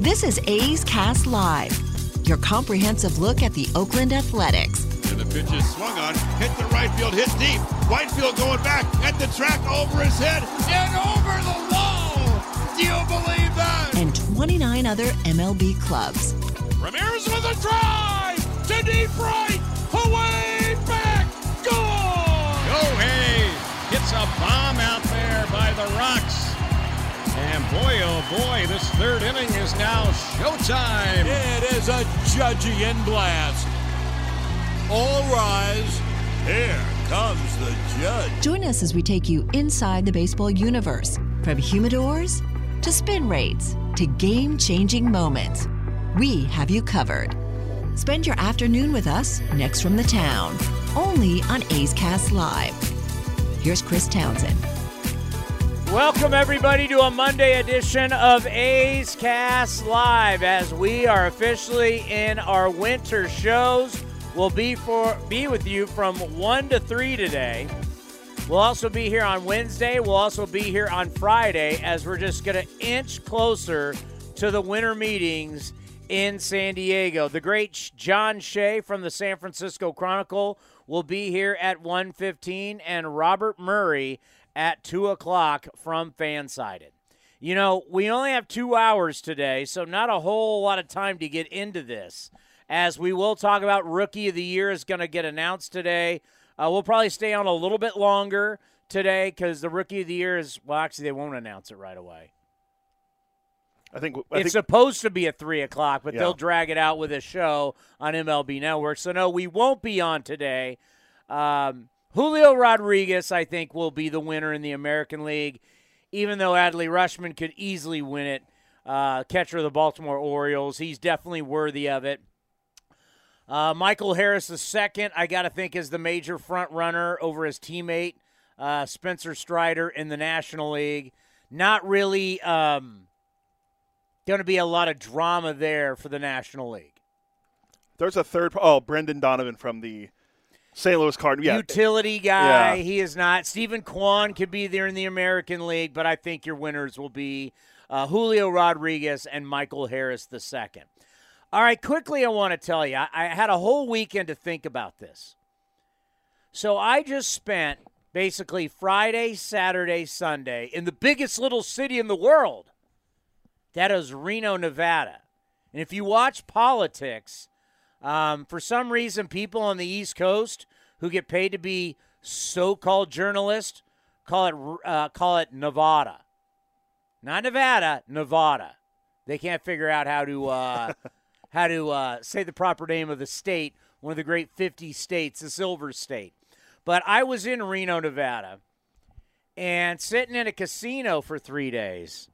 This is A's Cast Live, your comprehensive look at the Oakland Athletics. And the pitch is swung on, hit the right field, hit deep. Whitefield going back at the track over his head and over the wall. Do you believe that? And 29 other MLB clubs. Ramirez with a drive to deep right, away back, gone. Go hey, hits a bomb out there by the Rocks. And boy, oh boy, this third inning is now showtime. It is a Judgian blast. All rise. Here comes the judge. Join us as we take you inside the baseball universe from humidors to spin rates to game changing moments. We have you covered. Spend your afternoon with us next from the town, only on A's Cast Live. Here's Chris Townsend. Welcome, everybody, to a Monday edition of A's Cast Live as we are officially in our winter shows. We'll be, for, be with you from 1 to 3 today. We'll also be here on Wednesday. We'll also be here on Friday as we're just going to inch closer to the winter meetings in San Diego. The great John Shea from the San Francisco Chronicle will be here at 1:15, and Robert Murray at 2 o'clock from Fansided. You know, we only have two hours today, so not a whole lot of time to get into this. As we will talk about Rookie of the Year is going to get announced today. Uh, we'll probably stay on a little bit longer today because the Rookie of the Year is, well, actually, they won't announce it right away. I think I it's think, supposed to be at 3 o'clock, but Yeah. they'll drag it out with a show on MLB Network. So, no, we won't be on today. Um, Julio Rodriguez, I think, will be the winner in the American League, even though Adley Rutschman could easily win it. Uh, catcher of the Baltimore Orioles. He's definitely worthy of it. Uh, Michael Harris II, I got to think, is the major front runner over his teammate, uh, Spencer Strider, in the National League. Not really um, going to be a lot of drama there for the National League. there's a third. Oh, Brendan Donovan from the St. Louis Cardinals. Yeah, Utility guy. Yeah. He is not. Steven Kwan could be there in the American League, but I think your winners will be uh, Julio Rodriguez and Michael Harris II. All right, quickly, I want to tell you, I, I had a whole weekend to think about this. So I just spent basically Friday, Saturday, Sunday in the biggest little city in the world. That is Reno, Nevada. And if you watch politics, um, for some reason, people on the East Coast who get paid to be so-called journalists call it uh, call it Nevada, not Nevada, Nevada. They can't figure out how to uh, how to uh, say the proper name of the state, one of the great 50 states, the Silver State. But I was in Reno, Nevada, and sitting in a casino for three days.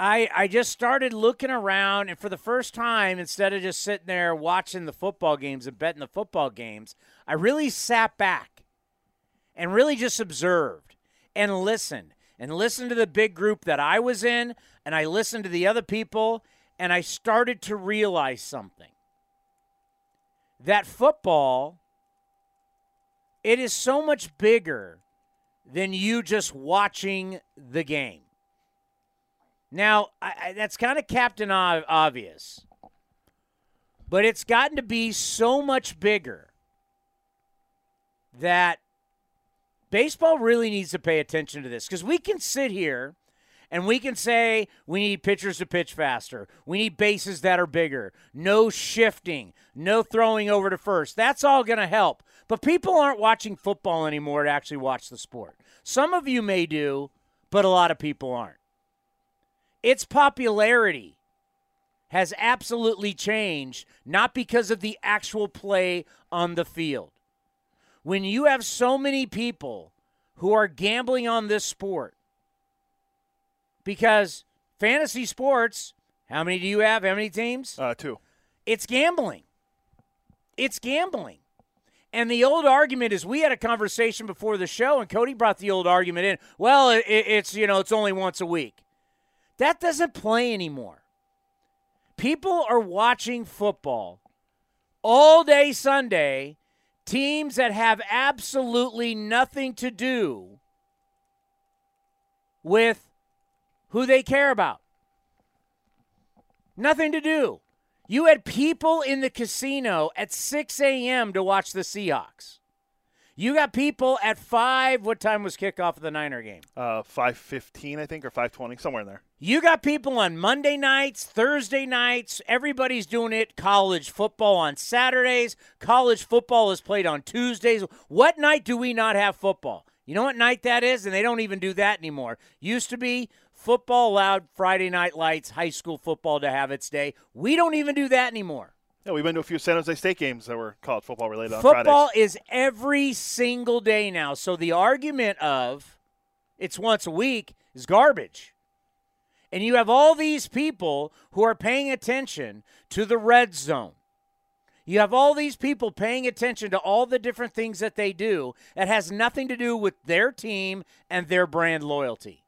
I, I just started looking around, and for the first time, instead of just sitting there watching the football games and betting the football games, I really sat back and really just observed and listened and listened to the big group that I was in, and I listened to the other people, and I started to realize something. That football, it is so much bigger than you just watching the game. Now, I, I, that's kind of Captain Ob- Obvious, but it's gotten to be so much bigger that baseball really needs to pay attention to this because we can sit here and we can say we need pitchers to pitch faster. We need bases that are bigger. No shifting. No throwing over to first. That's all going to help. But people aren't watching football anymore to actually watch the sport. Some of you may do, but a lot of people aren't. Its popularity has absolutely changed, not because of the actual play on the field. When you have so many people who are gambling on this sport, because fantasy sports, how many do you have? How many teams? uh, two. It's gambling. It's gambling. And the old argument is we had a conversation before the show, and Cody brought the old argument in. Well, it, it's you know it's only once a week. That doesn't play anymore. People are watching football all day Sunday. Teams that have absolutely nothing to do with who they care about. Nothing to do. You had people in the casino at 6 a.m. to watch the Seahawks. You got people at 5. What time was kickoff of the Niner game? Uh, five fifteen, I think, or five twenty, somewhere in there. You got people on Monday nights, Thursday nights. Everybody's doing it. College football on Saturdays. College football is played on Tuesdays. What night do we not have football? You know what night that is? And they don't even do that anymore. Used to be football allowed Friday night lights, high school football to have its day. We don't even do that anymore. Yeah, we've been to a few San Jose State games that were college football related on Football Fridays. is every single day now. So the argument of it's once a week is garbage. And you have all these people who are paying attention to the red zone. You have all these people paying attention to all the different things that they do that has nothing to do with their team and their brand loyalty.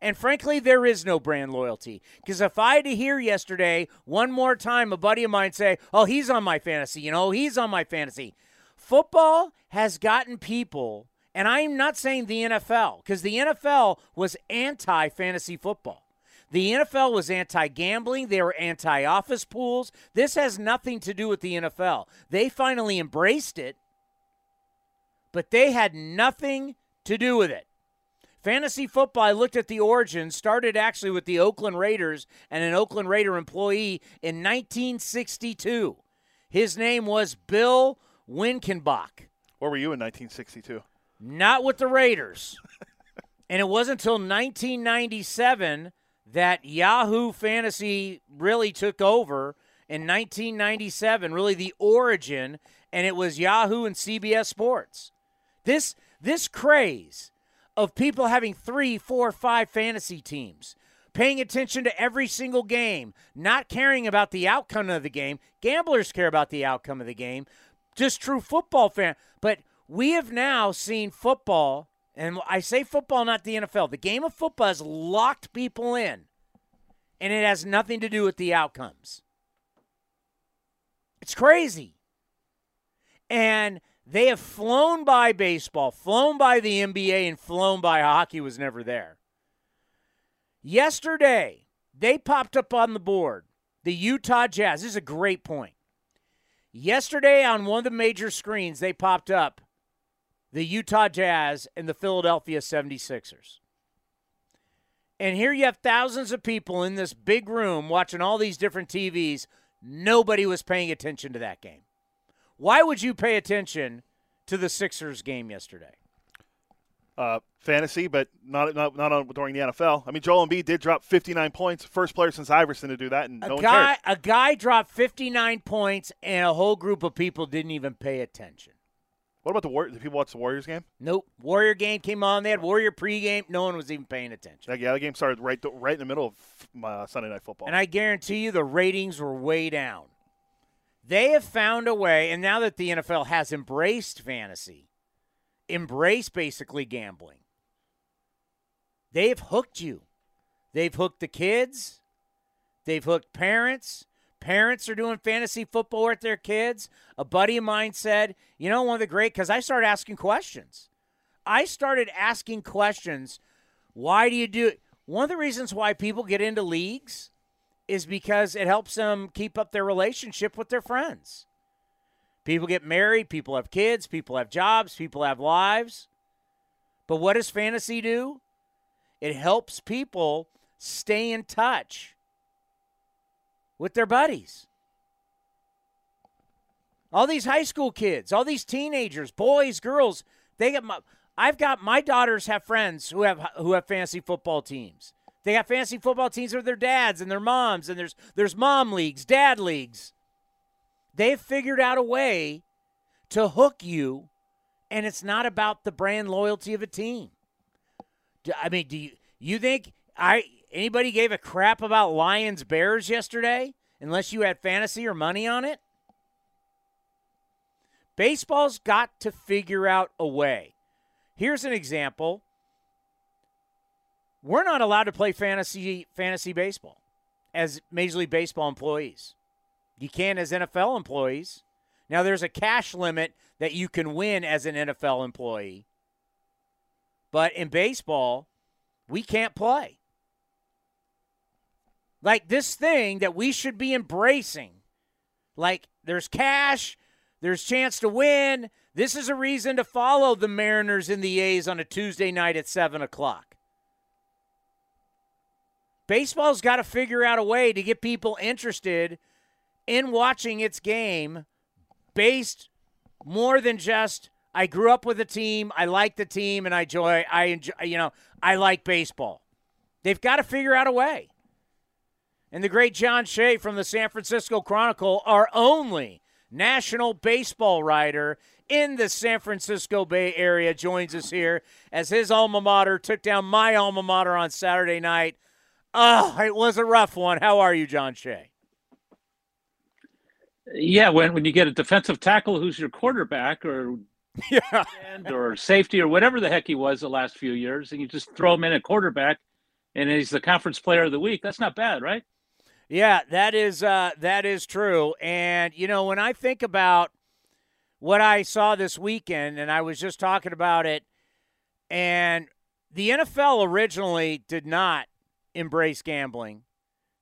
And frankly, there is no brand loyalty. Because if I had to hear yesterday one more time a buddy of mine say, Oh, he's on my fantasy, you know, he's on my fantasy. Football has gotten people, and I'm not saying the NFL, because the NFL was anti fantasy football. The NFL was anti gambling. They were anti office pools. This has nothing to do with the NFL. They finally embraced it, but they had nothing to do with it. Fantasy football, I looked at the origin, started actually with the Oakland Raiders and an Oakland Raider employee in 1962. His name was Bill Winkenbach. Where were you in 1962? Not with the Raiders. and it wasn't until 1997 that Yahoo Fantasy really took over in 1997, really the origin, and it was Yahoo and CBS Sports. This this craze of people having three, four, five fantasy teams, paying attention to every single game, not caring about the outcome of the game. Gamblers care about the outcome of the game. Just true football fan. But we have now seen football, and I say football, not the NFL. The game of football has locked people in, and it has nothing to do with the outcomes. It's crazy. And they have flown by baseball, flown by the NBA, and flown by hockey was never there. Yesterday, they popped up on the board. The Utah Jazz. This is a great point. Yesterday, on one of the major screens, they popped up the Utah Jazz and the Philadelphia 76ers. And here you have thousands of people in this big room watching all these different TVs. Nobody was paying attention to that game. Why would you pay attention to the Sixers game yesterday? Uh, fantasy, but not not not on, during the NFL. I mean, Joel Embiid did drop 59 points, first player since Iverson to do that, and A no one guy, a guy dropped 59 points, and a whole group of people didn't even pay attention. What about the War? Did people watch the Warriors game? Nope. Warrior game came on. They had Warrior pregame. No one was even paying attention. That, yeah, the game started right right in the middle of uh, Sunday Night Football. And I guarantee you the ratings were way down. They have found a way, and now that the NFL has embraced fantasy, embraced basically gambling, they've hooked you. They've hooked the kids, they've hooked parents. Parents are doing fantasy football with their kids. A buddy of mine said, You know, one of the great, because I started asking questions. I started asking questions. Why do you do it? One of the reasons why people get into leagues is because it helps them keep up their relationship with their friends. People get married, people have kids, people have jobs, people have lives. But what does fantasy do? It helps people stay in touch with their buddies. All these high school kids, all these teenagers, boys, girls, they get my I've got my daughters have friends who have who have fantasy football teams. They got fantasy football teams with their dads and their moms, and there's there's mom leagues, dad leagues. They've figured out a way to hook you, and it's not about the brand loyalty of a team. I mean, do you you think I anybody gave a crap about Lions Bears yesterday unless you had fantasy or money on it? Baseball's got to figure out a way. Here's an example. We're not allowed to play fantasy fantasy baseball as Major League Baseball employees. You can as NFL employees. Now there's a cash limit that you can win as an NFL employee. But in baseball, we can't play. Like this thing that we should be embracing. Like there's cash, there's chance to win. This is a reason to follow the Mariners and the A's on a Tuesday night at 7 o'clock. Baseball's got to figure out a way to get people interested in watching its game based more than just I grew up with a team, I like the team, and I enjoy I enjoy you know I like baseball. They've got to figure out a way. And the great John Shea from the San Francisco Chronicle, our only national baseball writer in the San Francisco Bay Area, joins us here as his alma mater took down my alma mater on Saturday night. Oh, it was a rough one. How are you, John Shea? Yeah, when when you get a defensive tackle who's your quarterback or yeah. or safety or whatever the heck he was the last few years, and you just throw him in at quarterback, and he's the conference player of the week. That's not bad, right? Yeah, that is uh, that is true. And you know, when I think about what I saw this weekend, and I was just talking about it, and the NFL originally did not embrace gambling.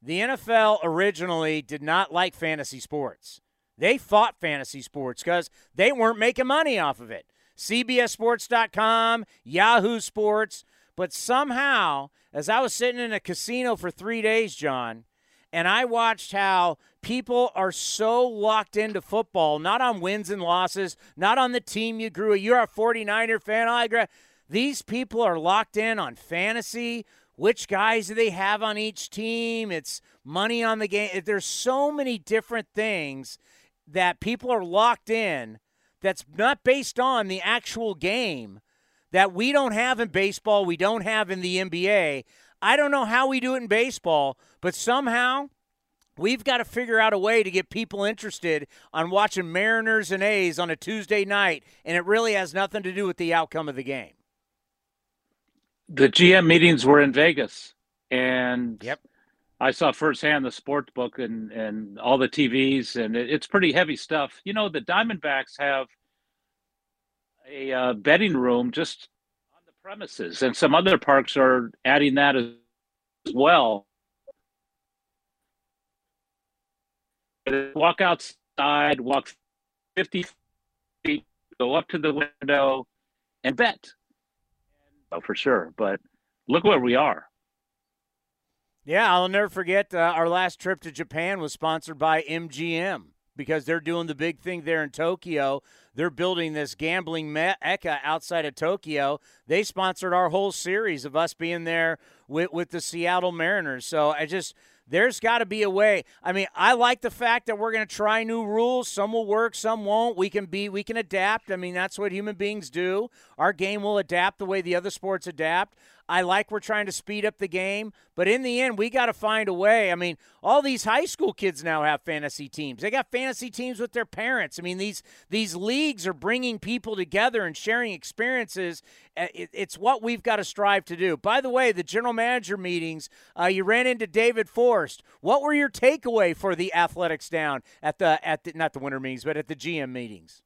The NFL originally did not like fantasy sports. They fought fantasy sports because they weren't making money off of it. CBSSports.com, Yahoo Sports. But somehow, as I was sitting in a casino for three days, John, and I watched how people are so locked into football, not on wins and losses, not on the team you grew. You're a 49er fan. I agree. These people are locked in on fantasy. Which guys do they have on each team? It's money on the game. There's so many different things that people are locked in that's not based on the actual game that we don't have in baseball, we don't have in the NBA. I don't know how we do it in baseball, but somehow we've got to figure out a way to get people interested on watching Mariners and A's on a Tuesday night, and it really has nothing to do with the outcome of the game. The GM meetings were in Vegas, and yep. I saw firsthand the sports book and, and all the TVs, and it, it's pretty heavy stuff. You know, the Diamondbacks have a uh, betting room just premises, and some other parks are adding that as well. Walk outside, walk 50 feet, go up to the window, and bet. Oh, for sure. But look where we are. Yeah, I'll never forget uh, our last trip to Japan was sponsored by MGM because they're doing the big thing there in Tokyo. They're building this gambling mecca outside of Tokyo. They sponsored our whole series of us being there with, with the Seattle Mariners. So I just there's got to be a way. I mean, I like the fact that we're going to try new rules. Some will work, some won't. We can be we can adapt. I mean, that's what human beings do. Our game will adapt the way the other sports adapt. I like we're trying to speed up the game, but in the end, we got to find a way. I mean, all these high school kids now have fantasy teams. They got fantasy teams with their parents. I mean, these these leagues are bringing people together and sharing experiences. Uh, it's what we've got to strive to do. By the way, the general manager meetings, uh, you ran into David Forst. What were your takeaway for the athletics down at the at the, not the winter meetings, but at the GM meetings?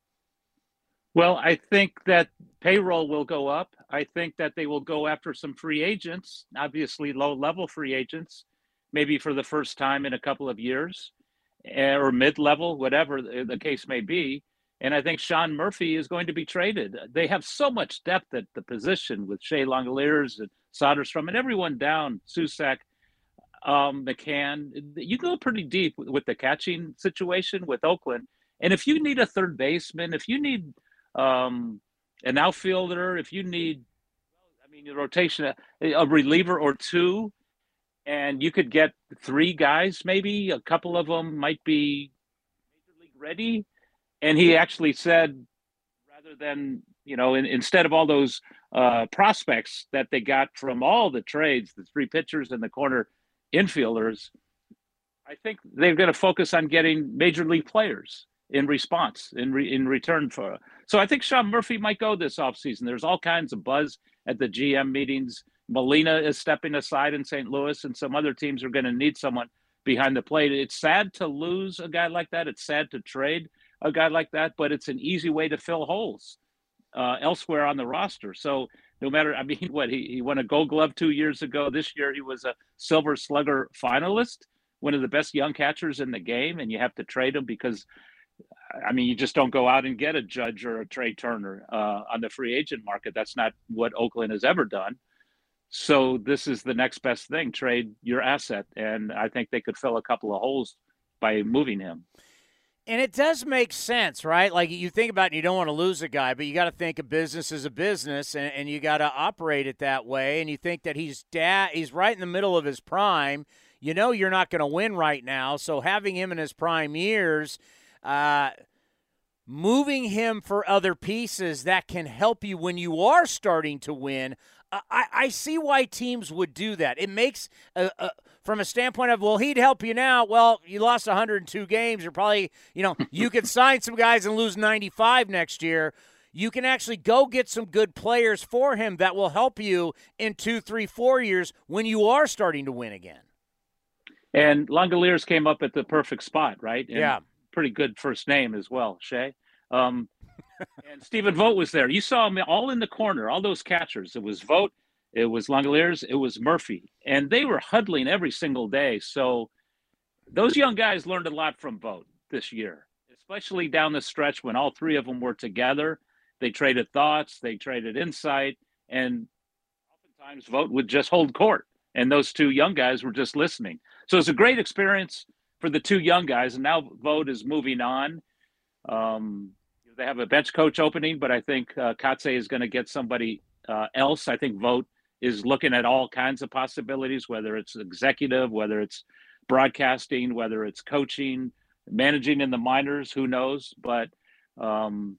Well, I think that payroll will go up. I think that they will go after some free agents, obviously low level free agents, maybe for the first time in a couple of years, eh, or mid level, whatever the case may be. And I think Sean Murphy is going to be traded. They have so much depth at the position with Shea Langeliers and Soderstrom and everyone down, Susac, um, McCann. You go pretty deep with the catching situation with Oakland. And if you need a third baseman, if you need um, an outfielder, if you need, I mean, rotation, a, a reliever or two, and you could get three guys, maybe a couple of them might be major league ready. And he actually said, rather than you know, in, instead of all those uh, prospects that they got from all the trades, the three pitchers and the corner infielders, I think they're going to focus on getting major league players in response in re, in return for so I think Sean Murphy might go this offseason. There's all kinds of buzz at the GM meetings. Molina is stepping aside in St. Louis, and some other teams are going to need someone behind the plate. It's sad to lose a guy like that. It's sad to trade a guy like that, but it's an easy way to fill holes uh, elsewhere on the roster. So no matter. I mean, what he, he won a Gold Glove two years ago. This year he was a Silver Slugger finalist, one of the best young catchers in the game, and you have to trade him because, I mean, you just don't go out and get a Judge or a Trey Turner uh, on the free agent market. That's not what Oakland has ever done. So this is the next best thing: trade your asset, and I think they could fill a couple of holes by moving him. And it does make sense, right? Like you think about it, you don't want to lose a guy, but you got to think a business is a business, and, and you got to operate it that way. And you think that he's dad, he's right in the middle of his prime. You know you're not going to win right now, so having him in his prime years, uh, moving him for other pieces that can help you when you are starting to win. Uh, I, I see why teams would do that. It makes a, a from a standpoint of well he'd help you now. Well you lost 102 games. You're probably you know you could sign some guys and lose 95 next year. You can actually go get some good players for him that will help you in two three four years when you are starting to win again. And Langeliers came up at the perfect spot right? And yeah pretty good first name as well shay um, and Stephen Vogt was there. You saw them all in the corner, all those catchers. It was Vogt, it was Langeliers, it was Murphy, and they were huddling every single day. So those young guys learned a lot from Vogt this year, especially down the stretch when all three of them were together. They traded thoughts, they traded insight, and oftentimes Vogt would just hold court, and those two young guys were just listening. So it's a great experience for the two young guys, and now Vogt is moving on. Um, they have a bench coach opening, but I think uh, Kotsay is going to get somebody uh, else. I think Vogt is looking at all kinds of possibilities, whether it's executive, whether it's broadcasting, whether it's coaching, managing in the minors, who knows? But um,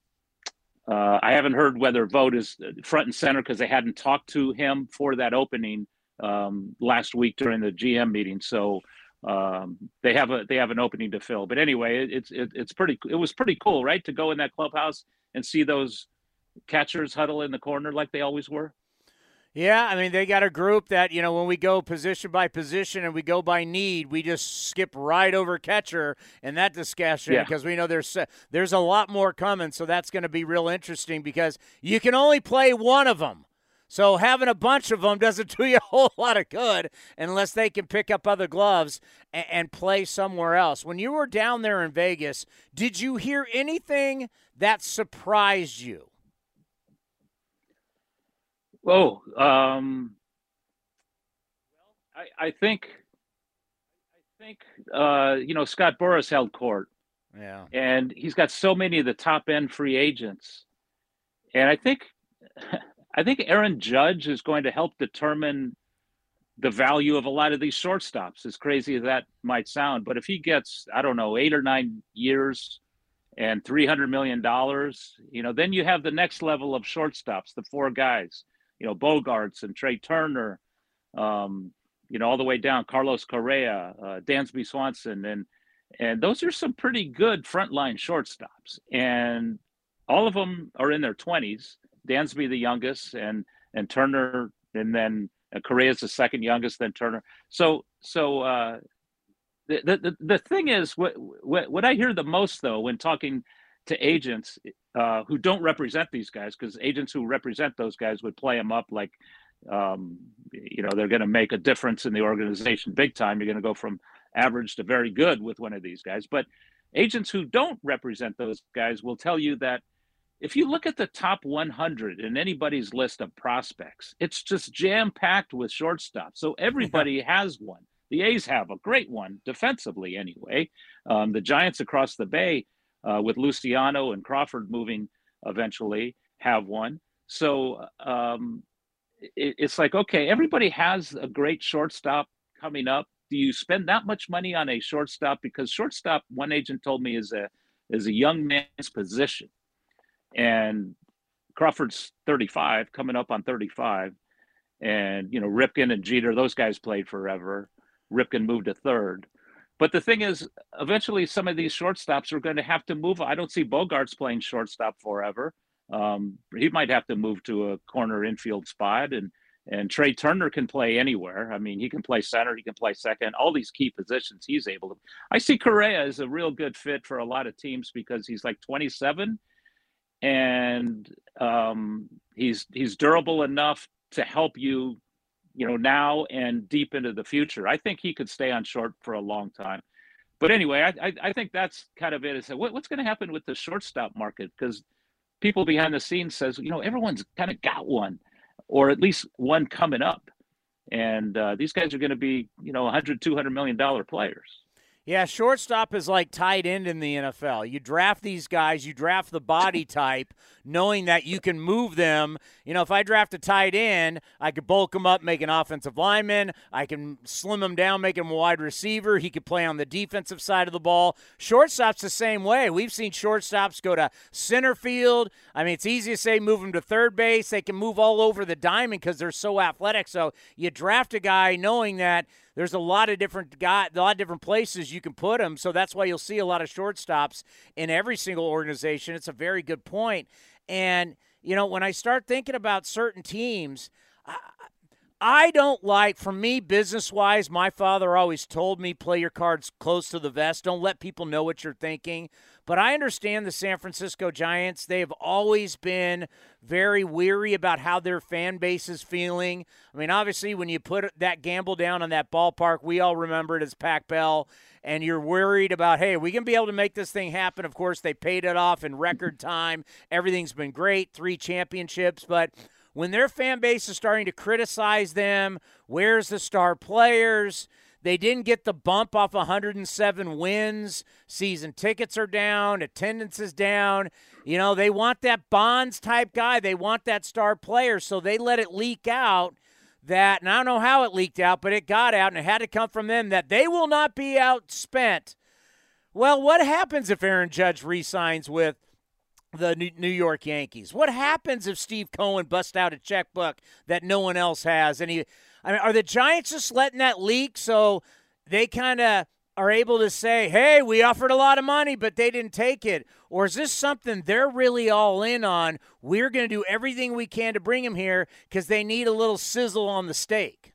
uh, I haven't heard whether Vogt is front and center because they hadn't talked to him for that opening um, last week during the GM meeting. So um, they have a they have an opening to fill. But anyway, it's it, it's pretty it was pretty cool, right, to go in that clubhouse and see those catchers huddle in the corner like they always were. Yeah, I mean they got a group that you know when we go position by position and we go by need, we just skip right over catcher in that discussion Yeah. because we know there's there's a lot more coming. So that's going to be real interesting because you can only play one of them. So having a bunch of them doesn't do you a whole lot of good unless they can pick up other gloves and, and play somewhere else. When you were down there in Vegas, did you hear anything that surprised you? Oh, um, I, I think, I think, uh, you know, Scott Boras held court, Yeah. and he's got so many of the top end free agents, and I think, I think Aaron Judge is going to help determine the value of a lot of these shortstops. As crazy as that might sound, but if he gets, I don't know, eight or nine years and three hundred million dollars, you know, then you have the next level of shortstops, the four guys you know, Bogaerts and Trey Turner, um, you know, all the way down, Carlos Correa, uh, Dansby Swanson, and and those are some pretty good frontline shortstops, and all of them are in their twenties. Dansby the youngest, and and Turner, and then uh, Correa's the second youngest, then Turner. So so uh, the, the the thing is, what, what what I hear the most though when talking to agents uh, who don't represent these guys, because agents who represent those guys would play them up like, um, you know, they're going to make a difference in the organization big time. You're going to go from average to very good with one of these guys. But agents who don't represent those guys will tell you that if you look at the top 100 in anybody's list of prospects, it's just jam packed with shortstops. So everybody has one. The A's have a great one defensively, anyway. Um, the Giants across the bay uh, with Luciano and Crawford moving eventually have one. So um, it, it's like, okay, everybody has a great shortstop coming up. Do you spend that much money on a shortstop? Because shortstop, one agent told me, is a is a young man's position, and Crawford's 35, coming up on 35, and you know Ripken and Jeter, those guys played forever. Ripken moved to third. But the thing is, eventually some of these shortstops are going to have to move. I don't see Bogaerts playing shortstop forever. Um, he might have to move to a corner infield spot, and and Trey Turner can play anywhere. I mean, he can play center, he can play second, all these key positions he's able to. I see Correa as a real good fit for a lot of teams because he's like 27, and um, he's he's durable enough to help you, you know, now and deep into the future. I think he could stay on short for a long time. But anyway, I I, I think that's kind of it. Is what, what's going to happen with the shortstop market? Because people behind the scenes says, you know, everyone's kind of got one, or at least one coming up, and uh, these guys are going to be, you know, 100, 200 million dollar players. Yeah, shortstop is like tight end in the NFL. You draft these guys, you draft the body type, knowing that you can move them. You know, if I draft a tight end, I could bulk him up, make an offensive lineman. I can slim him down, make him a wide receiver. He could play on the defensive side of the ball. Shortstop's the same way. We've seen shortstops go to center field. I mean, it's easy to say move them to third base. They can move all over the diamond because they're so athletic. So you draft a guy knowing that there's a lot of different guy, a lot of different places you can put them. So that's why you'll see a lot of shortstops in every single organization. It's a very good point. And you know, when I start thinking about certain teams, I, I don't like, for me, business wise, my father always told me play your cards close to the vest. Don't let people know what you're thinking. But I understand the San Francisco Giants. They have always been very weary about how their fan base is feeling. I mean, obviously, when you put that gamble down on that ballpark, we all remember it as Pac Bell, and you're worried about, hey, we can be able to make this thing happen. Of course, they paid it off in record time. Everything's been great, three championships, but when their fan base is starting to criticize them, where's the star players? They didn't get the bump off 107 wins. Season tickets are down, attendance is down. You know, they want that Bonds type guy. They want that star player. So they let it leak out that, and I don't know how it leaked out, but it got out and it had to come from them that they will not be outspent. Well, what happens if Aaron Judge resigns with the New York Yankees? What happens if Steve Cohen busts out a checkbook that no one else has and he I mean, are the Giants just letting that leak so they kind of are able to say, hey, we offered a lot of money, but they didn't take it? Or is this something they're really all in on? We're going to do everything we can to bring him here because they need a little sizzle on the steak.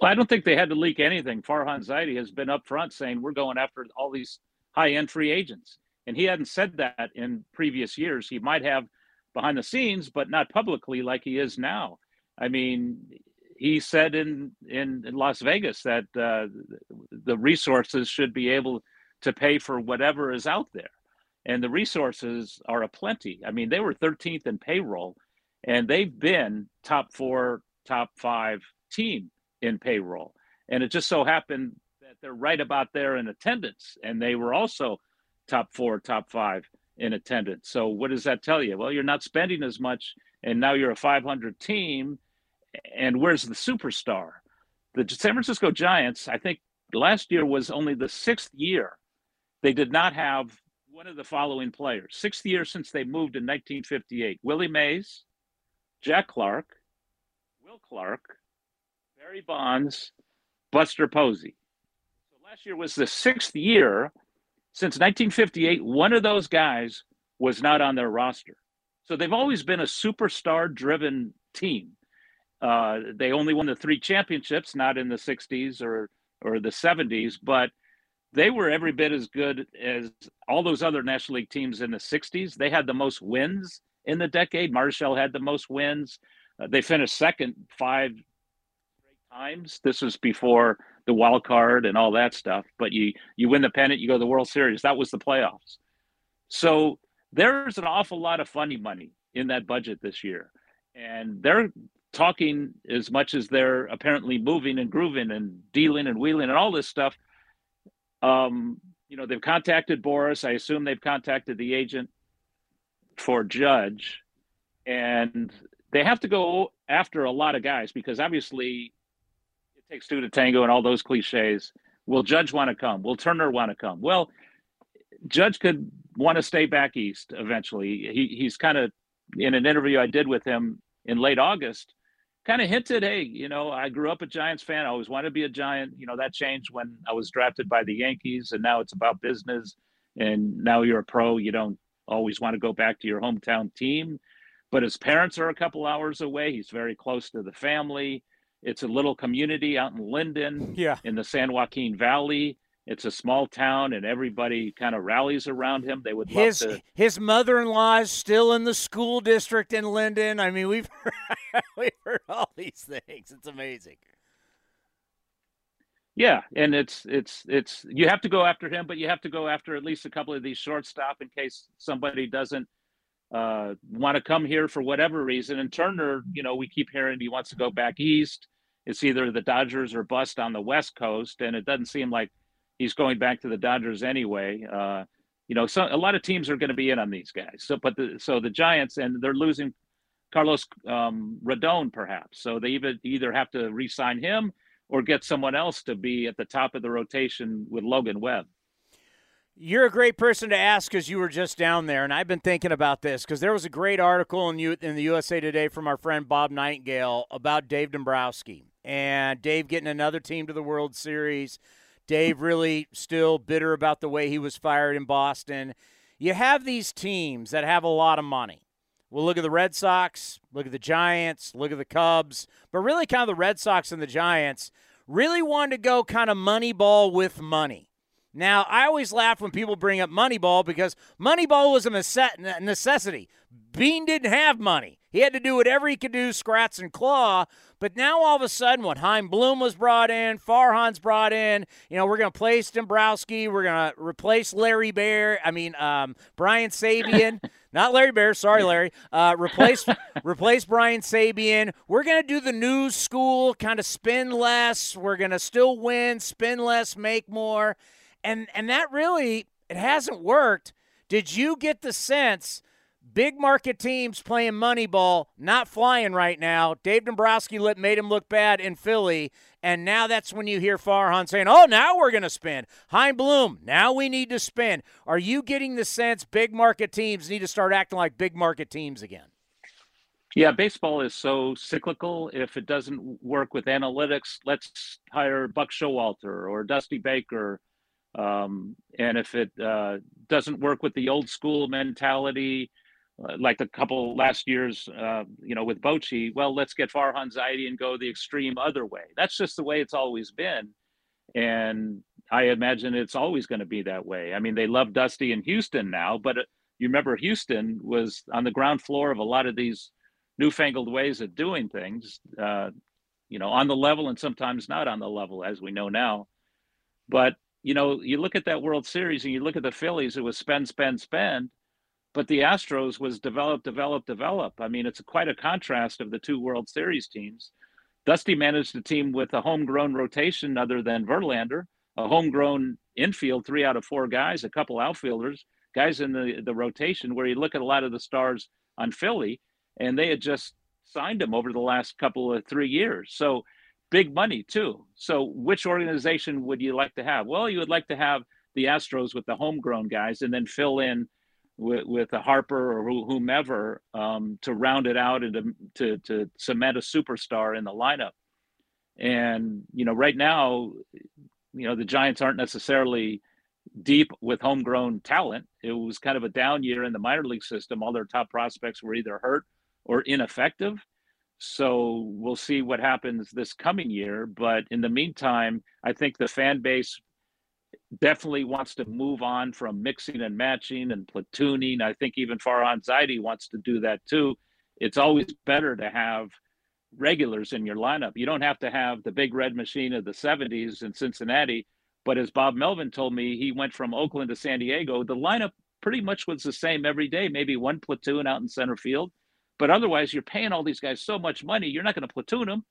Well, I don't think they had to leak anything. Farhan Zaidi has been up front saying we're going after all these high end free agents. And he hadn't said that in previous years. He might have behind the scenes, but not publicly like he is now. I mean, he said in, in, in Las Vegas that uh, the resources should be able to pay for whatever is out there. And the resources are aplenty. I mean, they were 13th in payroll, and they've been top four, top five team in payroll. And it just so happened that they're right about there in attendance, and they were also top four, top five in attendance. So what does that tell you? Well, you're not spending as much, and now you're a 500 team, and where's the superstar? The San Francisco Giants, I think last year was only the sixth year they did not have one of the following players. Sixth year since they moved in 1958. Willie Mays, Jack Clark, Will Clark, Barry Bonds, Buster Posey. So last year was the sixth year since 1958. One of those guys was not on their roster. So they've always been a superstar driven team. Uh, they only won the three championships, not in the 60s or, or the 70s, but they were every bit as good as all those other National League teams in the 60s. They had the most wins in the decade. Marichal had the most wins. Uh, they finished second five times. This was before the wild card and all that stuff. But you you win the pennant, you go to the World Series. That was the playoffs. So there's an awful lot of funny money in that budget this year, and they're talking as much as they're apparently moving and grooving and dealing and wheeling and all this stuff. Um, you know, they've contacted Boras. I assume they've contacted the agent for Judge, and they have to go after a lot of guys because obviously it takes two to tango and all those cliches. Will Judge want to come? Will Turner want to come? Well, Judge could want to stay back east eventually. He, he's kind of in an interview I did with him in late August kind of hinted, hey, you know, I grew up a Giants fan. I always wanted to be a Giant. You know, that changed when I was drafted by the Yankees, and now it's about business. And now you're a pro. You don't always want to go back to your hometown team. But his parents are a couple hours away. He's very close to the family. It's a little community out in Linden, yeah. in the San Joaquin Valley. It's a small town, and everybody kind of rallies around him. They would love his to. his mother-in-law is still in the school district in Linden. I mean, we've heard, we've heard all these things. It's amazing. Yeah, and it's it's it's you have to go after him, but you have to go after at least a couple of these shortstop in case somebody doesn't uh, want to come here for whatever reason. And Turner, you know, we keep hearing he wants to go back east. It's either the Dodgers or bust on the West Coast, and it doesn't seem like he's going back to the Dodgers anyway. Uh, you know, so a lot of teams are going to be in on these guys. So, but the so the Giants and they're losing Carlos um, Rodon perhaps. So they even either have to re-sign him or get someone else to be at the top of the rotation with Logan Webb. You're a great person to ask because you were just down there, and I've been thinking about this because there was a great article in, U- in the USA Today from our friend Bob Nightingale about Dave Dombrowski and Dave getting another team to the World Series. Dave really still bitter about the way he was fired in Boston. You have these teams that have a lot of money. Well, look at the Red Sox, look at the Giants, look at the Cubs, but really kind of the Red Sox and the Giants really wanted to go kind of money ball with money. Now, I always laugh when people bring up Moneyball because Moneyball was a necessity. Beane didn't have money. He had to do whatever he could do, scratch and claw. But now all of a sudden, when Chaim Bloom was brought in, Farhan's brought in, you know, we're going to place Dombrowski. We're going to replace Larry Baer, I mean, um, Brian Sabean. Not Larry Baer. Sorry, Larry. Uh, replace replace Brian Sabean. We're going to do the new school, kind of spin less. We're going to still win, spin less, make more and and that really it hasn't worked. Did you get the sense big market teams playing Moneyball not flying right now? Dave Dombrowski lit, made him look bad in Philly, and now that's when you hear Farhan saying, "Oh, now we're going to spin." Chaim Bloom, now we need to spin. Are you getting the sense big market teams need to start acting like big market teams again? Yeah, baseball is so cyclical. If it doesn't work with analytics, let's hire Buck Showalter or Dusty Baker um, and if it uh, doesn't work with the old school mentality, like the couple last years, uh, you know, with Bochy, well, let's get Farhan Zaidi and go the extreme other way. That's just the way it's always been. And I imagine it's always going to be that way. I mean, they love Dusty in Houston now, but uh, you remember Houston was on the ground floor of a lot of these newfangled ways of doing things, uh, you know, on the level and sometimes not on the level, as we know now. But you know, you look at that World Series and you look at the Phillies, it was spend, spend, spend, but the Astros was develop, develop, develop. I mean, it's quite a contrast of the two World Series teams. Dusty managed a team with a homegrown rotation other than Verlander, a homegrown infield, three out of four guys, a couple outfielders, guys in the, the rotation where you look at a lot of the stars on Philly, and they had just signed them over the last couple of three years. So big money too. So which organization would you like to have? Well, you would like to have the Astros with the homegrown guys, and then fill in with, with a Harper or whomever um, to round it out and to, to, to cement a superstar in the lineup. And you know, right now, you know, the Giants aren't necessarily deep with homegrown talent. It was kind of a down year in the minor league system. All their top prospects were either hurt or ineffective. So we'll see what happens this coming year. But in the meantime, I think the fan base definitely wants to move on from mixing and matching and platooning. I think even Farhan Zaidi wants to do that too. It's always better to have regulars in your lineup. You don't have to have the big red machine of the 70s in Cincinnati. But as Bob Melvin told me, he went from Oakland to San Diego. The lineup pretty much was the same every day, maybe one platoon out in center field but otherwise, you're paying all these guys so much money, you're not going to platoon them.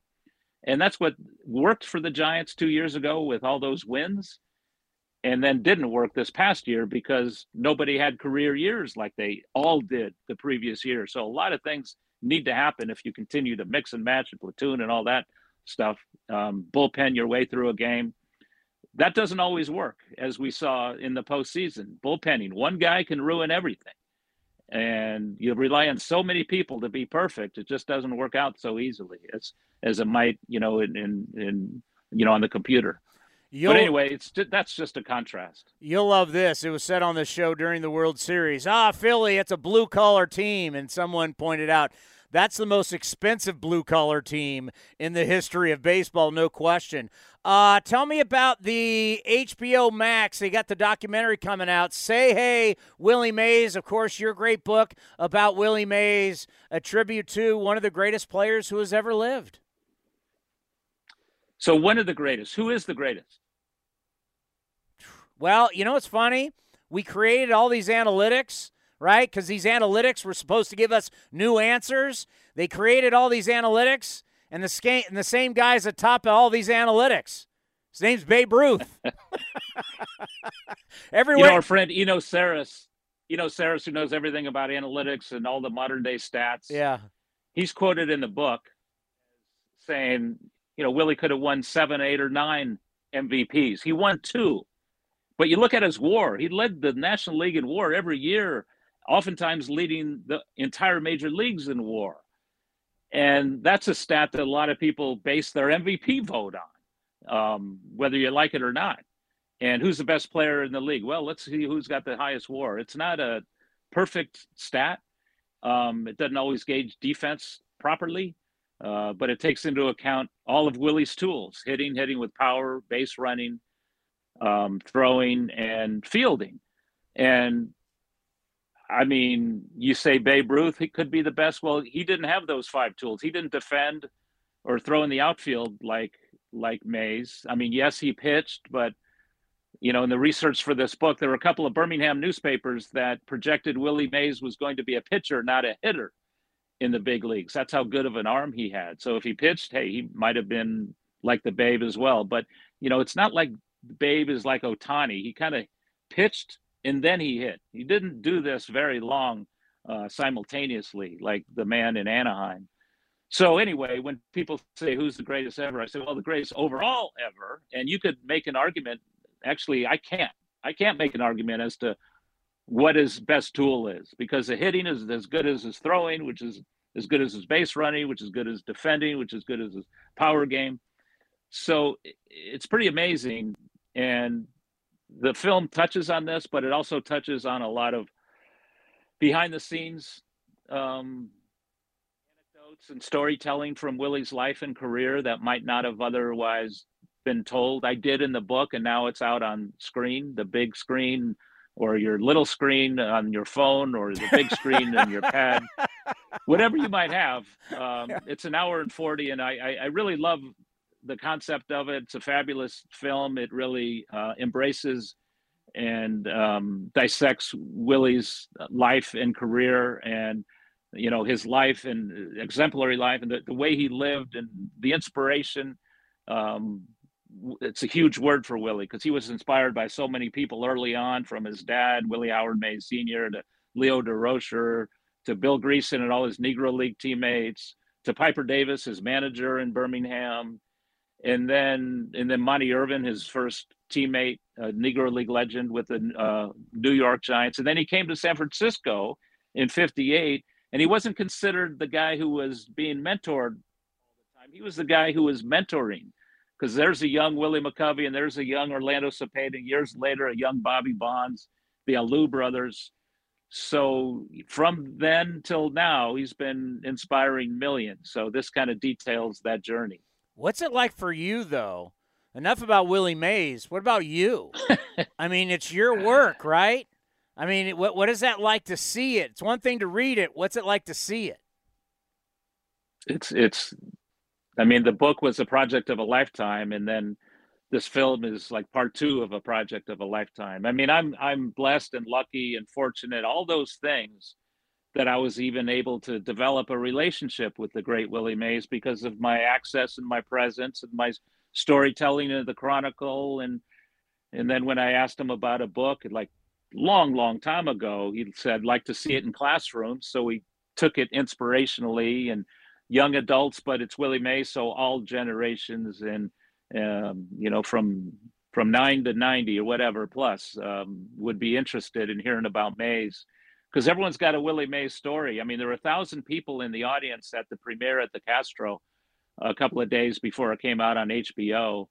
And that's what worked for the Giants two years ago with all those wins, and then didn't work this past year because nobody had career years like they all did the previous year. So a lot of things need to happen if you continue to mix and match and platoon and all that stuff. Um, bullpen your way through a game. That doesn't always work, as we saw in the postseason. Bullpenning, one guy can ruin everything and you rely on so many people to be perfect it just doesn't work out so easily as as it might you know in in, in you know on the computer You'll, but anyway, it's that's just a contrast. You'll love this. It was said on the show during the World Series. Ah, Philly, it's a blue collar team, and someone pointed out That's the most expensive blue collar team in the history of baseball, no question. Uh, tell me about the HBO Max. They got the documentary coming out. Say Hey, Willie Mays. Of course, your great book about Willie Mays, a tribute to one of the greatest players who has ever lived. So, one of the greatest. Who is the greatest? Well, you know what's funny? We created all these analytics, right? Because these analytics were supposed to give us new answers. They created all these analytics, and the, sca- and the same guy's at top of all these analytics. His name's Babe Ruth. Everywhere. You know, our friend Eno Sarris, Eno Sarris, who knows everything about analytics and all the modern day stats. Yeah. He's quoted in the book saying, you know, Willie could have won seven, eight, or nine MVPs. He won two. But you look at his war, he led the National League in war every year, oftentimes leading the entire major leagues in war. And that's a stat that a lot of people base their MVP vote on, um, whether you like it or not. And who's the best player in the league? Well, let's see who's got the highest war. It's not a perfect stat. Um, it doesn't always gauge defense properly, uh, but it takes into account all of Willie's tools hitting, hitting with power, base running, um, throwing, and fielding. And I mean, you say Babe Ruth, he could be the best. Well, he didn't have those five tools. He didn't defend or throw in the outfield like like Mays. I mean, yes, he pitched, but you know, in the research for this book, there were a couple of Birmingham newspapers that projected Willie Mays was going to be a pitcher, not a hitter in the big leagues. That's how good of an arm he had. So if he pitched, hey, he might have been like the Babe as well. But you know, it's not like Babe is like Ohtani. He kind of pitched and then he hit. He didn't do this very long uh, simultaneously, like the man in Anaheim. So anyway, when people say who's the greatest ever, I say, well, the greatest overall ever. And you could make an argument. Actually, I can't. I can't make an argument as to what his best tool is because the hitting is as good as his throwing, which is as good as his base running, which is good as defending, which is good as his power game. So it's pretty amazing. And the film touches on this, but it also touches on a lot of behind the scenes um, anecdotes and storytelling from Willie's life and career that might not have otherwise been told. I did in the book, and now it's out on screen, the big screen, or your little screen on your phone, or the big screen in your pad, whatever you might have. Um, it's an hour and 40, and I, I, I really love the concept of it. It's a fabulous film. It really uh, embraces and um, dissects Willie's life and career and you know his life and exemplary life and the, the way he lived and the inspiration um, it's a huge word for willie because he was inspired by so many people early on from his dad willie howard may sr to leo durocher to bill greason and all his negro league teammates to piper davis his manager in birmingham and then and then Monte Irvin, his first teammate, a Negro League legend with the uh, New York Giants, and then he came to San Francisco in '58, and he wasn't considered the guy who was being mentored all the time. He was the guy who was mentoring, because there's a young Willie McCovey and there's a young Orlando Cepeda, years later a young Bobby Bonds, the Alou brothers. So from then till now, he's been inspiring millions. So this kind of details that journey. What's it like for you, though? Enough about Willie Mays. What about you? I mean, it's your work, right? I mean, what what is that like to see it? It's one thing to read it. What's it like to see it? It's it's. I mean, the book was a project of a lifetime, and then this film is like part two of a project of a lifetime. I mean, I'm I'm blessed and lucky and fortunate, all those things that I was even able to develop a relationship with the great Willie Mays because of my access and my presence and my storytelling of the Chronicle and and then when I asked him about a book, like long, long time ago, he said like to see it in classrooms. So we took it inspirationally and young adults, but it's Willie Mays, so all generations and um, you know from from nine to ninety or whatever plus um, would be interested in hearing about Mays because everyone's got a Willie Mays story. I mean, there were a thousand people in the audience at the premiere at the Castro a couple of days before it came out on HBO.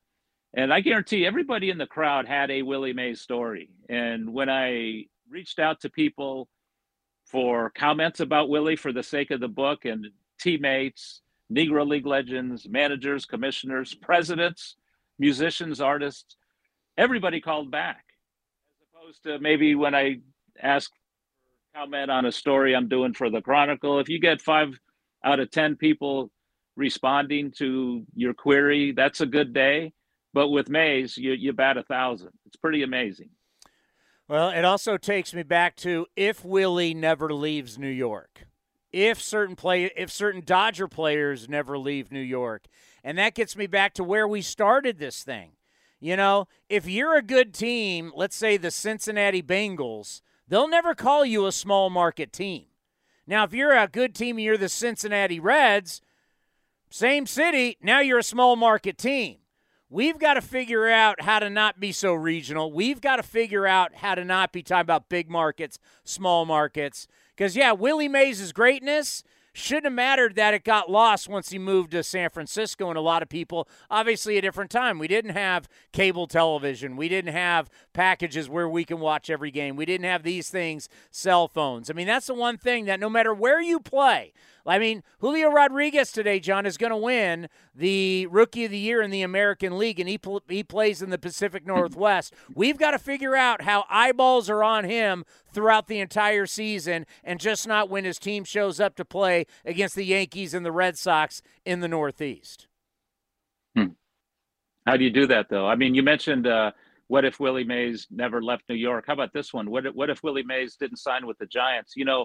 And I guarantee everybody in the crowd had a Willie Mays story. And when I reached out to people for comments about Willie for the sake of the book and teammates, Negro League legends, managers, commissioners, presidents, musicians, artists. Everybody called back, as opposed to maybe when I ask comment on a story I'm doing for the Chronicle. If you get five out of 10 people responding to your query, that's a good day. But with Mays, you, you bat a thousand. It's pretty amazing. Well, it also takes me back to if Willie never leaves New York, if certain play, if certain Dodger players never leave New York, and that gets me back to where we started this thing. You know, if you're a good team, let's say the Cincinnati Bengals, they'll never call you a small market team. Now, if you're a good team and you're the Cincinnati Reds, same city, now you're a small market team. We've got to figure out how to not be so regional. We've got to figure out how to not be talking about big markets, small markets. Because, yeah, Willie Mays' greatness shouldn't have mattered that it got lost once he moved to San Francisco and a lot of people, obviously, a different time. We didn't have cable television. We didn't have packages where we can watch every game. We didn't have these things, cell phones. I mean, that's the one thing that no matter where you play, I mean, Julio Rodriguez today, John, is going to win the Rookie of the Year in the American League, and he, pl- he plays in the Pacific Northwest. We've got to figure out how eyeballs are on him throughout the entire season and just not when his team shows up to play against the Yankees and the Red Sox in the Northeast. Hmm. How do you do that, though? I mean, you mentioned. Uh, what if Willie Mays never left New York? How about this one? What if, what if Willie Mays didn't sign with the Giants? You know,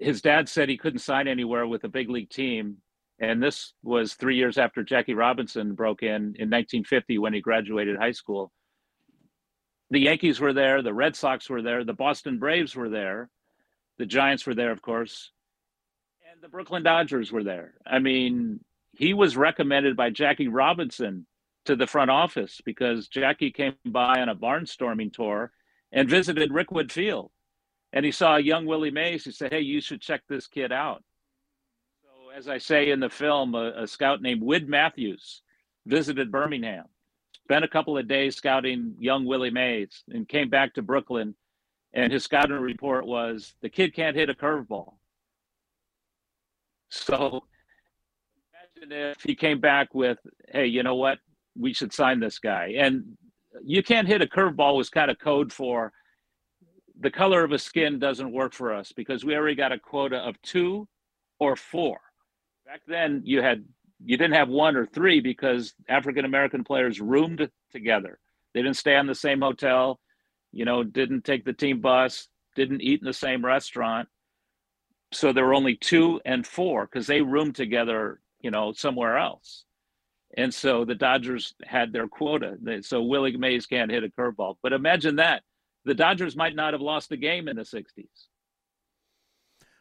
his dad said he couldn't sign anywhere with a big league team. And this was three years after Jackie Robinson broke in in 1950 when he graduated high school. The Yankees were there, the Red Sox were there, the Boston Braves were there, the Giants were there, of course, and the Brooklyn Dodgers were there. I mean, he was recommended by Jackie Robinson to the front office because Jackie came by on a barnstorming tour and visited Rickwood Field and he saw young Willie Mays. He said, "Hey, you should check this kid out." So, as I say in the film, a, a scout named Wid Matthews visited Birmingham, spent a couple of days scouting young Willie Mays, and came back to Brooklyn. And his scouting report was, "The kid can't hit a curveball." So, imagine if he came back with, "Hey, you know what? We should sign this guy." And you can't hit a curveball was kind of code for the color of a skin doesn't work for us because we already got a quota of two or four. Back then, you had you didn't have one or three because African American players roomed together. They didn't stay in the same hotel, you know, didn't take the team bus, didn't eat in the same restaurant. So there were only two and four because they roomed together, you know, somewhere else. And so the Dodgers had their quota. So Willie Mays can't hit a curveball. But imagine that the Dodgers might not have lost a game in the 60s.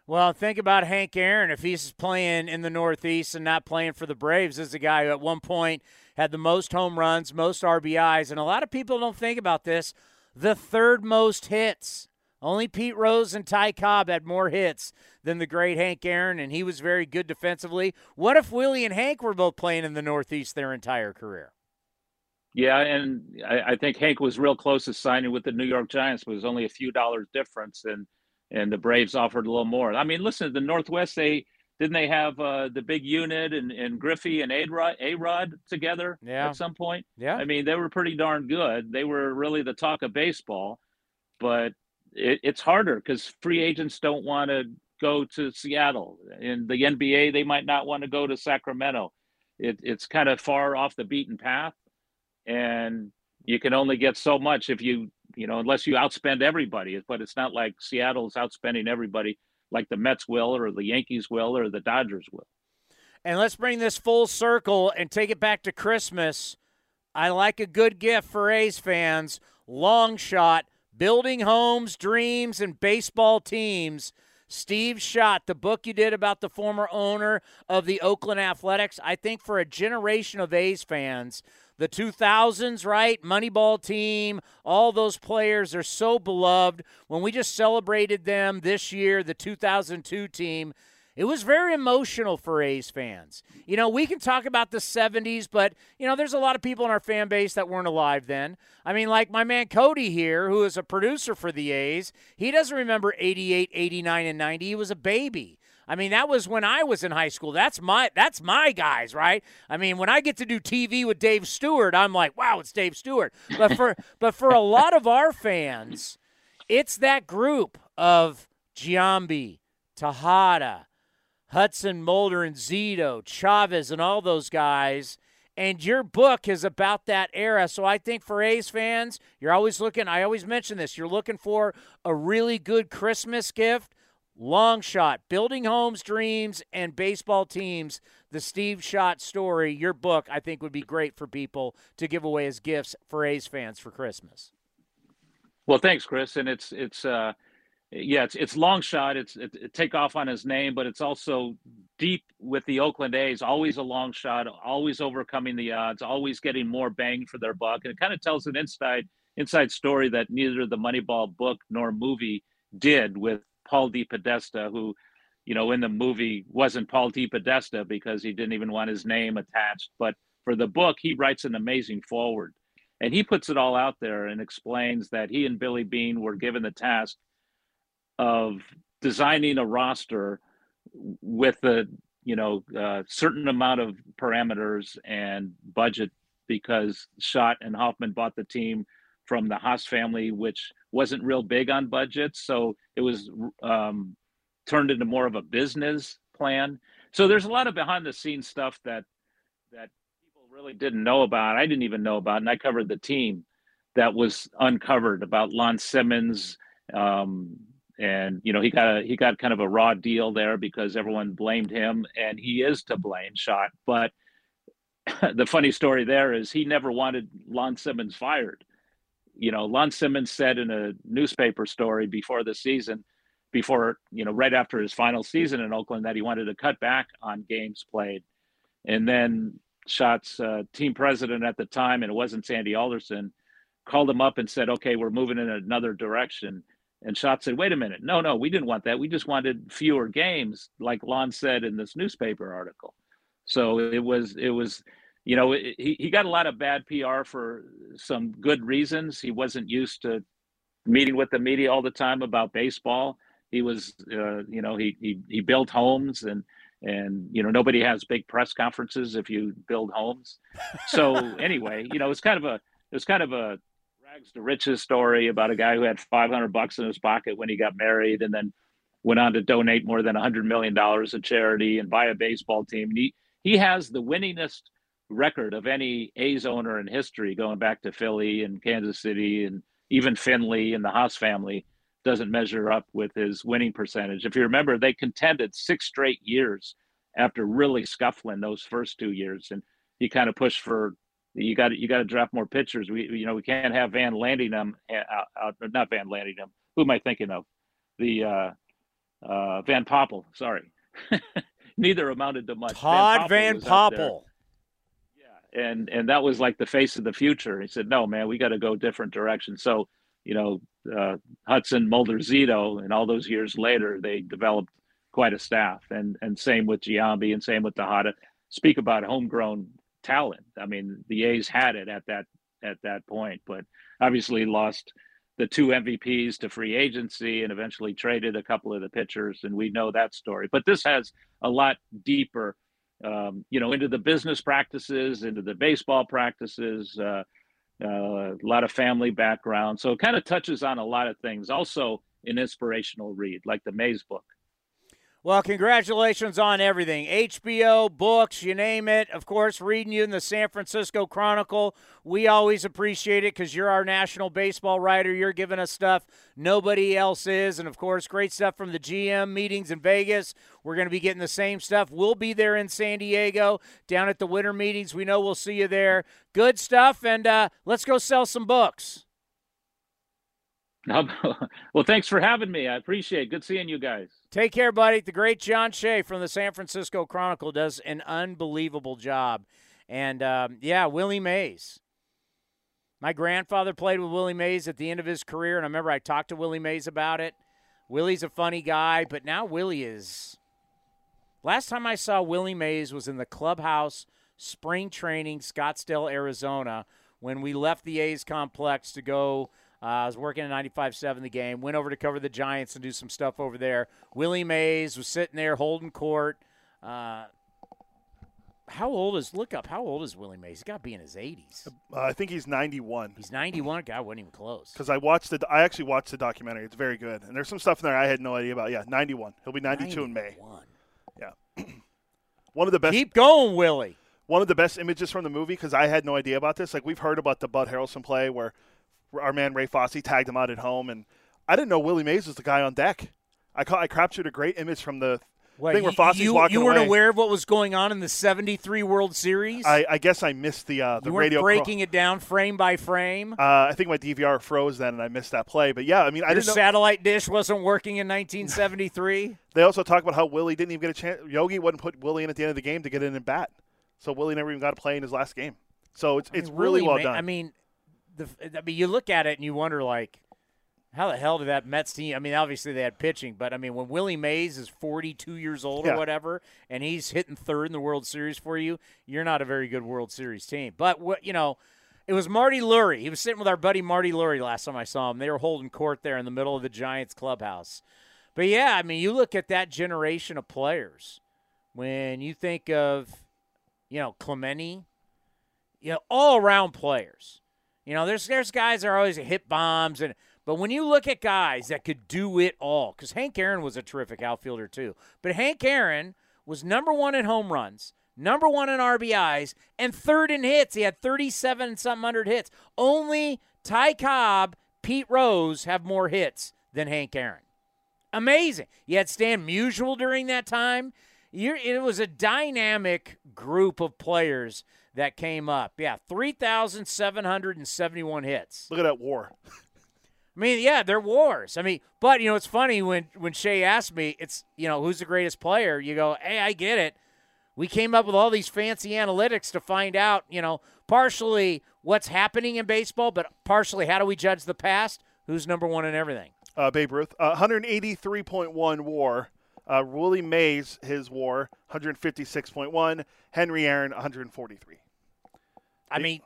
Well, think about Hank Aaron. If he's playing in the Northeast and not playing for the Braves, as a guy who at one point had the most home runs, most RBIs, and a lot of people don't think about this the third most hits. Only Pete Rose and Ty Cobb had more hits than the great Hank Aaron, and he was very good defensively. What if Willie and Hank were both playing in the Northeast their entire career? Yeah, and I, I, think Hank was real close to signing with the New York Giants, but it was only a few dollars difference, and and the Braves offered a little more. I mean, listen, the Northwest, they didn't they have uh, the big unit and, and Griffey and A-Rod, A-Rod together yeah. at some point? Yeah. I mean, they were pretty darn good. They were really the talk of baseball, but it, it's harder because free agents don't want to go to Seattle. In the NBA, they might not want to go to Sacramento. It, it's kind of far off the beaten path and you can only get so much if you you know unless you outspend everybody. But it's not like seattle's outspending everybody like the mets will or the yankees will or the dodgers will. And let's bring this full circle and take it back to christmas. I like a good gift for a's fans. Long shot building homes dreams and baseball teams. Steve Schott, the book you did about the former owner of the Oakland Athletics, I think for a generation of A's fans, the 2000s, right? Moneyball team, all those players are so beloved. When we just celebrated them this year, the 2002 team, it was very emotional for A's fans. You know, we can talk about the 70s, but, you know, there's a lot of people in our fan base that weren't alive then. I mean, like my man Cody here, who is a producer for the A's, he doesn't remember 88, 89, and 90. He was a baby. I mean, that was when I was in high school. That's my that's my guys, right? I mean, when I get to do TV with Dave Stewart, I'm like, wow, it's Dave Stewart. But for but for a lot of our fans, it's that group of Giambi, Tejada, Hudson, Mulder, and Zito, Chavez, and all those guys. And your book is about that era. So I think for A's fans, you're always looking, I always mention this, you're looking for a really good Christmas gift. Long shot, building homes, dreams, and baseball teams. The Steve Schott story, your book, I think would be great for people to give away as gifts for A's fans for Christmas. Well, thanks, Chris. And it's it's uh, yeah, it's it's long shot. It's it, it take off on his name, but it's also deep with the Oakland A's. Always a long shot. Always overcoming the odds. Always getting more bang for their buck. And it kind of tells an inside inside story that neither the Moneyball book nor movie did with Paul DePodesta, who, you know, in the movie wasn't Paul DePodesta because he didn't even want his name attached. But for the book, he writes an amazing forward. And he puts it all out there and explains that he and Billy Beane were given the task of designing a roster with a you know uh, certain amount of parameters and budget because Schott and Hoffman bought the team from the Haas family, which wasn't real big on budgets, so it was um, turned into more of a business plan. So there's a lot of behind the scenes stuff that that people really didn't know about. I didn't even know about, and I covered the team that was uncovered about Lon Simmons, um, and you know he got a he got kind of a raw deal there because everyone blamed him and he is to blame Schott. but the funny story there is he never wanted lon simmons fired you know lon simmons said in a newspaper story before the season before you know right after his final season in oakland that he wanted to cut back on games played and then Schott's uh, team president at the time and it wasn't sandy alderson called him up and said okay we're moving in another direction and Schott said, wait a minute. No, no, we didn't want that. We just wanted fewer games, like Lon said in this newspaper article. So it was, it was, you know, he, he got a lot of bad PR for some good reasons. He wasn't used to meeting with the media all the time about baseball. He was, uh, you know, he, he, he built homes and, and, you know, nobody has big press conferences if you build homes. So anyway, you know, it's kind of a, it was kind of a rags to riches story about a guy who had 500 bucks in his pocket when he got married and then went on to donate more than 100 million dollars to charity and buy a baseball team. And He he has the winningest record of any A's owner in history, going back to Philly and Kansas City and even Finley and the Haas family doesn't measure up with his winning percentage. If you remember, they contended six straight years after really scuffling those first two years, and he kind of pushed for you got you got to draft more pitchers. We you know we can't have Van Landingham out, out not Van landing Landingham. Who am I thinking of? The uh, uh, Van Poppel. Sorry, neither amounted to much. Todd Van Poppel. Van Poppel. And and that was like the face of the future. He said, "No, man, we got to go different direction." So you know, uh, Hudson, Mulder, Zito, and all those years later, they developed quite a staff. And and same with Giambi, and same with Tejada. Speak about homegrown talent. I mean, the A's had it at that at that point, but obviously lost the two MVPs to free agency and eventually traded a couple of the pitchers, and we know that story. But this has a lot deeper, um, you know, into the business practices, into the baseball practices, uh, uh, a lot of family background. So it kind of touches on a lot of things. Also, an inspirational read, like the Mays book. Well, congratulations on everything. HBO, books, you name it. Of course, reading you in the San Francisco Chronicle. We always appreciate it because you're our national baseball writer. You're giving us stuff nobody else is. And of course, great stuff from the GM meetings in Vegas. We're going to be getting the same stuff. We'll be there in San Diego down at the winter meetings. We know we'll see you there. Good stuff. And uh, let's go sell some books. well, thanks for having me. I appreciate it. Good seeing you guys. Take care, buddy. The great John Shea from the San Francisco Chronicle does an unbelievable job. And um, yeah, Willie Mays. My grandfather played with Willie Mays at the end of his career, and I remember I talked to Willie Mays about it. Willie's a funny guy, but now Willie is. Last time I saw Willie Mays was in the clubhouse spring training, Scottsdale, Arizona, when we left the A's complex to go Uh, I was working at 95.7 the game. Went over to cover the Giants and do some stuff over there. Willie Mays was sitting there holding court. Uh, how old is look up? How old is Willie Mays? He's got to be in his 80s. Uh, I think he's 91. He's 91. God, wasn't even close. Because I watched the, I actually watched the documentary. It's very good, and there's some stuff in there I had no idea about. Yeah, 91. He'll be 92 in May. 91. Yeah, one of the best. Keep going, Willie. one of the best images from the movie because I had no idea about this. Like we've heard about the Bud Harrelson play where our man Ray Fosse tagged him out at home, and I didn't know Willie Mays was the guy on deck. I ca- I captured a great image from the What, thing where Fosse's you, walking you weren't away. aware of what was going on in the 73 World Series? I, I guess I missed the uh, the you radio. cro- breaking it down frame by frame? uh, I think my DVR froze then, and I missed that play. But yeah, I mean, I Your didn't know. satellite dish wasn't working in 1973? They also talk about how Willie didn't even get a chance. Yogi wouldn't put Willie in at the end of the game to get in and bat, so Willie never even got to play in his last game. So it's I it's mean, really well ma- done. I mean, the, I mean, you look at it and you wonder, like, how the hell did that Mets team? I mean, obviously they had pitching, but I mean, when Willie Mays is 42 years old Yeah. or whatever, and he's hitting third in the World Series for you, you're not a very good World Series team. But what you know, it was Marty Lurie. He was sitting with our buddy Marty Lurie last time I saw him. They were holding court there in the middle of the Giants clubhouse. But yeah, I mean, you look at that generation of players. When you think of, you know, Clemente, you know, all around players. You know, there's there's guys that are always hit bombs and but when you look at guys that could do it all, because Hank Aaron was a terrific outfielder too. But Hank Aaron was number one in home runs, number one in RBIs, and third in hits. He had 37 and some hundred hits. Only Ty Cobb, Pete Rose have more hits than Hank Aaron. Amazing. You had Stan Musial during that time. You're, it was a dynamic group of players that came up. Yeah, 3,771 hits. Look at that war. I mean, yeah, they're wars. I mean, but you know, it's funny when when Shea asked me, it's you know, who's the greatest player? You go, hey, I get it. We came up with all these fancy analytics to find out, you know, partially what's happening in baseball, but partially how do we judge the past? Who's number one in everything? Uh, Babe Ruth, uh, 183.1 WAR. Uh, Willie Mays, his WAR, 156.1. Henry Aaron, 143. I mean,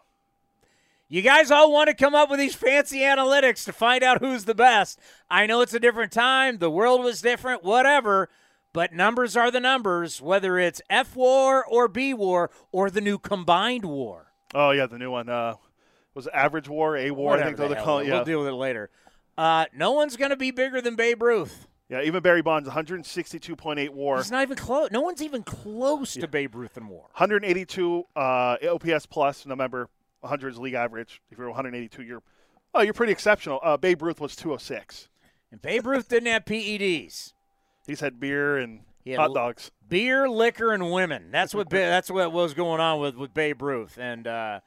you guys all want to come up with these fancy analytics to find out who's the best. I know it's a different time, the world was different, whatever, but numbers are the numbers, whether it's F war or B war or the new combined war. Oh yeah, the new one uh, was it Average War, A War. I Whatever think the hell call. Yeah, We'll deal with it later. Uh, no one's going to be bigger than Babe Ruth. Yeah. Even Barry Bonds, 162.8 WAR, He's not even close. No one's even close to Babe Ruth in war. 182 uh, OPS plus. Remember, 100 is league average. If you're 182, you're oh, you're pretty exceptional. Uh, Babe Ruth was 206. And Babe Ruth didn't have PEDs. He's had beer and He hot dogs. beer, liquor, and women. That's what that's what was going on with with Babe Ruth. And uh,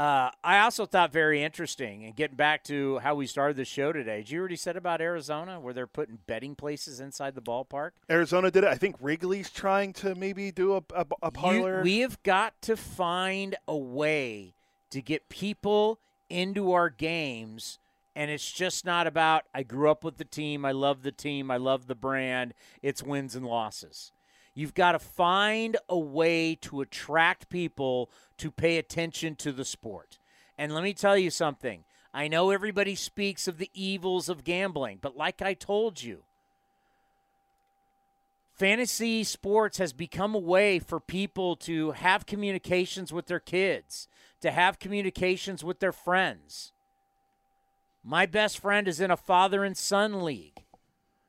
uh, I also thought very interesting. And getting back to how we started the show today, did you already said about Arizona where they're putting betting places inside the ballpark? Arizona did it. I think Wrigley's trying to maybe do a, a, a You- parlor. we have got to find a way to get people into our games. And it's just not about, I grew up with the team, I love the team, I love the brand. It's wins and losses. You've got to find a way to attract people to pay attention to the sport. And let me tell you something. I know everybody speaks of the evils of gambling, but like I told you, fantasy sports has become a way for people to have communications with their kids, to have communications with their friends. My best friend is in a father and son league.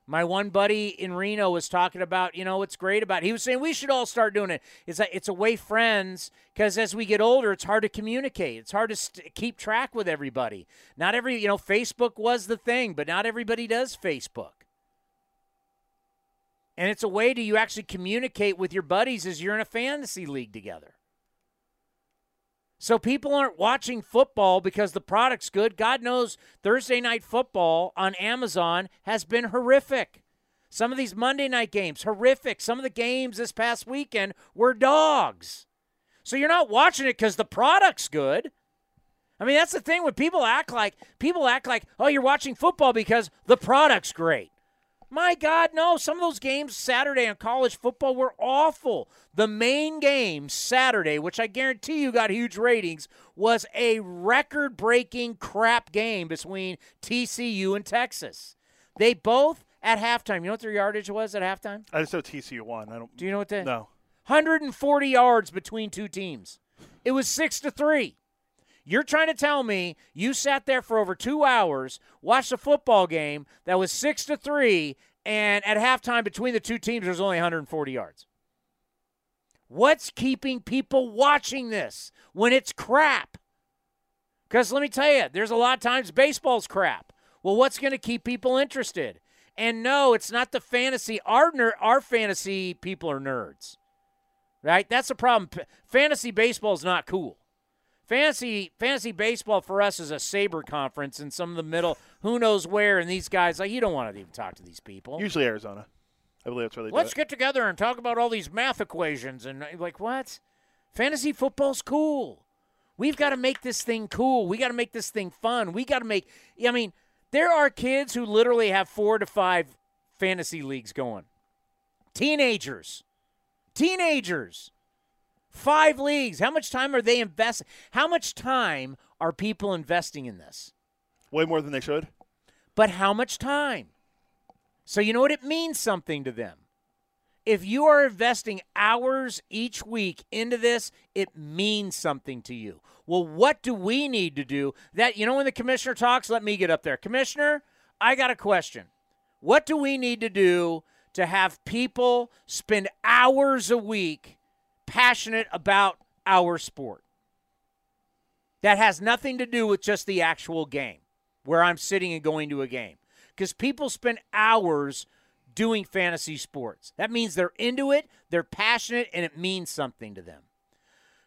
My one buddy in Reno was talking about, you know, what's great about. It. He was saying we should all start doing it. It's like it's a way friends because as we get older, it's hard to communicate. It's hard to st- keep track with everybody. Not every, you know, Facebook was the thing, but not everybody does Facebook. And it's a way to you actually communicate with your buddies as you're in a fantasy league together. So people aren't watching football because the product's good. God knows Thursday night football on Amazon has been horrific. Some of these Monday night games, horrific. Some of the games this past weekend were dogs. So you're not watching it because the product's good. I mean, that's the thing when people act like people act like, oh, you're watching football because the product's great. My God, no. Some of those games Saturday on college football were awful. The main game Saturday, which I guarantee you got huge ratings, was a record breaking crap game between TCU and Texas. They both at halftime. You know what their yardage was at halftime? I just know TCU won. I don't. Do you know what they? No. 140 yards between two teams. It was six to three. You're trying to tell me you sat there for over two hours, watched a football game that was six to three, and at halftime between the two teams there's only 140 yards. What's keeping people watching this when it's crap? Because let me tell you, there's a lot of times baseball's crap. Well, what's going to keep people interested? And no, it's not the fantasy. Our ner- our fantasy people are nerds, right? That's the problem. P- fantasy baseball is not cool. Fantasy fantasy baseball for us is a SABR conference in some of the middle, who knows where, and these guys like you don't want to even talk to these people. Usually Arizona. I believe that's where they Let's do it. get together and talk about all these math equations and like what? Fantasy football's cool. We've got to make this thing cool. We got to make this thing fun. We got to make I mean, there are kids who literally have 4 to 5 fantasy leagues going. Teenagers. Teenagers. 5 leagues. How much time are they investing? How much time are people investing in this? Way more than they should. But how much time? So you know what? It means something to them. If you are investing hours each week into this, it means something to you. Well, what do we need to do? That you know when the commissioner talks, let me get up there. Commissioner, I got a question. What do we need to do to have people spend hours a week passionate about our sport? That has nothing to do with just the actual game, where I'm sitting and going to a game. Because people spend hours doing fantasy sports. That means they're into it, they're passionate, and it means something to them.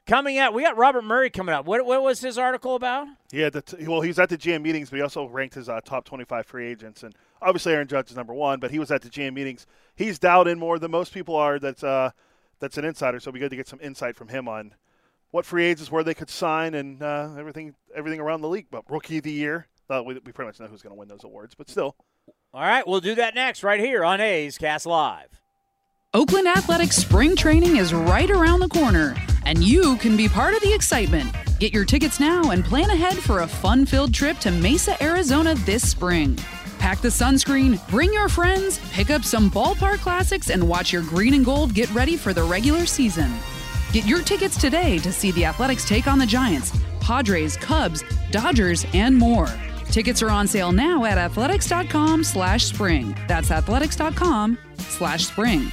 Coming out, we got Robert Murray coming up. What, what was his article about? Yeah, the t- well, he was at the GM meetings, but he also ranked his uh, top 25 free agents, and obviously Aaron Judge is number one. But he was at the GM meetings. He's dialed in more than most people are. That's uh, that's an insider, so it'd be good to get some insight from him on what free agents where they could sign and uh, everything everything around the league. But rookie of the year, uh, we, we pretty much know who's going to win those awards, but still. All right, we'll do that next right here on A's Cast Live. Oakland Athletics spring training is right around the corner, and you can be part of the excitement. Get your tickets now and plan ahead for a fun filled trip to Mesa, Arizona this spring. Pack the sunscreen, bring your friends, pick up some ballpark classics, and watch your green and gold get ready for the regular season. Get your tickets today to see the Athletics take on the Giants, Padres, Cubs, Dodgers, and more. Tickets are on sale now at athletics.com slash spring. That's athletics.com slash spring.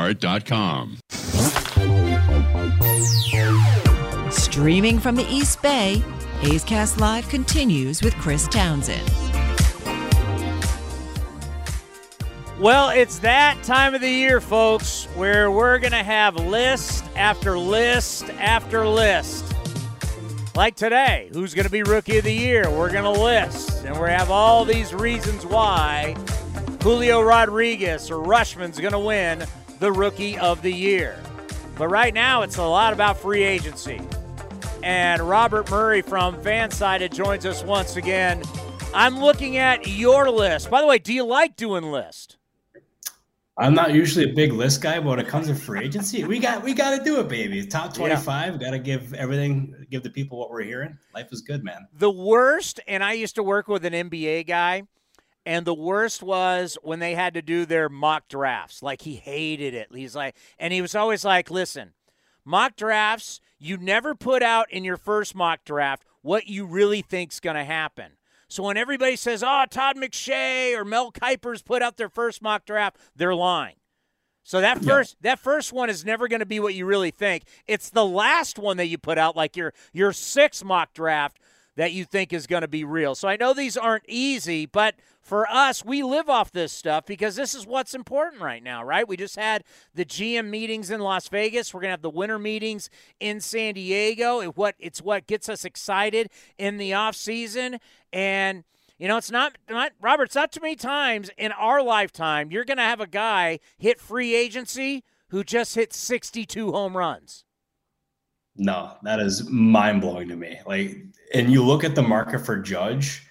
lastdivebar.com. Streaming from the East Bay, A's Cast Live continues with Chris Townsend. Well, it's that time of the year, folks, where we're going to have list after list after list. Like today, who's going to be Rookie of the Year? We're going to list, and we have all these reasons why Julio Rodriguez or Rutschman's going to win the Rookie of the Year. But right now, it's a lot about free agency. And Robert Murray from Fansided joins us once again. I'm looking at your list. By the way, do you like doing list? I'm not usually a big list guy, but when it comes to free agency, we got we got to do it, baby. Top 25, got to give everything, give the people what we're hearing. Life is good, man. The worst, and I used to work with an NBA guy, and the worst was when they had to do their mock drafts. Like he hated it. He's like, and he was always like, "Listen, mock drafts, you never put out in your first mock draft what you really think's going to happen." So when everybody says, "Oh, Todd McShay or Mel Kiper's put out their first mock draft," they're lying. So that first that first one is never going to be what you really think. It's the last one that you put out, like your your sixth mock draft. That you think is going to be real. So I know these aren't easy, but for us, we live off this stuff because this is what's important right now, right? We just had the GM meetings in Las Vegas. We're going to have the winter meetings in San Diego. It what it's what gets us excited in the off season and you know, it's not, not Robert. It's not too many times in our lifetime you're going to have a guy hit free agency who just hit 62 home runs. No, that is mind blowing to me. Like, and you look at the market for Judge,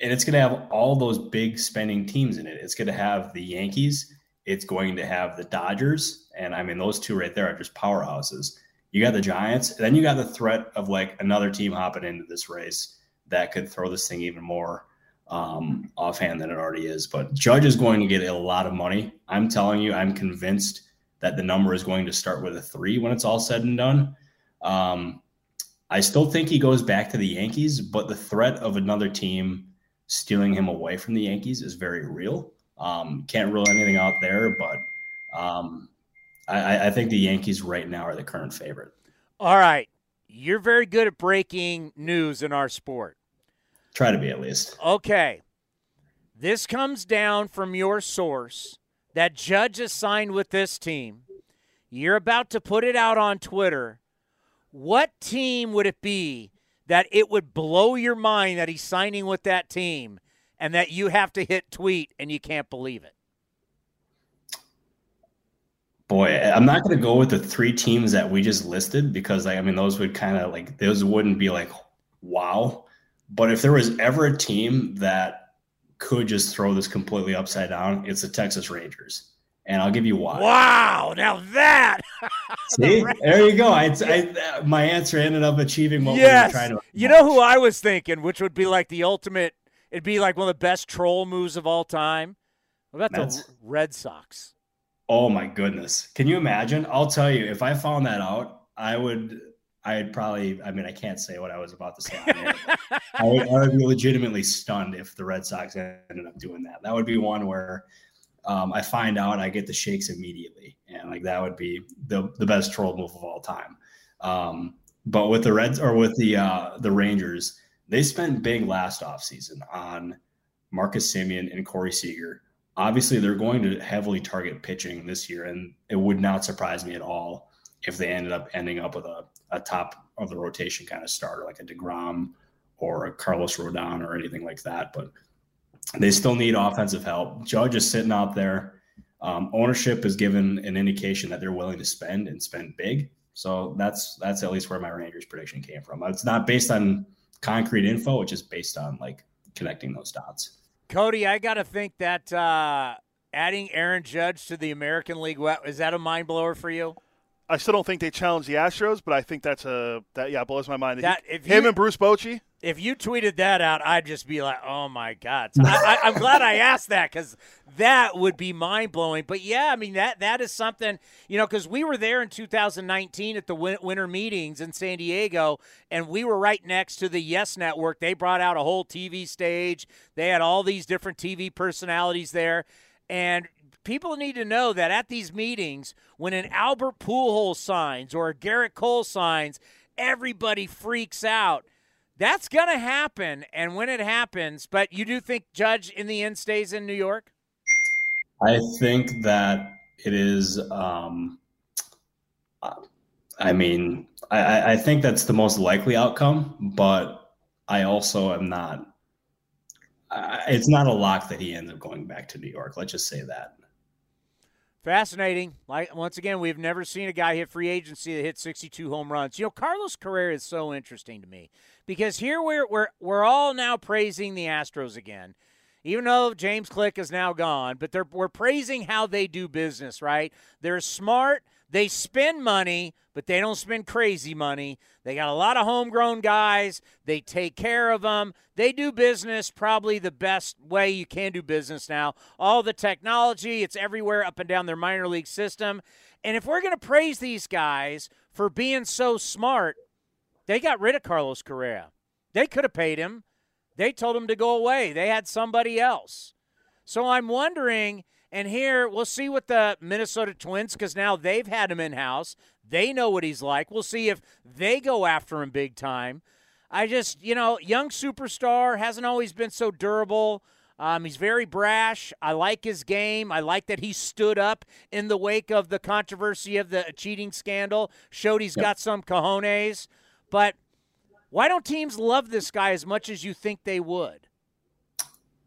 and it's going to have all those big spending teams in it. It's going to have the Yankees. It's going to have the Dodgers, and I mean those two right there are just powerhouses. You got the Giants, then you got the threat of like another team hopping into this race that could throw this thing even more um, offhand than it already is. But Judge is going to get a lot of money. I'm telling you, I'm convinced that the number is going to start with a three when it's all said and done. Um, I still think he goes back to the Yankees, but the threat of another team stealing him away from the Yankees is very real. Um, can't rule anything out there, but um, I, I think the Yankees right now are the current favorite. All right. You're very good at breaking news in our sport. Try to be at least. Okay. This comes down from your source that Judge is signed with this team. You're about to put it out on Twitter. What team would it be that it would blow your mind that he's signing with that team and that you have to hit tweet and you can't believe it? Boy, I'm not going to go with the three teams that we just listed because I mean those would kind of like those wouldn't be like wow. But if there was ever a team that could just throw this completely upside down, it's the Texas Rangers. And I'll give you why. Wow! Now that see, the there you go. I, I, my answer ended up achieving what yes. we were trying to. You know who I was thinking, which would be like the ultimate. It'd be like one of the best troll moves of all time. What about That's, the Red Sox? Oh my goodness! Can you imagine? I'll tell you, if I found that out, I would I'd probably, I mean, I can't say what I was about to say. I, would, I, would, be legitimately stunned if the Red Sox ended up doing that. That would be one where um, I find out, I get the shakes immediately, and like that would be the the best troll move of all time. Um, but with the Reds or with the uh, the Rangers, they spent big last offseason on Marcus Semien and Corey Seager. Obviously, they're going to heavily target pitching this year, and it would not surprise me at all if they ended up ending up with a a top of the rotation kind of starter, like a DeGrom or a Carlos Rodon or anything like that. But they still need offensive help. Judge is sitting out there. Um, ownership is given an indication that they're willing to spend and spend big. So that's that's at least where my Rangers prediction came from. It's not based on concrete info; it's just based on like connecting those dots. Cody, I got to think that uh, adding Aaron Judge to the American League is that a mind blower for you? I still don't think they challenge the Astros, but I think that's a that yeah blows my mind. That if him and Bruce Bochy. If you tweeted that out, I'd just be like, "Oh my god!" So I, am glad I asked that because that would be mind blowing. But yeah, I mean that that is something you know because we were there in 2019 at the winter meetings in San Diego, and we were right next to the Yes Network. They brought out a whole TV stage. They had all these different TV personalities there, and people need to know that at these meetings, when an Albert Pujols signs or a Gerrit Cole signs, everybody freaks out. That's going to happen, and when it happens, but you do think Judge in the end stays in New York? I think that it is. Um, I mean, I, I think that's the most likely outcome, but I also am not. it's not a lock that he ends up going back to New York. Let's just say that. Fascinating. Like once again, we've never seen a guy hit free agency that hit 62 home runs. You know, Carlos Correa is so interesting to me because here we're we're we're all now praising the Astros again, even though James Click is now gone. But they're we're praising how they do business. Right? They're smart. They spend money, but they don't spend crazy money. They got a lot of homegrown guys. They take care of them. They do business probably the best way you can do business now. All the technology, it's everywhere up and down their minor league system. And if we're going to praise these guys for being so smart, they got rid of Carlos Correa. They could have paid him. They told him to go away. They had somebody else. So I'm wondering and here we'll see what the Minnesota Twins, because now they've had him in house. They know what he's like. We'll see if they go after him big time. I just, you know, young superstar hasn't always been so durable. Um, he's very brash. I like his game. I like that he stood up in the wake of the controversy of the cheating scandal, showed he's yep. got some cojones. But why don't teams love this guy as much as you think they would?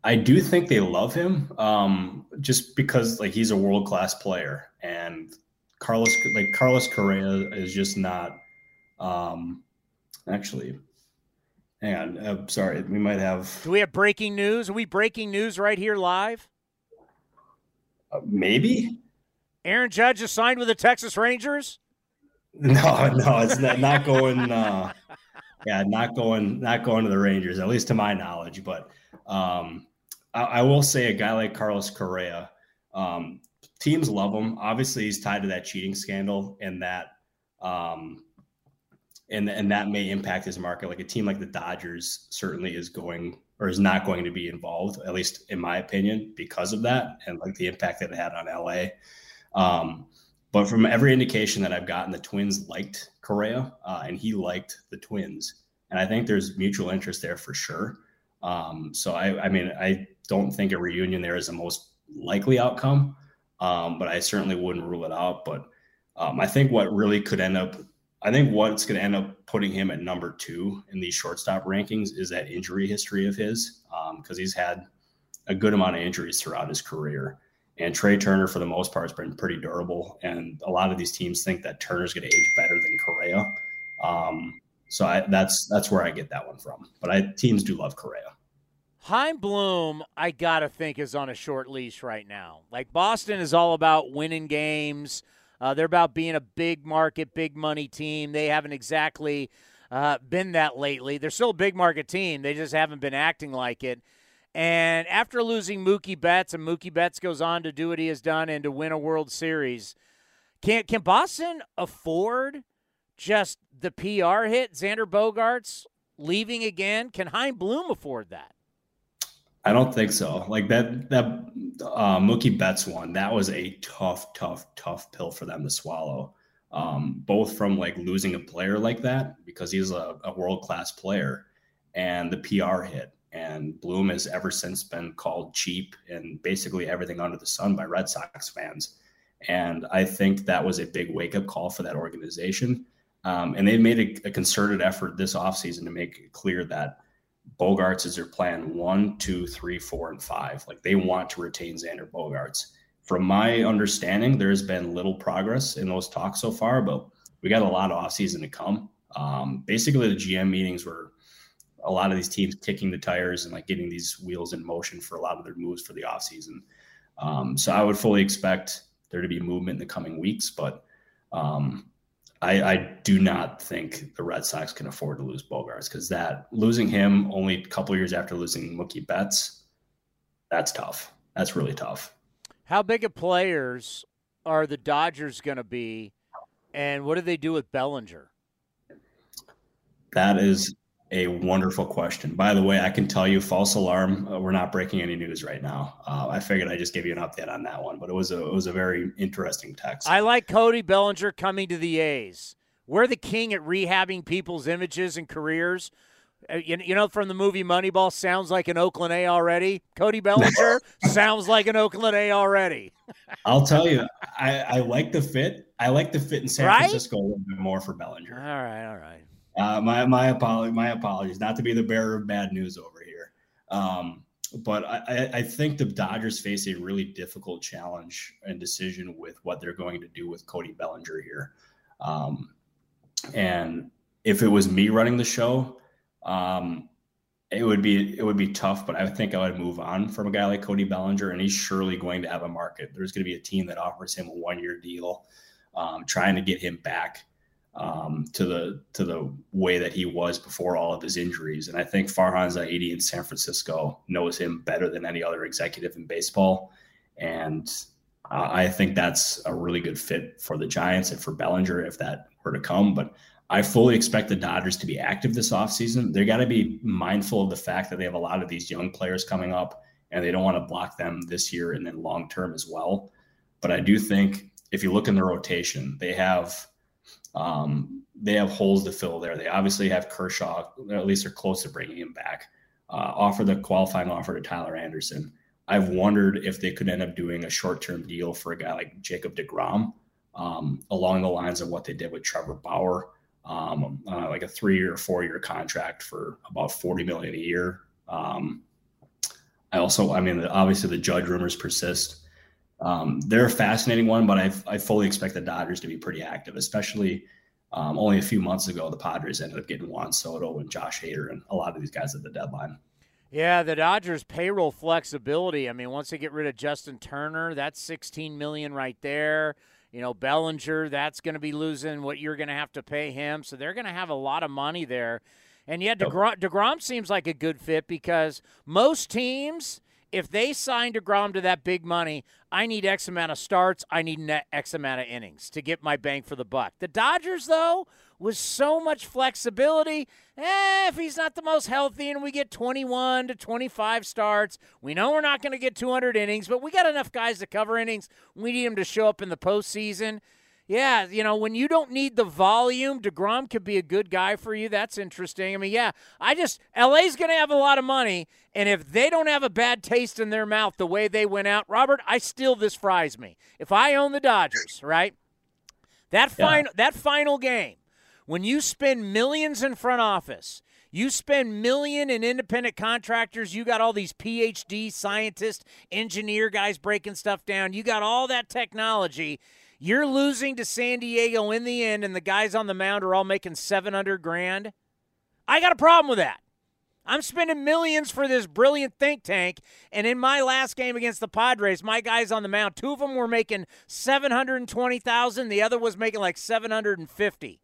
I do think they love him, um, just because like he's a world class player, and Carlos like Carlos Correa is just not. Um, actually, hang on. Uh, sorry, we might have. Do we have breaking news? Are we breaking news right here live? Uh, maybe. Aaron Judge is signed with the Texas Rangers. No, no, it's not, not going. Uh, yeah, not going, not going to the Rangers, at least to my knowledge. But um, I, I will say, a guy like Carlos Correa, um, teams love him. Obviously, he's tied to that cheating scandal, and that, um, and and that may impact his market. Like a team like the Dodgers certainly is going or is not going to be involved, at least in my opinion, because of that and like the impact that it had on LA. Um, but from every indication that I've gotten, the Twins liked Correa, uh, and he liked the Twins, and I think there's mutual interest there for sure. Um, so I, I mean, I don't think a reunion there is the most likely outcome, um, but I certainly wouldn't rule it out. But um, I think what really could end up, I think what's going to end up putting him at number two in these shortstop rankings is that injury history of his, because um, he's had a good amount of injuries throughout his career. And Trea Turner, for the most part, has been pretty durable. And a lot of these teams think that Turner's going to age better than Correa. Um, so I, that's that's where I get that one from. But I teams do love Correa. Chaim Bloom, I gotta think, is on a short leash right now. Like Boston is all about winning games. Uh, they're about being a big market, big money team. They haven't exactly uh, been that lately. They're still a big market team. They just haven't been acting like it. And after losing Mookie Betts, and Mookie Betts goes on to do what he has done and to win a World Series, can can Boston afford just the PR hit, Xander Bogaerts leaving again? Can Chaim Bloom afford that? I don't think so. Like that that uh, Mookie Betts one, that was a tough, tough, tough pill for them to swallow. Um, both from like losing a player like that because he's a, a world class player, and the PR hit. And Bloom has ever since been called cheap and basically everything under the sun by Red Sox fans. And I think that was a big wake up call for that organization. Um, and they've made a, a, concerted effort this offseason to make it clear that Bogaerts is their plan one, two, three, four, and five. Like they want to retain Xander Bogaerts. From my understanding, there's been little progress in those talks so far, but we got a lot of offseason to come. Um, basically, the GM meetings were a lot of these teams kicking the tires and like getting these wheels in motion for a lot of their moves for the offseason. Um, so I would fully expect there to be movement in the coming weeks, but um, I, I, do not think the Red Sox can afford to lose Bogaerts because that losing him only a couple years after losing Mookie Betts, that's tough. That's really tough. How big of players are the Dodgers going to be, and what do they do with Bellinger? That is a wonderful question. By the way, I can tell you, false alarm. Uh, we're not breaking any news right now. Uh, I figured I'd just give you an update on that one, but it was a it was a very interesting text. I like Cody Bellinger coming to the A's. We're the king at rehabbing people's images and careers. Uh, you, you know, from the movie Moneyball, sounds like an Oakland A already. Cody Bellinger sounds like an Oakland A already. I'll tell you, I, I like the fit. I like the fit in San right? Francisco a little bit more for Bellinger. All right, all right. Uh, my my apology, my apologies. Not to be the bearer of bad news over here, um, but I, I think the Dodgers face a really difficult challenge and decision with what they're going to do with Cody Bellinger here. Um, and if it was me running the show, um, it would be it would be tough. But I think I would move on from a guy like Cody Bellinger, and he's surely going to have a market. There's going to be a team that offers him a one year deal, um, trying to get him back um, to the to the way that he was before all of his injuries. And I think Farhan Zaidi in San Francisco knows him better than any other executive in baseball. And uh, I think that's a really good fit for the Giants and for Bellinger if that were to come. But I fully expect the Dodgers to be active this offseason. They got to be mindful of the fact that they have a lot of these young players coming up and they don't want to block them this year and then long term as well. But I do think if you look in the rotation, they have um, they have holes to fill there. They obviously have Kershaw, at least they're close to bringing him back. Uh, offer the qualifying offer to Tyler Anderson. I've wondered if they could end up doing a short term deal for a guy like Jacob DeGrom um, along the lines of what they did with Trevor Bauer, um, uh, like a three or four year contract for about 40 million a year. Um, I also, I mean, obviously the Judge rumors persist. Um, they're a fascinating one, but I, I fully expect the Dodgers to be pretty active, especially um, only a few months ago, the Padres ended up getting Juan Soto and Josh Hader and a lot of these guys at the deadline. Yeah, the Dodgers payroll flexibility. I mean, once they get rid of Justin Turner, that's 16 million right there. You know, Bellinger, that's going to be losing what you're going to have to pay him. So they're going to have a lot of money there. And yet, DeGrom, DeGrom seems like a good fit because most teams, if they sign DeGrom to that big money, I need X amount of starts, I need X amount of innings to get my bang for the buck. The Dodgers, though, with so much flexibility, eh, if he's not the most healthy and we get 21 to 25 starts, we know we're not going to get 200 innings, but we got enough guys to cover innings. We need him to show up in the postseason. Yeah, you know, when you don't need the volume, DeGrom could be a good guy for you. That's interesting. I mean, yeah, I just, LA's going to have a lot of money. And if they don't have a bad taste in their mouth the way they went out, Robert, I still, this fries me. If I own the Dodgers, right? That, yeah. final, that final game, when you spend millions in front office, you spend million in independent contractors. You got all these PhD scientists, engineer guys breaking stuff down. You got all that technology you're losing to San Diego in the end, and the guys on the mound are all making 700 grand. I got a problem with that. I'm spending millions for this brilliant think tank, and in my last game against the Padres, my guys on the mound, two of them were making 720,000, the other was making like 750.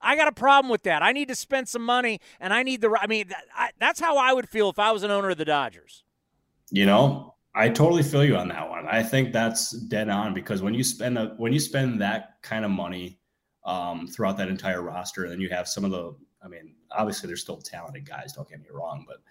I got a problem with that. I need to spend some money, and I need the. I mean, that's how I would feel if I was an owner of the Dodgers. You know, I totally feel you on that one. I think that's dead on because when you spend a, when you spend that kind of money um, throughout that entire roster, and then you have some of the, I mean, obviously they're still talented guys. Don't get me wrong, but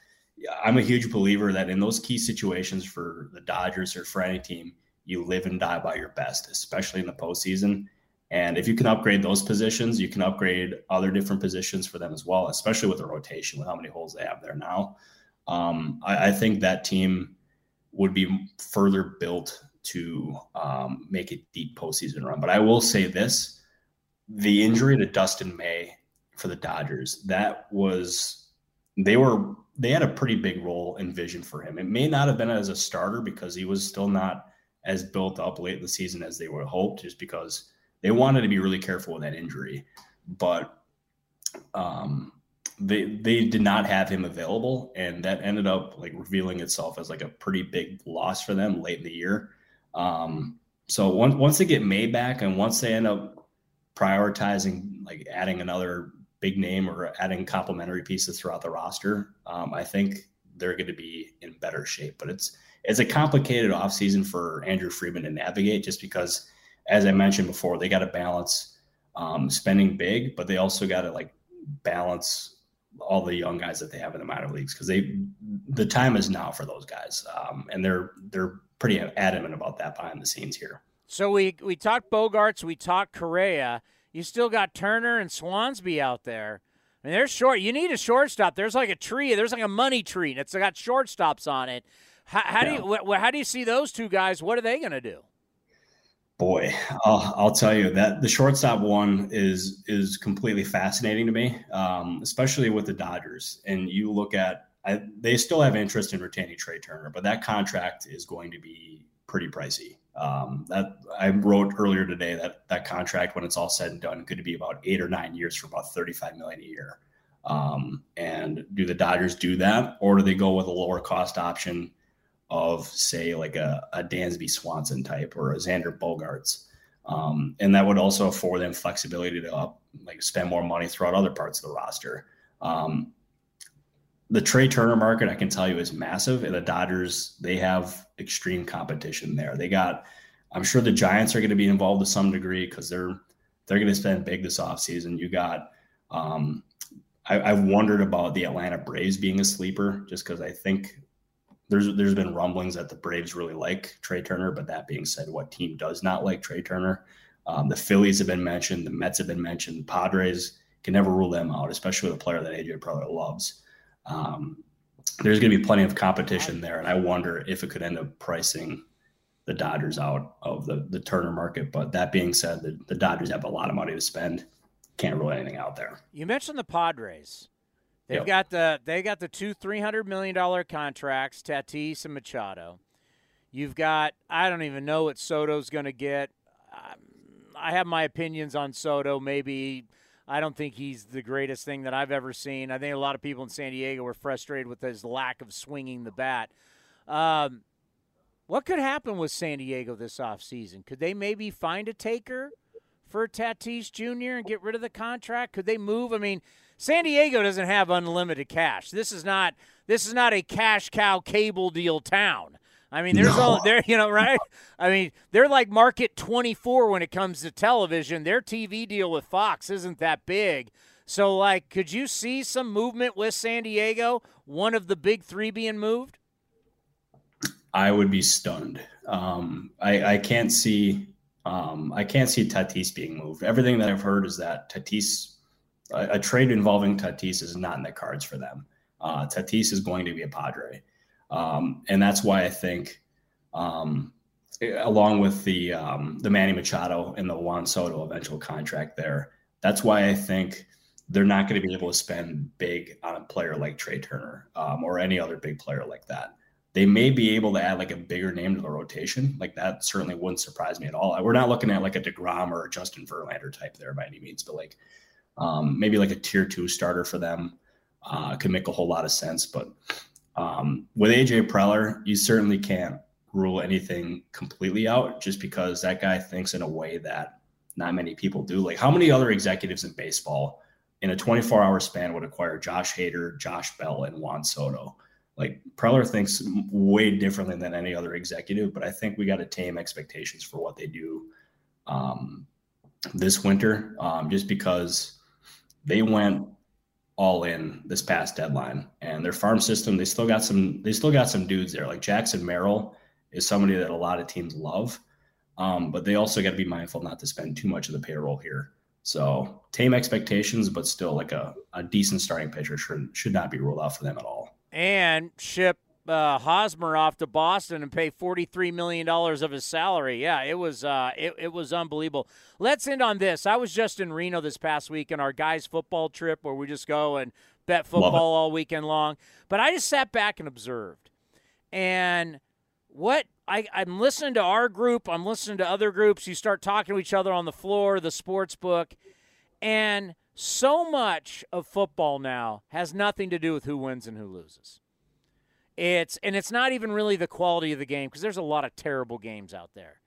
I'm a huge believer that in those key situations for the Dodgers or for any team, you live and die by your best, especially in the postseason. And if you can upgrade those positions, you can upgrade other different positions for them as well, especially with the rotation, with how many holes they have there now. Um, I, I think that team would be further built to um, make a deep postseason run. But I will say this: the injury to Dustin May for the Dodgers that was they were they had a pretty big role and vision for him. It may not have been as a starter because he was still not as built up late in the season as they would hoped, just because they wanted to be really careful with that injury. But um, they they did not have him available, and that ended up like revealing itself as like a pretty big loss for them late in the year. Um, so once once they get May back, and once they end up prioritizing like adding another big name or adding complementary pieces throughout the roster, um, I think they're going to be in better shape. But it's it's a complicated offseason for Andrew Friedman to navigate, just because, as I mentioned before, they got to balance um, spending big, but they also got to like balance all the young guys that they have in the minor leagues because they the time is now for those guys, um, and they're they're pretty adamant about that behind the scenes here. So we we talked Bogaerts, we talked Correa. You still got Turner and Swansby out there. I mean, they're short. You need a shortstop. There's like a tree. There's like a money tree, and it's got shortstops on it. How, how yeah. do you how do you see those two guys? What are they going to do? Boy, I'll, I'll, tell you that the shortstop one is is completely fascinating to me, um, especially with the Dodgers. And you look at, I, they still have interest in retaining Trea Turner, but that contract is going to be pretty pricey. Um, that I wrote earlier today that that contract, when it's all said and done, could be about eight or nine years for about thirty five million a year. Um, and do the Dodgers do that, or do they go with a lower cost option? Of say like a, a Dansby Swanson type or a Xander Bogaerts. Um, and that would also afford them flexibility to uh, like spend more money throughout other parts of the roster. Um, the Trea Turner market, I can tell you, is massive. And the Dodgers, they have extreme competition there. They got, I'm sure the Giants are going to be involved to some degree because they're they're going to spend big this offseason. You got, um, I, I've wondered about the Atlanta Braves being a sleeper just because I think there's there's been rumblings that the Braves really like Trea Turner, but that being said, what team does not like Trea Turner? Um, the Phillies have been mentioned, the Mets have been mentioned, the Padres can never rule them out, especially with a player that AJ Preller loves. Um, there's going to be plenty of competition there, and I wonder if it could end up pricing the Dodgers out of the, the Turner market. But that being said, the, the Dodgers have a lot of money to spend. Can't rule anything out there. You mentioned the Padres. They've yep. got the they got the two three hundred million dollar contracts, Tatis and Machado. You've got I don't even know what Soto's going to get. I have my opinions on Soto. Maybe I don't think he's the greatest thing that I've ever seen. I think a lot of people in San Diego were frustrated with his lack of swinging the bat. Um, what could happen with San Diego this offseason? Could they maybe find a taker for Tatis Jr. and get rid of the contract? Could they move? I mean, San Diego doesn't have unlimited cash. This is not this is not a cash cow cable deal town. I mean, there's no. all there, you know, right? I mean, they're like market 24 when it comes to television. Their TV deal with Fox isn't that big. So, like, could you see some movement with San Diego, one of the big three being moved? I would be stunned. Um, I, I can't see, um, I can't see Tatis being moved. Everything that I've heard is that Tatis, a, a trade involving Tatis, is not in the cards for them. Uh, Tatis is going to be a Padre. Um, and that's why I think, um, along with the um, the Manny Machado and the Juan Soto eventual contract there, that's why I think they're not going to be able to spend big on a player like Trea Turner um, or any other big player like that. They may be able to add like a bigger name to the rotation. Like that certainly wouldn't surprise me at all. We're not looking at like a Degrom or a Justin Verlander type there by any means, but like um, maybe like a tier two starter for them uh, could make a whole lot of sense. But um, with AJ Preller, you certainly can't rule anything completely out just because that guy thinks in a way that not many people do. Like, how many other executives in baseball in a 24 hour span would acquire Josh Hader, Josh Bell, and Juan Soto? Like, Preller thinks way differently than any other executive, but I think we got to tame expectations for what they do um, this winter um, just because they went all in this past deadline. And their farm system, they still got some they still got some dudes there. Like Jackson Merrill is somebody that a lot of teams love. Um, but they also got to be mindful not to spend too much of the payroll here. So tame expectations, but still like a, a decent starting pitcher should should not be ruled out for them at all. And ship uh, Hosmer off to Boston and pay $43 million of his salary. Yeah, it was uh, it, it was unbelievable. Let's end on this. I was just in Reno this past week on our guys' football trip where we just go and bet football all weekend long. But I just sat back and observed. And what I, I'm listening to our group, I'm listening to other groups. You start talking to each other on the floor, the sports book. And so much of football now has nothing to do with who wins and who loses. It's and it's not even really the quality of the game because there's a lot of terrible games out there.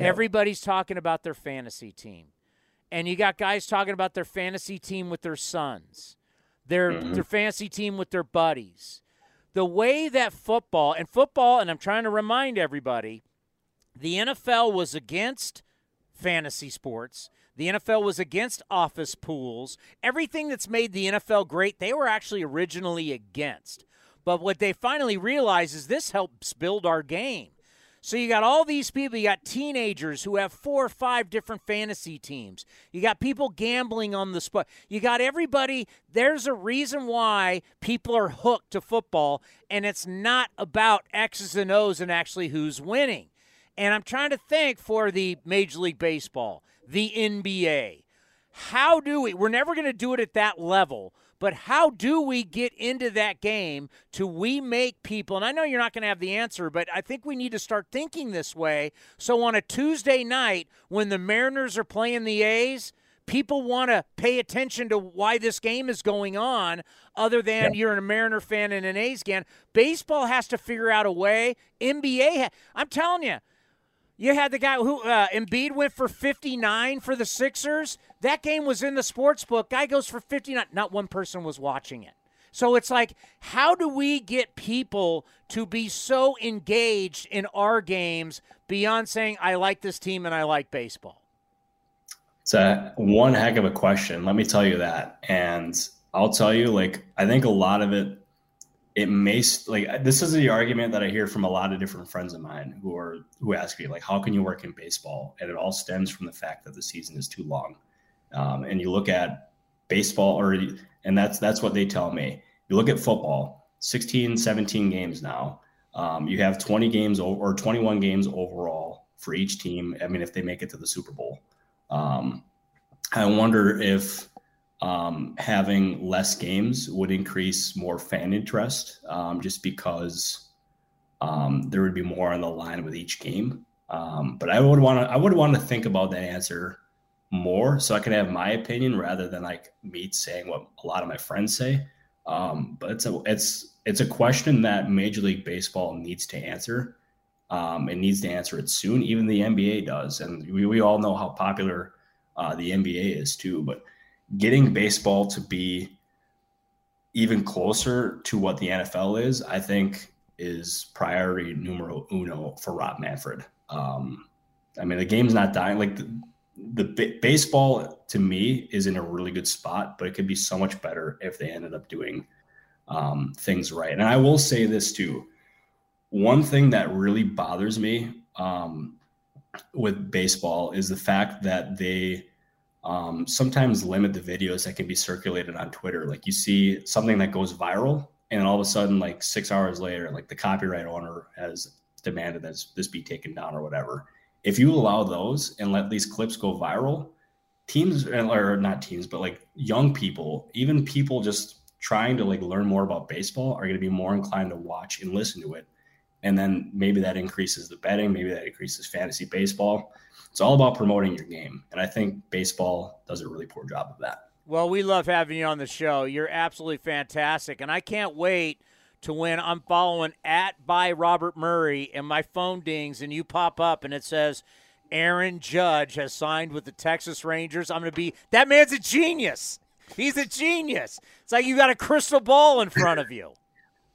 Everybody's talking about their fantasy team. And you got guys talking about their fantasy team with their sons. Their mm-hmm. their fantasy team with their buddies. The way that football and football and I'm trying to remind everybody the NFL was against fantasy sports. The NFL was against office pools. Everything that's made the NFL great, they were actually originally against. But what they finally realize is this helps build our game. So you got all these people, you got teenagers who have four or five different fantasy teams. You got people gambling on the spot. You got everybody. There's a reason why people are hooked to football, and it's not about X's and O's and actually who's winning. And I'm trying to think for the Major League Baseball, the NBA. How do we? We're never going to do it at that level, but how do we get into that game to we make people, and I know you're not going to have the answer, but I think we need to start thinking this way. So on a Tuesday night when the Mariners are playing the A's, people want to pay attention to why this game is going on other than yeah. you're a Mariner fan and an A's fan. Baseball has to figure out a way. NBA, I'm telling you, you had the guy who uh, Embiid went for 59 for the Sixers. That game was in the sports book. Guy goes for 59. Not one person was watching it. So it's like, how do we get people to be so engaged in our games beyond saying, I like this team and I like baseball? It's a one heck of a question. Let me tell you that. And I'll tell you, like, I think a lot of it it may like this is the argument that I hear from a lot of different friends of mine who are who ask me like, how can you work in baseball? And it all stems from the fact that the season is too long. Um, and you look at baseball or and that's that's what they tell me. You look at football, 16, 17 games now. Um, you have 20 games or 21 games overall for each team. I mean, if they make it to the Super Bowl, um, I wonder if um, having less games would increase more fan interest, um, just because um, there would be more on the line with each game. Um, but I would want to I would want to think about that answer more so I can have my opinion rather than like me saying what a lot of my friends say. Um, but it's a it's it's a question that Major League Baseball needs to answer. Um, it needs to answer it soon. Even the NBA does, and we, we all know how popular uh, the NBA is too. But getting baseball to be even closer to what the NFL is, I think, is priority numero uno for Rob Manfred. Um, I mean, the game's not dying. Like the, the b- baseball to me is in a really good spot, but it could be so much better if they ended up doing um, things right. And I will say this too. One thing that really bothers me um, with baseball is the fact that they um, sometimes limit the videos that can be circulated on Twitter. Like you see something that goes viral, and all of a sudden, like six hours later, like the copyright owner has demanded that this be taken down or whatever. If you allow those and let these clips go viral, teams or not teams, but like young people, even people just trying to like learn more about baseball are going to be more inclined to watch and listen to it. And then maybe that increases the betting, maybe that increases fantasy baseball. It's all about promoting your game. And I think baseball does a really poor job of that. Well, we love having you on the show. You're absolutely fantastic. And I can't wait to when I'm following at by Robert Murray and my phone dings and you pop up and it says Aaron Judge has signed with the Texas Rangers. I'm going to be that man's a genius. He's a genius. It's like you got a crystal ball in front of you.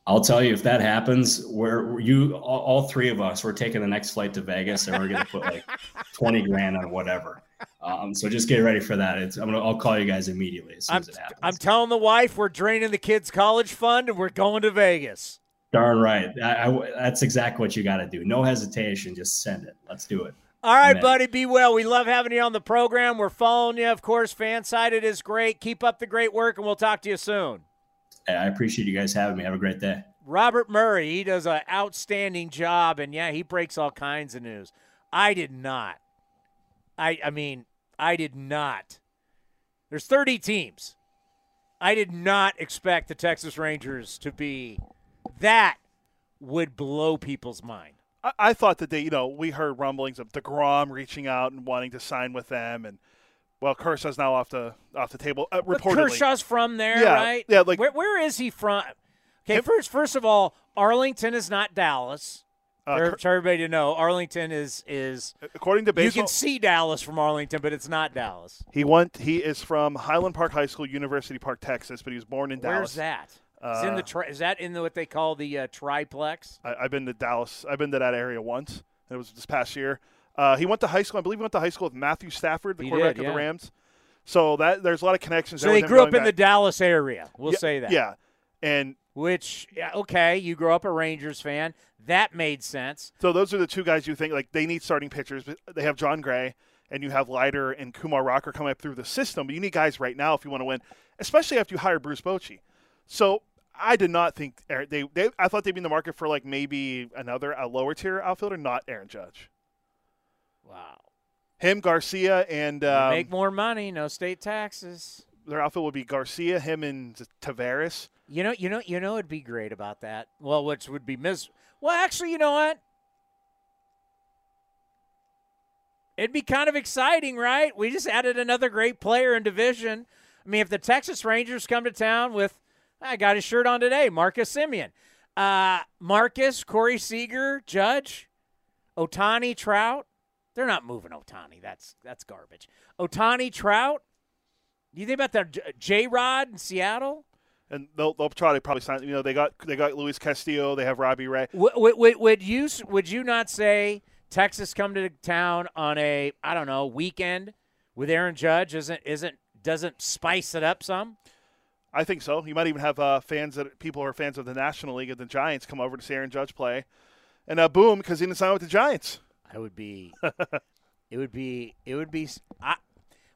I'll tell you if that happens, where you all, all, three of us, we're taking the next flight to Vegas and we're going to put like 20 grand on whatever. Um, so just get ready for that. It's, I'm gonna, I'll call you guys immediately as soon I'm, as it happens. I'm telling the wife we're draining the kids' college fund and we're going to Vegas. Darn right. I, I, that's exactly what you got to do. No hesitation. Just send it. Let's do it. All right, Amen. buddy. Be well. We love having you on the program. We're following you, of course. Fansided is great. Keep up the great work, and we'll talk to you soon. Hey, I appreciate you guys having me. Have a great day. Robert Murray, he does an outstanding job, and yeah, he breaks all kinds of news. I did not. I I mean, I did not. There's 30 teams. I did not expect the Texas Rangers to be that would blow people's mind. I, I thought that they, you know, we heard rumblings of DeGrom reaching out and wanting to sign with them, and well, Kershaw's now off the off the table. Uh, reportedly, Kershaw's from there, yeah, right? Yeah, like where, where is he from? Okay, first first of all, Arlington is not Dallas. Uh, for, for, everybody to know, Arlington is is according to baseball. You can see Dallas from Arlington, but it's not Dallas. He went. He is from Highland Park High School, University Park, Texas, but he was born in Dallas. Where's that? Uh, in the tri- is that in the, what they call the uh, triplex? I, have been to Dallas. I've been to that area once. It was this past year. Uh, he went to high school. I believe he went to high school with Matthew Stafford, the he quarterback did, yeah. of the Rams. So that there's a lot of connections. So he grew up in back. the Dallas area. We'll yeah, say that. Yeah, and which yeah, okay, you grew up a Rangers fan. That made sense. So those are the two guys you think like they need starting pitchers. They have Jon Gray and you have Leiter and Kumar Rocker coming up through the system. But you need guys right now if you want to win, especially after you hire Bruce Bochy. So I did not think they, they I thought they'd be in the market for like maybe another a lower tier outfielder, not Aaron Judge. Wow. Him, Garcia, and um, make more money, no state taxes. Their outfit would be Garcia, him, and Taveras. You know, you know, you know, it'd be great about that. Well, which would be mis. Well, actually, you know what? It'd be kind of exciting, right? We just added another great player in division. I mean, if the Texas Rangers come to town with, I got his shirt on today, Marcus Semien, uh, Marcus, Corey Seager, Judge, Ohtani, Trout. They're not moving Ohtani. That's that's garbage. Ohtani Trout. Do you think about that J Rod in Seattle? and they'll, they'll try to probably sign. You know, they got they got Luis Castillo. They have Robbie Ray. Would, would, would you would you not say Texas come to town on a I don't know weekend with Aaron Judge? Isn't isn't doesn't spice it up some? I think so. You might even have uh, fans that people who are fans of the National League of the Giants come over to see Aaron Judge play, and uh, boom, because he didn't sign with the Giants. I would be. it would be. It would be. I,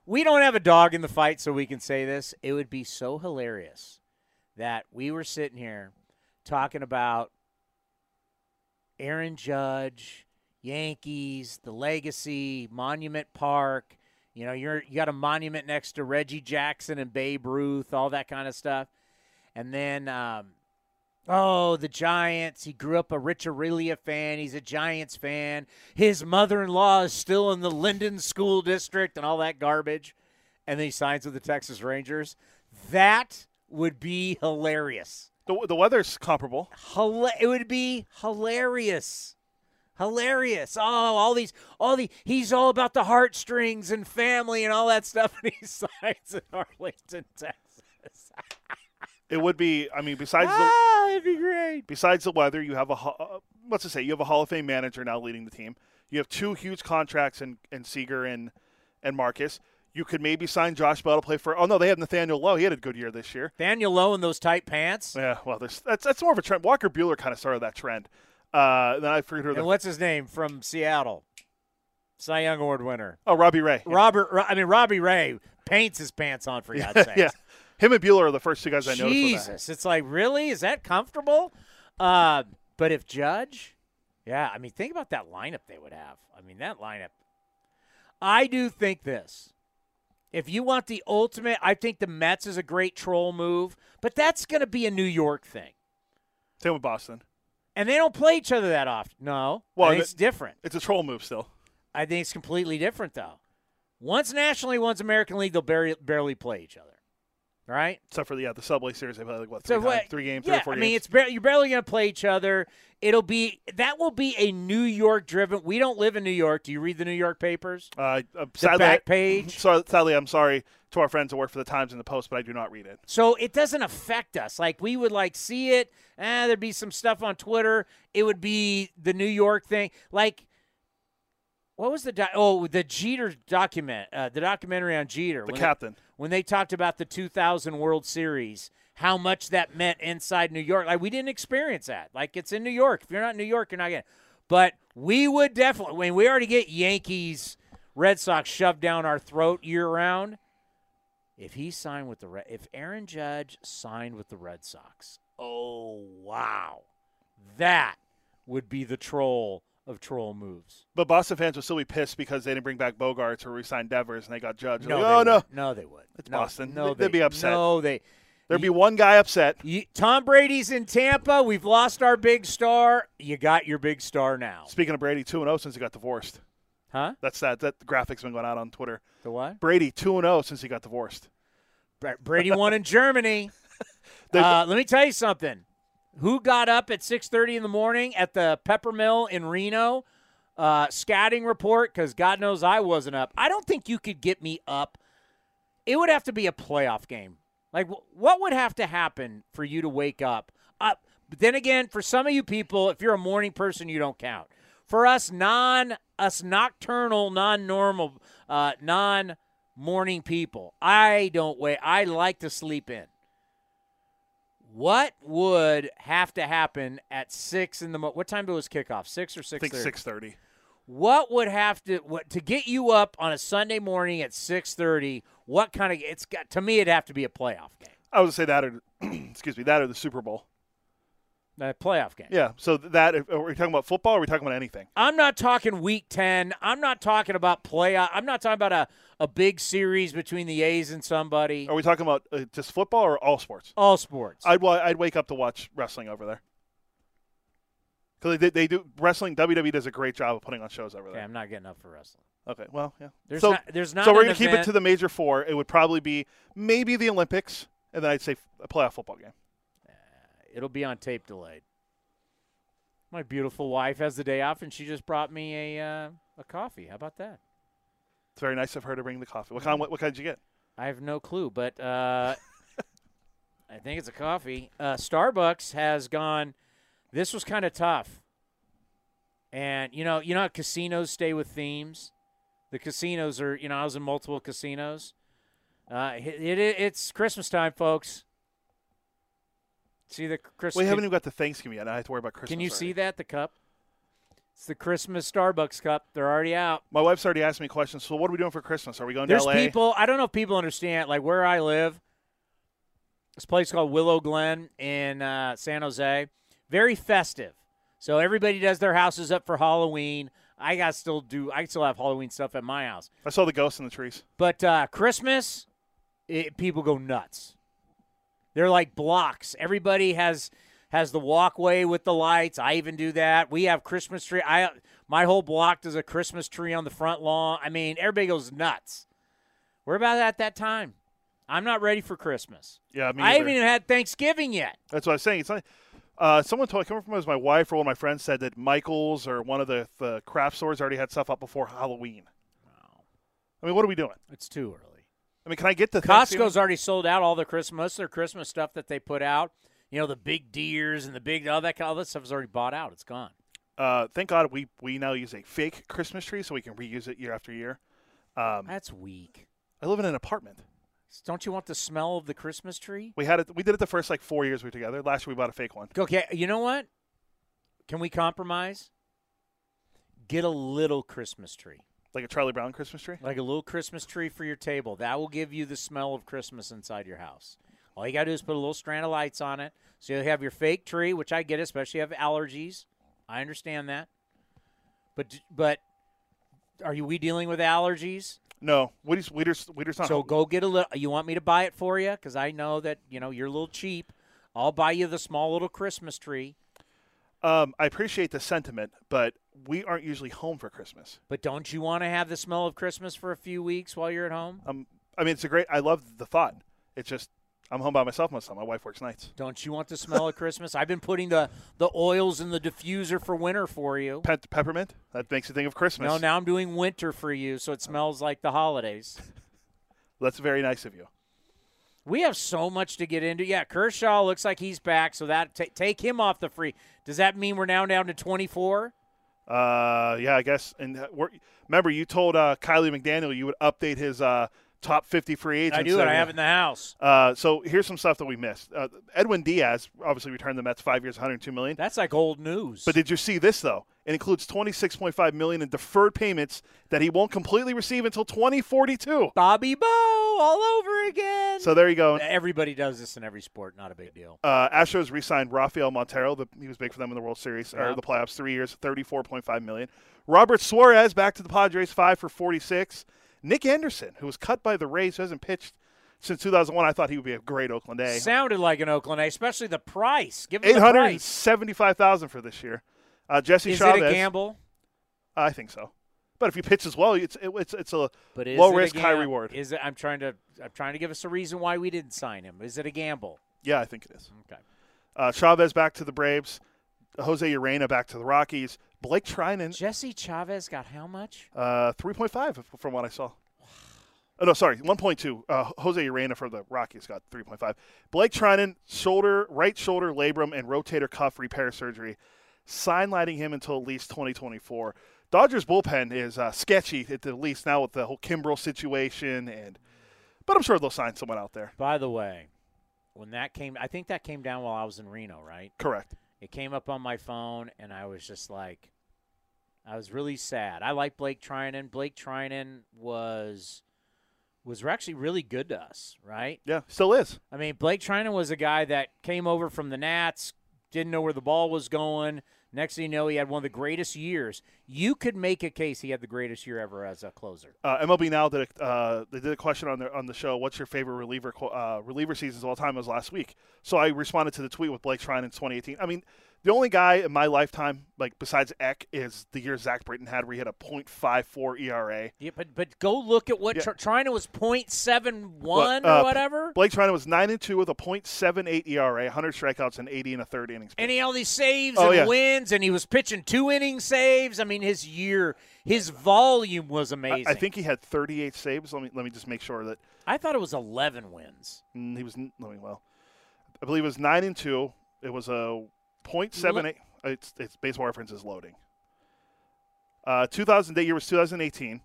we don't have a dog in the fight, so we can say this. It would be so hilarious that we were sitting here talking about Aaron Judge, Yankees, the legacy, Monument Park. You know, you're you got a monument next to Reggie Jackson and Babe Ruth, all that kind of stuff. And then, um, oh, the Giants. He grew up a Rich Aurilia fan. He's a Giants fan. His mother-in-law is still in the Linden School District and all that garbage. And then he signs with the Texas Rangers. That would be hilarious. The, the weather's comparable. Hila- it would be hilarious. Hilarious. Oh, all these, all the, he's all about the heartstrings and family and all that stuff. And he signs in Arlington, Texas. It would be. I mean, besides the ah, it'd be great. besides the weather, you have a uh, what's to say? You have a Hall of Fame manager now leading the team. You have two huge contracts in, in Seager and and Marcus. You could maybe sign Josh Bell to play for. Oh no, they have Nathaniel Lowe. He had a good year this year. Nathaniel Lowe in those tight pants. Yeah, well, there's, that's that's more of a trend. Walker Buehler kind of started that trend. Uh, then I forget who And the what's his name from Seattle? Cy Young Award winner. oh Robbie Ray. Robert, Ro- I mean, Robbie Ray paints his pants on, for God's sake. yeah, him and Buehler are the first two guys I noticed. Jesus, it's like really is that comfortable? Uh, but if Judge, yeah, I mean, think about that lineup they would have. I mean, that lineup. I do think this. If you want the ultimate, I think the Mets is a great troll move, but that's going to be a New York thing, Same with Boston. and they don't play each other that often. No, Well, I think it- it's different. It's a troll move still. I think it's completely different though. Once nationally, once American League, they'll barely, barely play each other. Right? Except for the yeah, the Subway Series, they play like what So three, what? three games, yeah, three or four I mean, games. it's bar- you're barely going to play each other. It'll be that will be a New York driven. We don't live in New York. Do you read the New York papers? Uh, uh, The back page. So, sadly, I'm sorry to our friends who work for the Times and the Post, but I do not read it. So it doesn't affect us. Like we would like see it. Eh, there'd be some stuff on Twitter. It would be the New York thing. Like what was the doc- oh the Jeter document uh, the documentary on Jeter. The when captain. they, when they talked about the 2000 World Series how much that meant inside New York. Like we didn't experience that. Like it's in New York. If you're not in New York you're not getting but we would definitely when we already get Yankees Red Sox shoved down our throat year round if he signed with the Red, if Aaron Judge signed with the Red Sox, oh wow, that would be the troll of troll moves. But Boston fans would still be pissed because they didn't bring back Bogaerts or re-signed Devers, and they got Judge. No, Like, oh no, would. no, they would. It's no, Boston. No, They'd be upset. No, they. there'd be one guy upset. You, Tom Brady's in Tampa. We've lost our big star. You got your big star now, Speaking of Brady, two and zero since he got divorced. huh? That's that. That graphic's been going out on Twitter. The what? Brady two and zero since he got divorced. Brady won in Germany. Uh, let me tell you something. Who got up at 6:30 in the morning at the Pepper Mill in Reno? Uh, scouting report because God knows I wasn't up. I don't think you could get me up. It would have to be a playoff game. Like, wh- what would have to happen for you to wake up? Up. But then again, for some of you people, if you're a morning person, you don't count. For us non us nocturnal, non normal, uh, non morning people, I don't wait. I like to sleep in. What would have to happen at six in the mo- what time do it was kickoff? Six or six? I six? think six thirty. What would have to what to get you up on a Sunday morning at six thirty? What kind of it's got to me? It'd have to be a playoff game. I would say that or excuse me, that or the Super Bowl. A playoff game. Yeah. So that are we talking about football? or Are we talking about anything? I'm not talking week 10. I'm not talking about playoff. I'm not talking about a, a big series between the A's and somebody. Are we talking about uh, just football or all sports? All sports. I'd I'd wake up to watch wrestling over there. Because they, they do wrestling. WWE does a great job of putting on shows over okay, there. I'm not getting up for wrestling. Okay, well, yeah. There's so, not there's not so we're gonna keep it to the major four. It would probably be maybe the Olympics, and then I'd say a playoff football game. It'll be on tape delayed. My beautiful wife has the day off, and she just brought me a uh, a coffee. How about that? It's very nice of her to bring the coffee. What kind? What, what kind did you get? I have no clue, but uh, I think it's a coffee. Uh, Starbucks has gone. This was kind of tough, and you know, you know, how casinos stay with themes. The casinos are, you know, I was in multiple casinos. Uh, it, it, it's Christmas time, folks. See the Christmas. We haven't even got the Thanksgiving yet. I have to worry about Christmas. Can you already. see that the cup? It's the Christmas Starbucks cup. They're already out. My wife's already asked me questions. So what are we doing for Christmas? Are we going There's to LA? people. I don't know if people understand. Like where I live, this place called Willow Glen in uh, San Jose, very festive. So everybody does their houses up for Halloween. I got still do. I still have Halloween stuff at my house. I saw the ghosts in the trees. But uh, Christmas, it, people go nuts. They're like blocks. Everybody has has the walkway with the lights. I even do that. We have Christmas tree. I my whole block does a Christmas tree on the front lawn. I mean, everybody goes nuts. We're about at that time. I'm not ready for Christmas. Yeah, me I either. haven't even had Thanksgiving yet. That's what I was saying. It's like Uh, someone told, coming from as my wife or one of my friends said that Michaels or one of the, the craft stores already had stuff up before Halloween. Wow. I mean, what are we doing? It's too early. I mean, can I get the Costco's already sold out all the Christmas, most of their Christmas stuff that they put out. You know, the big deers and the big all that all that stuff is already bought out. It's gone. Uh, thank God we we now use a fake Christmas tree so we can reuse it year after year. Um, That's weak. I live in an apartment. Don't you want the smell of the Christmas tree? We had it. We did it the first like four years we were together. Last year we bought a fake one. Okay, you know what? Can we compromise? Get a little Christmas tree. Like a Charlie Brown Christmas tree? Like a little Christmas tree for your table. That will give you the smell of Christmas inside your house. All you got to do is put a little strand of lights on it. So you have your fake tree, which I get, especially if you have allergies. I understand that. But but are you we dealing with allergies? No, Wheaties, Wheaties, Wheaties not. So go get a little. You want me to buy it for you? Because I know that you know you're a little cheap. I'll buy you the small little Christmas tree. Um, I appreciate the sentiment, but we aren't usually home for Christmas. But don't you want to have the smell of Christmas for a few weeks while you're at home? Um, I mean, it's a great. I love the thought. It's just I'm home by myself most of the time. My wife works nights. Don't you want the smell of Christmas? I've been putting the the oils in the diffuser for winter for you. Pe- peppermint that makes you think of Christmas. No, now I'm doing winter for you, so it smells like the holidays. That's very nice of you. We have so much to get into. Yeah, Kershaw looks like he's back, so that ta take him off the free. Does that mean we're now down to 24? Uh, yeah, I guess. And uh, we're, remember, you told uh, Kiley McDaniel you would update his uh, top 50 free agents. I do it. I have it in the house. Uh, so here's some stuff that we missed. Uh, Edwin Diaz obviously returned the Mets five years, 102 million. That's like old news. But did you see this though? It includes 26.5 million in deferred payments that he won't completely receive until 2042. Bobby Bow all over again. So there you go. Everybody does this in every sport. Not a big deal. Uh, Astros re-signed Rafael Montero. The, he was big for them in the World Series Yeah. or the playoffs. Three years, 34.5 million. Robert Suarez back to the Padres, five for 46. Nick Anderson, who was cut by the Rays, who hasn't pitched since 2001. I thought he would be a great Oakland A. Sounded like an Oakland A, especially the price. Give him Eight the hundred and price. seventy-five thousand for this year. Uh, Jesse Is Chavez. it a gamble? I think so. But if you pitch as well, it's it, it's it's a But low it a risk, high reward. Is it? I'm trying to. I'm trying to give us a reason why we didn't sign him. Is it a gamble? Yeah, I think it is. Okay. Uh, Chavez back to the Braves. Jose Urena back to the Rockies. Blake Treinen, Jesse Chavez got how much? uh, 3.5 from what I saw. Oh, no, sorry, 1.2. Uh, Jose Urena for the Rockies got 3.5. Blake Treinen, shoulder, right shoulder labrum and rotator cuff repair surgery, signlining him until at least 2024. Dodgers bullpen is uh, sketchy at the least now with the whole Kimbrel situation, and but I'm sure they'll sign someone out there. By the way, when that came, I think that came down while I was in Reno, right? Correct. It came up on my phone, and I was just like, I was really sad. I like Blake Treinen. Blake Treinen was was actually really good to us, right? Yeah, still is. I mean, Blake Treinen was a guy that came over from the Nats, didn't know where the ball was going. Next thing you know, he had one of the greatest years. You could make a case he had the greatest year ever as a closer. Uh, MLB now did a, uh, they did a question on the on the show. What's your favorite reliever uh, reliever seasons of all time? It was last week. So I responded to the tweet with Blake Shrine in 2018. I mean, the only guy in my lifetime, like besides Eck, is the year Zach Britton had, where he had a .54 ERA. Yeah, but but go look at what Yeah. Tr- Treinen was .71 But, or uh, whatever. Blake Shrine was nine and two with a .78 ERA, 100 strikeouts, and 80 and a third innings. and he had all these saves Oh, and yeah. wins, and he was pitching two inning saves. I mean, his year, his volume was amazing. I think he had 38 saves. Let me let me just make sure that I thought it was 11 wins. mm, he was. Let me well, I believe it was nine and two. It was a .78. It's, it's baseball reference is loading. Uh, 2000 that year was 2018.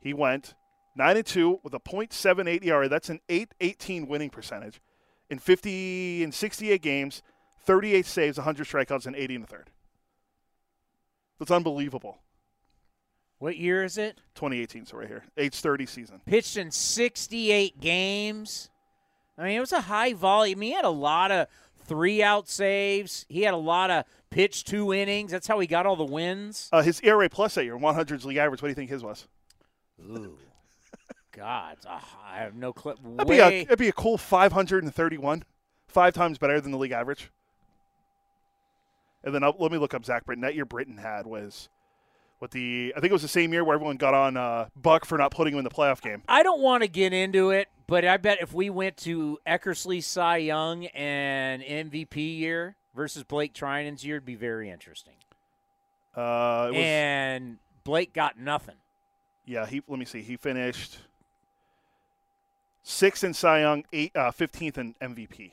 He went nine and two with a .78 ERA. That's an 818 winning percentage in 50 and 68 games, 38 saves, 100 strikeouts, and 80 and a third. That's unbelievable. What year is it? 2018, so right here, age 30 season. Pitched in 68 games. I mean, it was a high volume. He had a lot of three out saves. He had a lot of pitch two innings. That's how he got all the wins. Uh, his ERA plus that year, 100's league average. What do you think his was? Ooh. God, ah, I have no clue. That'd be, a, it'd be a cool 531. Five times better than the league average. And then I'll, let me look up Zach Britton. That year Britton had was what the I think it was the same year where everyone got on uh, Buck for not putting him in the playoff game. I don't want to get into it, but I bet if we went to Eckersley, Cy Young, and MVP year versus Blake Treinen's year, it'd be very interesting. Uh, was, and Blake got nothing. Yeah, he. Let me see. He finished sixth in Cy Young, eight, uh, 15th in MVP.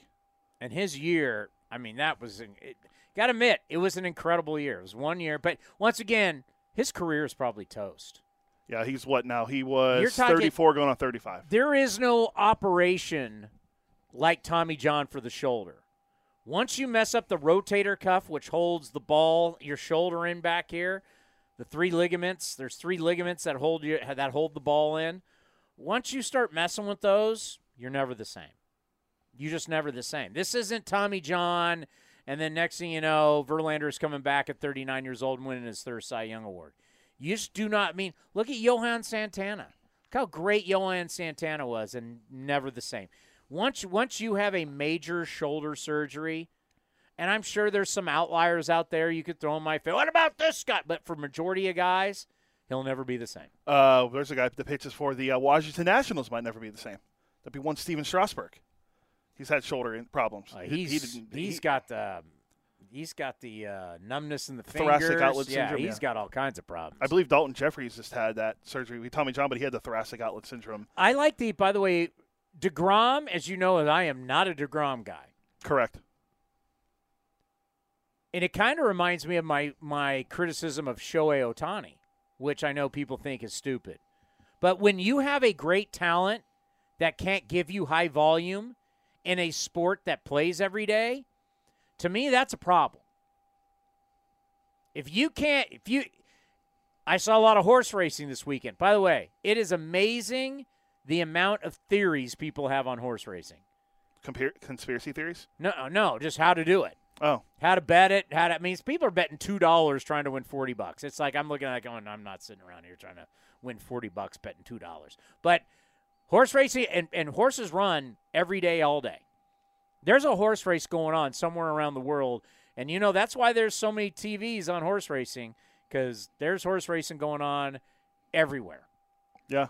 And his year, I mean, that was. It, Got to admit, it was an incredible year. It was one year, but once again, his career is probably toast. Yeah, he's what now? He was talking, 34 going on 35. There is no operation like Tommy John for the shoulder. Once you mess up the rotator cuff, which holds the ball, your shoulder in back here, the three ligaments, there's three ligaments that hold you that hold the ball in. Once you start messing with those, you're never the same. You're just never the same. This isn't Tommy John and then next thing you know, Verlander is coming back at 39 years old and winning his third Cy Young Award. You just do not mean. Look at Johan Santana. Look how great Johan Santana was, and never the same. Once once you have a major shoulder surgery, and I'm sure there's some outliers out there you could throw in my face. What about this guy? But for majority of guys, he'll never be the same. Uh, there's a guy that pitches for the uh, Washington Nationals might never be the same. That'd be one Stephen Strasburg. He's had shoulder problems. Uh, he's he didn't, he's he, got the he's got the uh, numbness in the thoracic fingers. outlet yeah, syndrome. He's yeah. got all kinds of problems. I believe Daulton Jefferies just had that surgery. We Tommy John, but he had the thoracic outlet syndrome. I like the. By the way, Degrom, as you know, I am not a Degrom guy. Correct. And it kind of reminds me of my my criticism of Shohei Ohtani, which I know people think is stupid. But when you have a great talent that can't give you high volume in a sport that plays every day, to me, that's a problem. If you can't, if you, I saw a lot of horse racing this weekend. By the way, it is amazing the amount of theories people have on horse racing. Compar- conspiracy theories? No, uh, no, just how to do it. Oh, how to bet it? How to? I mean, people are betting two dollars trying to win forty bucks. It's like I'm looking at it going, I'm not sitting around here trying to win forty bucks betting two dollars. But Horse racing and, and horses run every day, all day. There's a horse race going on somewhere around the world. And you know, that's why there's so many TVs on horse racing because there's horse racing going on everywhere. Yeah.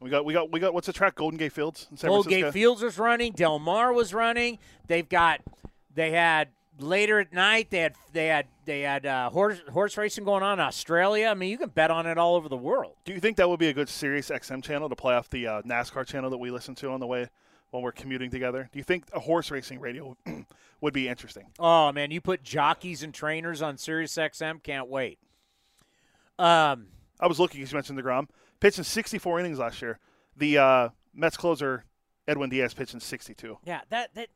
We got, we got, we got. What's the track? Golden Gate Fields. Golden Gate Fields was running. Del Mar was running. They've got, they had later at night. They had, they had, they had uh, horse horse racing going on in Australia. I mean, you can bet on it all over the world. Do you think that would be a good Sirius XM channel to play off the uh, NASCAR channel that we listen to on the way when we're commuting together? Do you think a horse racing radio would be interesting? Oh man, you put jockeys and trainers on Sirius XM. Can't wait. Um, I was looking. You mentioned Degrom pitched in 64 innings last year. The uh, Mets closer Edwin Diaz pitched in 62. Yeah, that that.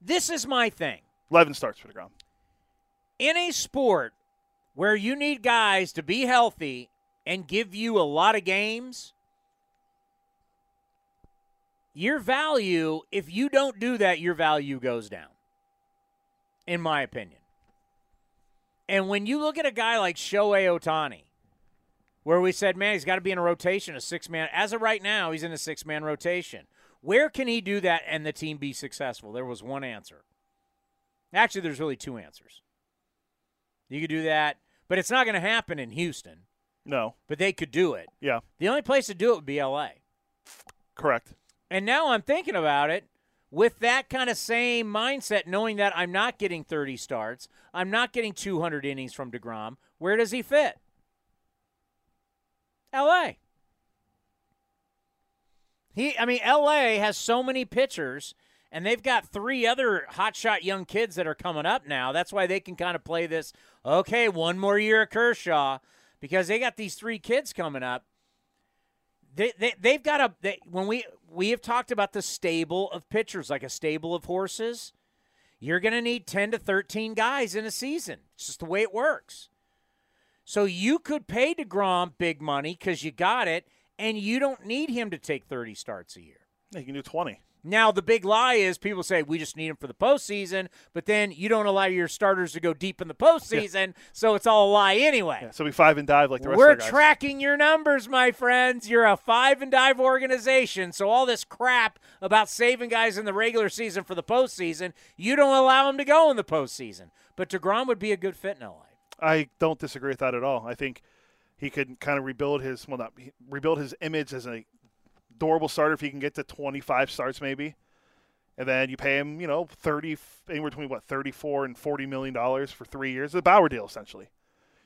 This is my thing. 11 starts for Degrom. In a sport where you need guys to be healthy and give you a lot of games, your value, if you don't do that, your value goes down, in my opinion. And when you look at a guy like Shohei Ohtani, where we said, man, he's got to be in a rotation, a six man. As of right now, he's in a six man rotation. Where can he do that and the team be successful? There was one answer. Actually, there's really two answers. You could do that, but it's not going to happen in Houston. No. But they could do it. Yeah. The only place to do it would be LA. Correct. And now I'm thinking about it with that kind of same mindset, knowing that I'm not getting 30 starts, I'm not getting 200 innings from DeGrom. Where does he fit? LA. He, I mean, LA has so many pitchers, and they've got three other hotshot young kids that are coming up now. That's why they can kind of play this. Okay, one more year of Kershaw, because they got these three kids coming up they, they they've got a they, when we we have talked about the stable of pitchers like a stable of horses you're going to need 10 to 13 guys in a season it's just the way it works So you could pay DeGrom big money because you got it, and you don't need him to take 30 starts a year. You can do 20. Now, the big lie is people say we just need him for the postseason, but then you don't allow your starters to go deep in the postseason, so it's all a lie anyway. Yeah, so we five and dive like the rest We're of the guys. tracking your numbers, my friends. You're a five and dive organization, so all this crap about saving guys in the regular season for the postseason, you don't allow them to go in the postseason. But Degrom would be a good fit in LA. I don't disagree with that at all. I think he could kind of rebuild his well, not rebuild his image as a durable starter if he can get to 25 starts maybe, and then you pay him, you know, 30 anywhere between what 34 and 40 million dollars for three years. The Bauer deal essentially.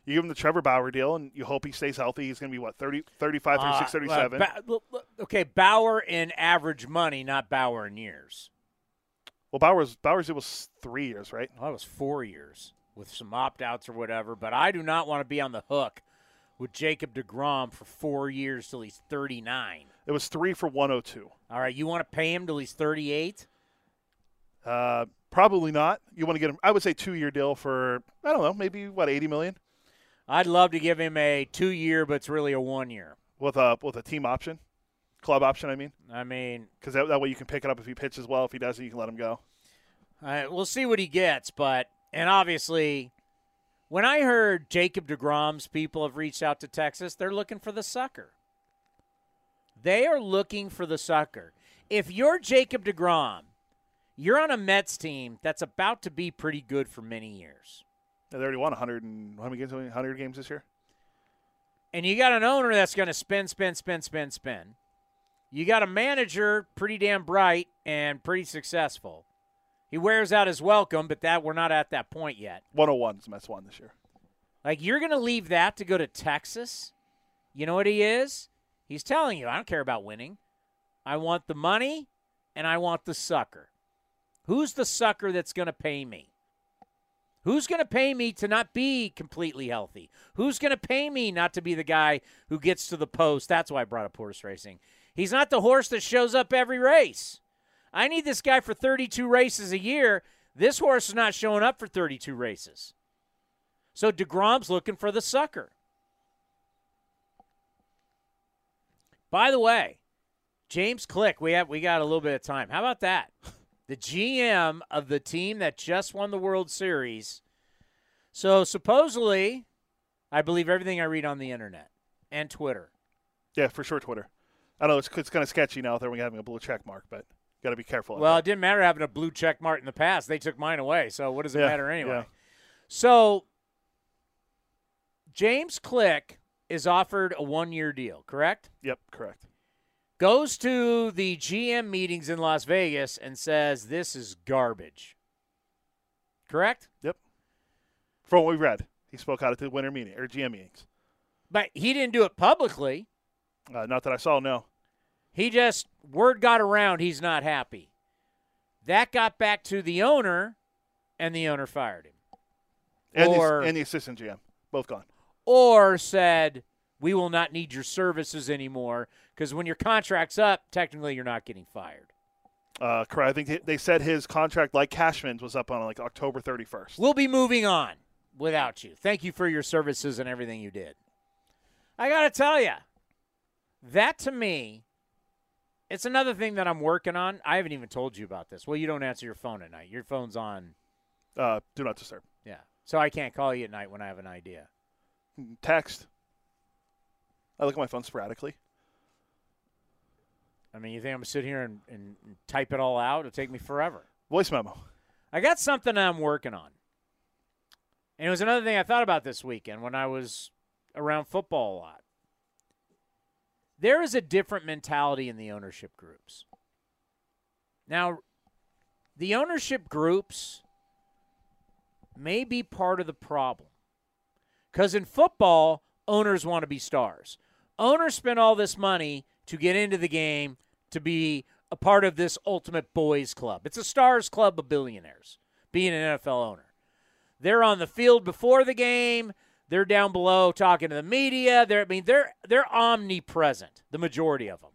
You give him the Trevor Bauer deal, and you hope he stays healthy. He's going to be what 30, 35, 36, Uh, 37. uh, Ba- okay, Bauer in average money, not Bauer in years. well, Bauer's Bauer's it was three years, right? Well, that was four years with some opt outs or whatever. But I do not want to be on the hook with Jacob DeGrom for four years till he's 39. It was three for 102. All right, you want to pay him till he's 38? Uh, probably not. You want to get him? I would say two year deal for I don't know, maybe what 80 million I'd love to give him a two year, but it's really a one year. with a with a team option, club option. I mean. I mean, because that, that way you can pick it up if he pitches well. If he doesn't, you can let him go. Uh, we'll see what he gets, but and obviously, when I heard Jacob Degrom's people have reached out to Texas, they're looking for the sucker. They are looking for the sucker. If you're Jacob Degrom, you're on a Mets team that's about to be pretty good for many years, they already won 100 and how many games? 100 games this year. and you got an owner that's going to spin, spin, spin, spin, spin. You got a manager pretty damn bright and pretty successful. He wears out his welcome, but that we're not at that point yet. 101 is the Mets won this year. Like you're going to leave that to go to Texas? You know what he is? He's telling you, I don't care about winning. I want the money and I want the sucker. Who's the sucker that's going to pay me? Who's going to pay me to not be completely healthy? Who's going to pay me not to be the guy who gets to the post? That's why I brought up horse racing. He's not the horse that shows up every race. I need this guy for 32 races a year. This horse is not showing up for 32 races. So DeGrom's looking for the sucker. By the way, James Click, we have we got a little bit of time. How about that? The GM of the team that just won the World Series. So supposedly, I believe everything I read on the internet and Twitter. Yeah, for sure, Twitter. I know it's, it's kind of sketchy now that we're having a blue check mark, but got to be careful. Well, it didn't matter having a blue check mark in the past. They took mine away. So what does it Yeah, matter anyway? yeah. So James Click is offered a one year deal, correct? Yep, correct. Goes to the GM meetings in Las Vegas and says, This is garbage. Correct? Yep. From what we read, he spoke out at the winter meeting or GM meetings. But he didn't do it publicly. Uh, not that I saw. No. He just, word got around he's not happy. That got back to the owner, and the owner fired him. And, Or- the, and the assistant GM, both gone. Or said, We will not need your services anymore because when your contract's up, technically you're not getting fired. Uh, correct. I think they- said his contract, like Cashman's, was up on like October 31st. We'll be moving on without you. Thank you for your services and everything you did. I got to tell you, that to me, it's another thing that I'm working on. I haven't even told you about this. Well, you don't answer your phone at night. Your phone's on. Uh, do not disturb. Yeah. So I can't call you at night when I have an idea. Text. I look at my phone sporadically. I mean, you think I'm going to sit here and, and, and type it all out? It'll take me forever. Voice memo. I got something I'm working on. And it was another thing I thought about this weekend when I was around football a lot. There is a different mentality in the ownership groups. Now, the ownership groups may be part of the problem. Because in football, owners want to be stars. Owners spend all this money to get into the game to be a part of this ultimate boys club. It's a stars club of billionaires, being an NFL owner. They're on the field before the game. They're down below talking to the media. They're, I mean, they're they're omnipresent. The majority of them.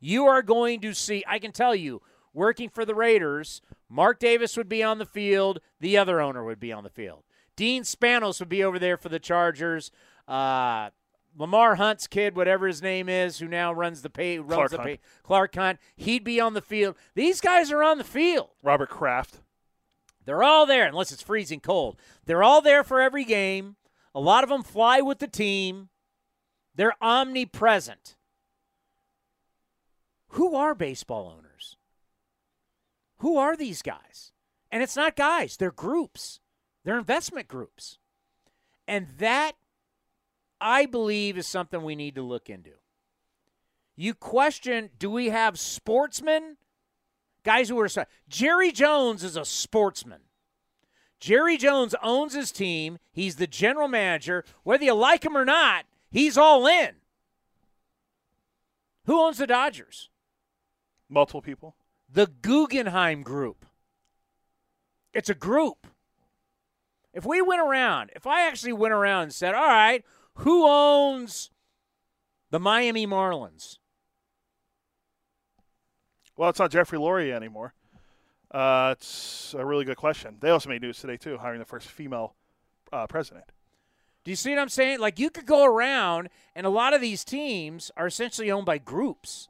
You are going to see. I can tell you, working for the Raiders, Mark Davis would be on the field. The other owner would be on the field. Dean Spanos would be over there for the Chargers. Uh, Lamar Hunt's kid, whatever his name is, who now runs the pay, runs Clark the Hunt. pay, Clark Hunt. He'd be on the field. These guys are on the field. Robert Kraft. They're all there, unless it's freezing cold. They're all there for every game. A lot of them fly with the team. They're omnipresent. Who are baseball owners? Who are these guys? And it's not guys, they're groups, they're investment groups. And that, I believe, is something we need to look into. You question do we have sportsmen? Guys who are. Jerry Jones is a sportsman. Jerry Jones owns his team. He's the general manager. Whether you like him or not, he's all in. Who owns the Dodgers? Multiple people. The Guggenheim Group. It's a group. If we went around, if I actually went around and said, all right, who owns the Miami Marlins? Well, it's not Jeffrey Loria anymore. Uh, it's a really good question. They also made news today too, hiring the first female uh, president. Do you see what I'm saying? Like you could go around, and a lot of these teams are essentially owned by groups,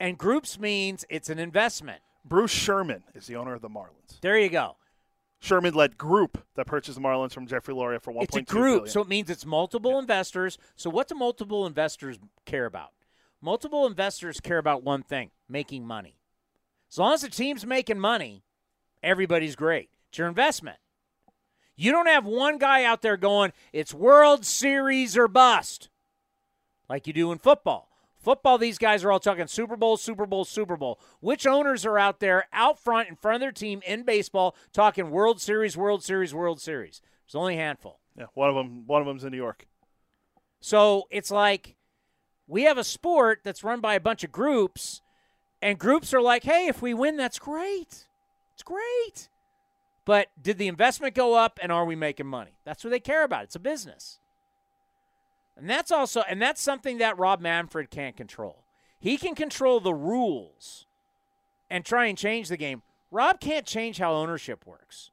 and groups means it's an investment. Bruce Sherman is the owner of the Marlins. There you go. Sherman led group that purchased the Marlins from Jeffrey Loria for one It's a group, billion. so it means it's multiple investors. So what do multiple investors care about? Multiple investors care about one thing: making money. As long as the team's making money, everybody's great. It's your investment. You don't have one guy out there going, it's World Series or bust, like you do in football. Football, these guys are all talking Super Bowl, Super Bowl, Super Bowl. Which owners are out there out front in front of their team in baseball talking World Series, World Series, World Series? There's only a handful. yeah, one of them. One of them's in New York. So it's like we have a sport that's run by a bunch of groups, and groups are like, hey, if we win, that's great. It's great. But did the investment go up and are we making money? That's what they care about. It's a business. And that's also and that's something that Rob Manfred can't control. He can control the rules and try and change the game. Rob can't change how ownership works.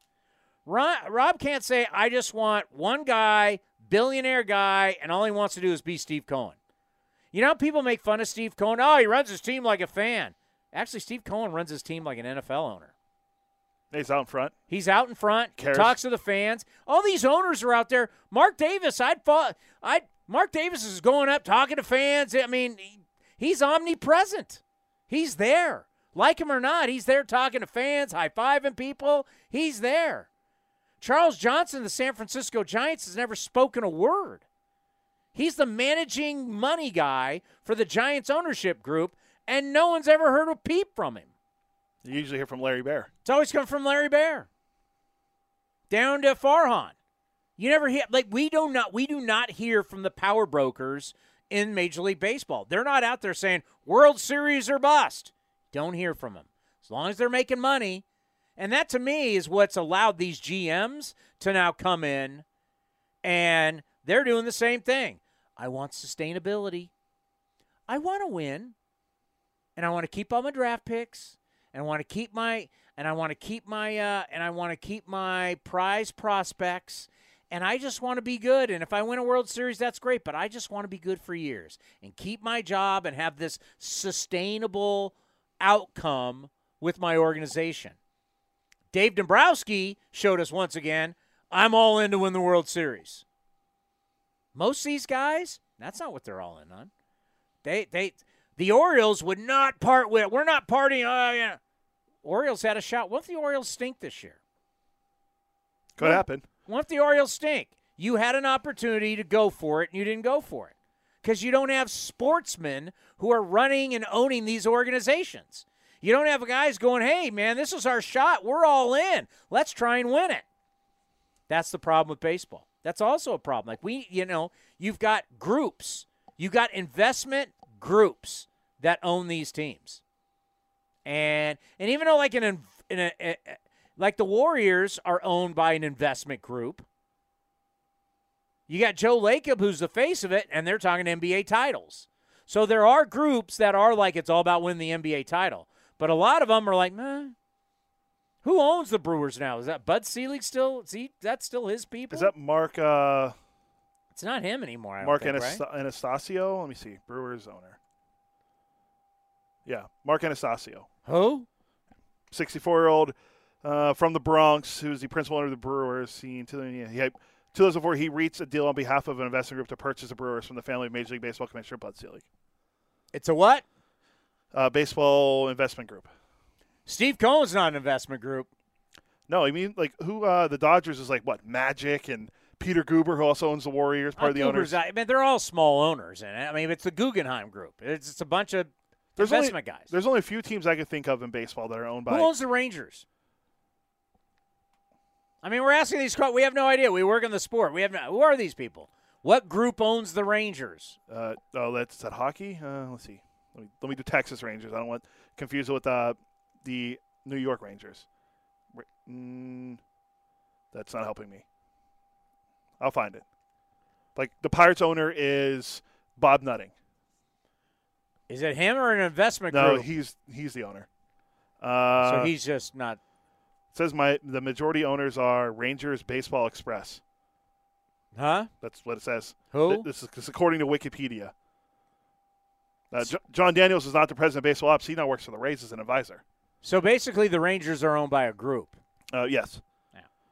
Rob, Rob can't say, I just want one guy, billionaire guy, and all he wants to do is be Steve Cohen. You know, how people make fun of Steve Cohen. Oh, he runs his team like a fan. Actually, Steve Cohen runs his team like an NFL owner. He's out in front. He's out in front, Cares. talks to the fans. All these owners are out there. Mark Davis, I'd fall, I'd Mark Davis is going up talking to fans. I mean, he's omnipresent. He's there. Like him or not, he's there talking to fans, high-fiving people. He's there. Charles Johnson, the San Francisco Giants, has never spoken a word. He's the managing money guy for the Giants ownership group, and no one's ever heard a peep from him. You usually hear from Larry Baer. It's always come from Larry Baer. Down to Farhan. You never hear like we do not we do not hear from the power brokers in Major League Baseball. They're not out there saying World Series or bust. Don't hear from them. As long as they're making money. And that to me is what's allowed these GMs to now come in and they're doing the same thing. I want sustainability. I want to win. And I want to keep all my draft picks and I want to keep my and I want to keep my uh, and I want to keep my prize prospects and I just want to be good and if I win a World Series that's great but I just want to be good for years and keep my job and have this sustainable outcome with my organization. Dave Dombrowski showed us once again I'm all in to win the World Series. Most of these guys, that's not what they're all in on. They they the Orioles would not part with. We're not partying. Oh yeah. Orioles had a shot. What if the Orioles stink this year? Could Yeah. happen. What if the Orioles stink? You had an opportunity to go for it and you didn't go for it because you don't have sportsmen who are running and owning these organizations. You don't have guys going, hey, man, this is our shot. We're all in. Let's try and win it. That's the problem with baseball. That's also a problem. Like, we, you know, you've got groups, you've got investment groups that own these teams. And and even though like an, in a, a, a- like the Warriors are owned by an investment group, you got Joe Lacob who's the face of it, and they're talking NBA titles. So there are groups that are like it's all about winning the NBA title, but a lot of them are like, meh. Who owns the Brewers now? Is that Bud Selig still? Is he, that's still his people? Is that Mark uh, It's not him anymore. I Mark think, right? Attanasio? Let me see. Brewers owner. Yeah, Mark Attanasio. Who? 64 year old uh, from the Bronx, who's the principal owner of the Brewers. He, in 2000 he 2004, he reached a deal on behalf of an investment group to purchase the Brewers from the family of Major League Baseball Commissioner Bud Selig. It's a what? Uh, baseball investment group. Steve Cohen's not an investment group. No, I mean like who? Uh, the Dodgers is like what? Magic and Peter Guber, who also owns the Warriors, part Uh, of the Guber's- owners. I mean, they're all small owners it. I mean, it's the Guggenheim Group. It's, it's a bunch of There's investment only, guys. There's only a few teams I can think of in baseball that are owned by. Who owns the Rangers? I mean, we're asking these questions. We have no idea. We work in the sport. We have no. Who are these people? What group owns the Rangers? Uh, oh, that's is that hockey. Uh, let's see. Let me, let me do Texas Rangers. I don't want confused with uh, the New York Rangers. Mm, that's not helping me. I'll find it. Like the Pirates owner is Bob Nutting. Is it him or an investment No, group? No, he's he's the owner. Uh, so he's just not. It says my the majority owners are Rangers Baseball Express. Huh? That's what it says. Who? Th- This is this is according to Wikipedia. Uh, Jo- Jon Daniels is not the president of baseball ops. He now works for the Rays as an advisor. So basically, the Rangers are owned by a group. Uh, yes.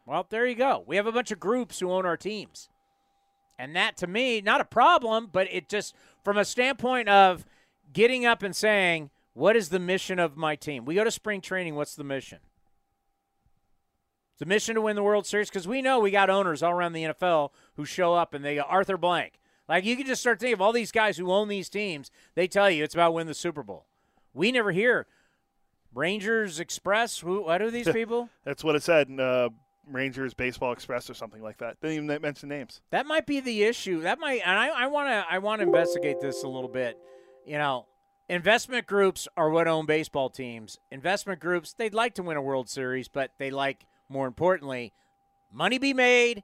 Well, there you go. We have a bunch of groups who own our teams. And that to me, not a problem, but it just from a standpoint of getting up and saying, what is the mission of my team? We go to spring training, what's the mission? The mission to win the World Series because we know we got owners all around the NFL who show up and they go Arthur Blank. Like you can just start thinking of all these guys who own these teams. They tell you it's about win the Super Bowl. We never hear Rangers Express. Who? What are these people? That's what it said in uh, Rangers Baseball Express or something like that. They didn't even mention names. That might be the issue. That might, and I want to, I want to investigate this a little bit. You know, investment groups are what own baseball teams. Investment groups, they'd like to win a World Series, but they like, more importantly, money be made,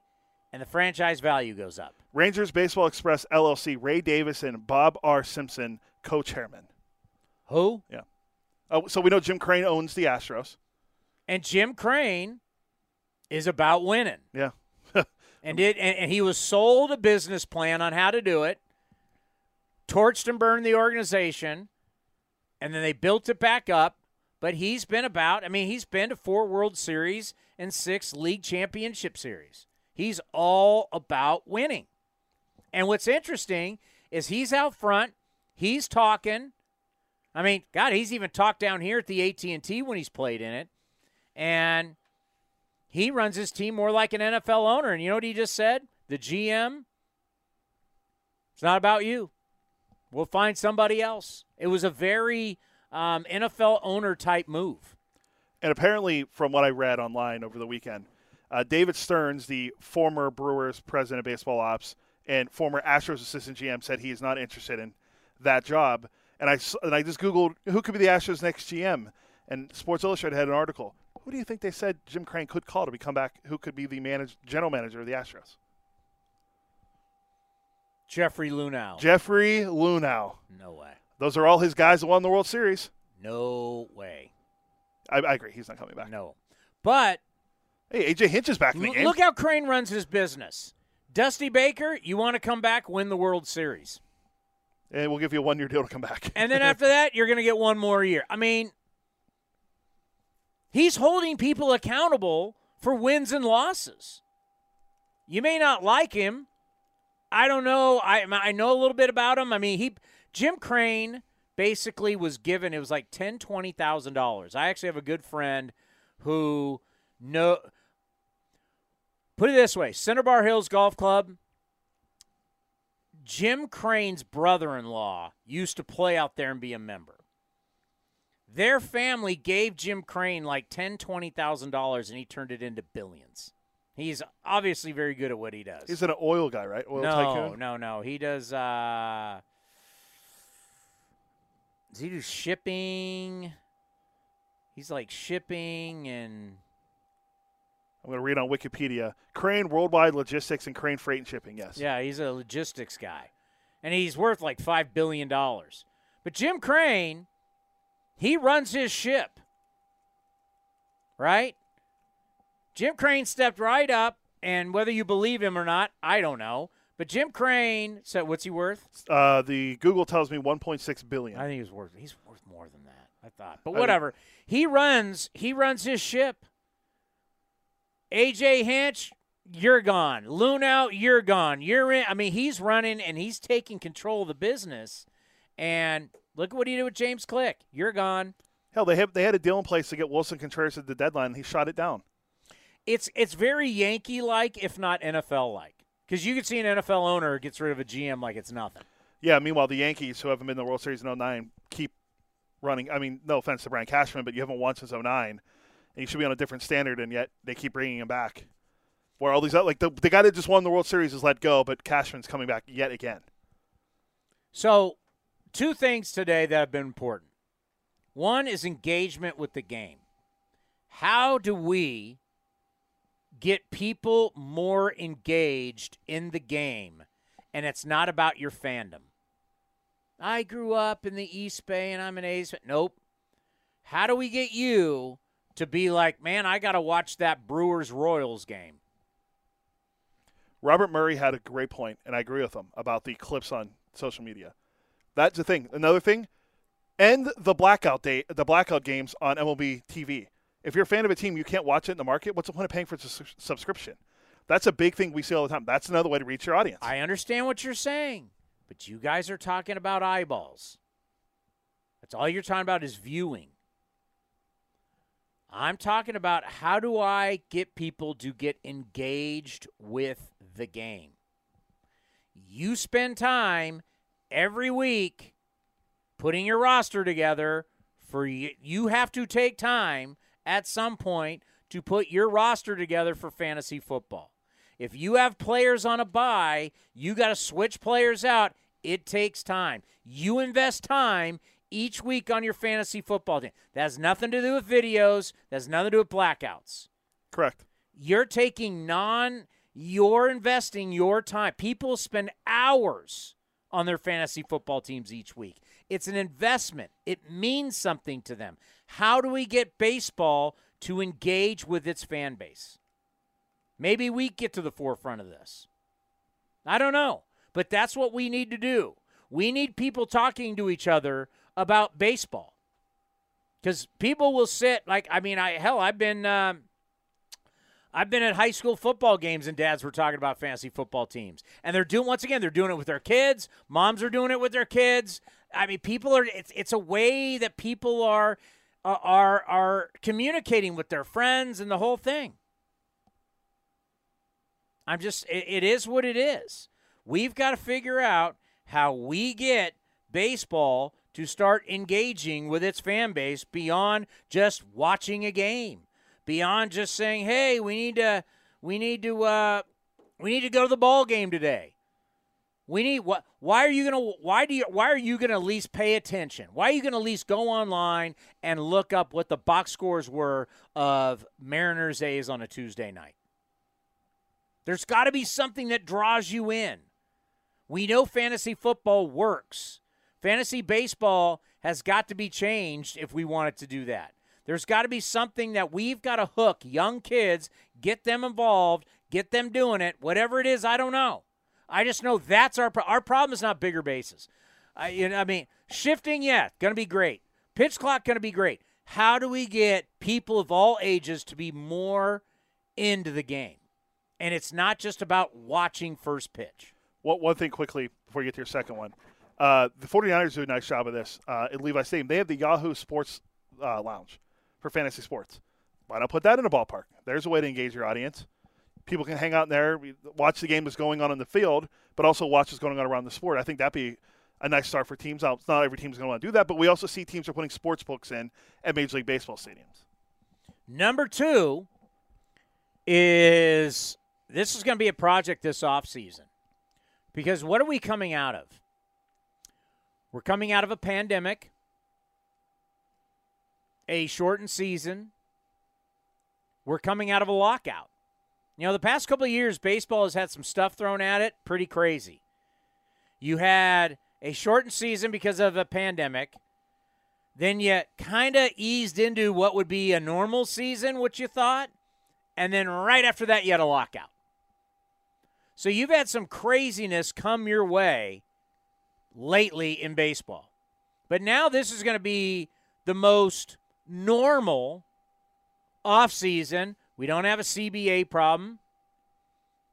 and the franchise value goes up. Rangers Baseball Express LLC, Ray Davis and Bob R. Simpson, co-chairman. Who? Yeah. Oh, so we know Jim Crane owns the Astros. And Jim Crane is about winning. Yeah. and did and, and he was sold a business plan on how to do it torched and burned the organization and then they built it back up but he's been about i mean he's been to four world series and six league championship series he's all about winning and what's interesting is he's out front he's talking i mean god he's even talked down here at the at&t when he's played in it and he runs his team more like an NFL owner. And you know what he just said? The GM, it's not about you. We'll find somebody else. It was a very um, NFL owner type move. And apparently, from what I read online over the weekend, uh, David Stearns, the former Brewers president of baseball ops and former Astros assistant GM, said he is not interested in that job. And I, and I just Googled who could be the Astros' next GM. And Sports Illustrated had an article. Who do you think they said Jim Crane could call to become back? Who could be the manage, general manager of the Astros? Jeffrey Luhnow. Jeffrey Luhnow. no way. Those are all his guys that won the World Series. No way. I, I agree. He's not coming back. No. But Hey, AJ Hinch is back in the game. look how Crane runs his business. Dusty Baker, you want to come back, win the World Series. and we'll give you a one year deal to come back. And then after that, you're going to get one more year. I mean, he's holding people accountable for wins and losses. You may not like him. I don't know. I I know a little bit about him. I mean, he Jim Crane basically was given it was like ten twenty thousand dollars. I actually have a good friend who know. Put it this way: Center Bar Hills Golf Club. Jim Crane's brother-in-law used to play out there and be a member. Their family gave Jim Crane like ten, twenty thousand dollars, and he turned it into billions. He's obviously very good at what he does. He's an oil guy, right? Oil tycoon. no, tycoon. no, no. He does. uh Does he do shipping? He's like shipping and I'm going to read on Wikipedia. Crane Worldwide Logistics and Crane Freight and Shipping. Yes. Yeah, he's a logistics guy. And he's worth like $5 billion. But Jim Crane, he runs his ship. right? Jim Crane stepped right up, and whether you believe him or not, I don't know. But Jim Crane said, "What's he worth?" Uh, the Google tells me 1.6 billion. I think he's worth. He's worth more than that. I thought, but whatever. he runs. He runs his ship. AJ Hinch, you're gone. Luhnow, you're gone. You're in. I mean, he's running and he's taking control of the business. And look at what he did with James Click. You're gone. Hell, they had they had a deal in place to get Willson Contreras at the deadline, and he shot it down. It's it's very Yankee like, if not NFL like, because you could see an NFL owner gets rid of a GM like it's nothing. Yeah. Meanwhile, the Yankees, who haven't been in the World Series in 09, keep running. I mean, no offense to Brian Cashman, but you haven't won since 09, and you should be on a different standard, and yet they keep bringing him back. Where all these like the the guy that just won the World Series is let go, but Cashman's coming back yet again. So, two things today that have been important. One is engagement with the game. How do we get people more engaged in the game? And it's not about your fandom. I grew up in the East Bay and I'm an A's fan. Nope. How do we get you to be like, man, I got to watch that Brewers Royals game? Robert Murray had a great point, and I agree with him about the clips on social media. That's the thing. Another thing, end the blackout date, the blackout games on MLB TV. If you're a fan of a team, you can't watch it in the market. What's the point of paying for a su- subscription? That's a big thing we see all the time. That's another way to reach your audience. I understand what you're saying, but you guys are talking about eyeballs. That's all you're talking about is viewing. I'm talking about how do I get people to get engaged with the game. You spend time every week putting your roster together for you, you have to take time at some point to put your roster together for fantasy football. If you have players on a buy, you got to switch players out. It takes time. You invest time each week on your fantasy football team. That has nothing to do with videos, that has nothing to do with blackouts. Correct. You're taking non, you're investing your time. People spend hours on their fantasy football teams each week. It's an investment, it means something to them. How do we get baseball to engage with its fan base? Maybe we get to the forefront of this. I don't know, but that's what we need to do. We need people talking to each other about baseball. Because people will sit like I mean, I hell, I've been um, I've been at high school football games and dads were talking about fantasy football teams, and they're doing once again they're doing it with their kids. Moms are doing it with their kids. I mean, people are. It's it's a way that people are are are communicating with their friends and the whole thing. I'm just. it, it is what it is. We've got to figure out how we get baseball to start engaging with its fan base beyond just watching a game, beyond just saying, "Hey, we need to, we need to, uh, we need to go to the ball game today." We need what? Why are you gonna? Why do you? Why are you gonna at least pay attention? Why are you gonna at least go online and look up what the box scores were of Mariners A's on a Tuesday night? There's got to be something that draws you in. We know fantasy football works. Fantasy baseball has got to be changed if we want it to do that. There's got to be something that we've got to hook young kids, get them involved, get them doing it. Whatever it is, I don't know. I just know that's our pro- our problem is not bigger bases. I you know I mean shifting yeah, going to be great. Pitch clock going to be great. How do we get people of all ages to be more into the game? And it's not just about watching first pitch. One, one thing quickly before you get to your second one. Uh, the 49ers do a nice job of this uh, at Levi Stadium. They have the Yahoo Sports uh, Lounge for fantasy sports. Why not put that in a ballpark? There's a way to engage your audience. People can hang out in there, watch the game that's going on in the field, but also watch what's going on around the sport. I think that'd be a nice start for teams. Out, not every team's going to want to do that, but we also see teams are putting sports books in at Major League Baseball stadiums. Number two is this is going to be a project this offseason. Because what are we coming out of? We're coming out of a pandemic, a shortened season. We're coming out of a lockout. You know, the past couple of years, baseball has had some stuff thrown at it, pretty crazy. You had a shortened season because of a pandemic. Then you kind of eased into what would be a normal season, what you thought. And then right after that, you had a lockout. So you've had some craziness come your way lately in baseball. But now this is going to be the most normal offseason. We don't have a CBA problem.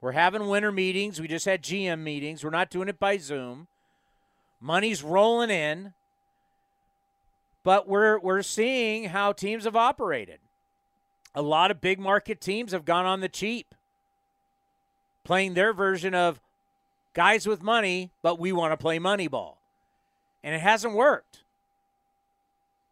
We're having winter meetings. We just had GM meetings. We're not doing it by Zoom. Money's rolling in. But we're we're seeing how teams have operated. A lot of big market teams have gone on the cheap. Playing their version of guys with money, but we want to play money ball. And it hasn't worked.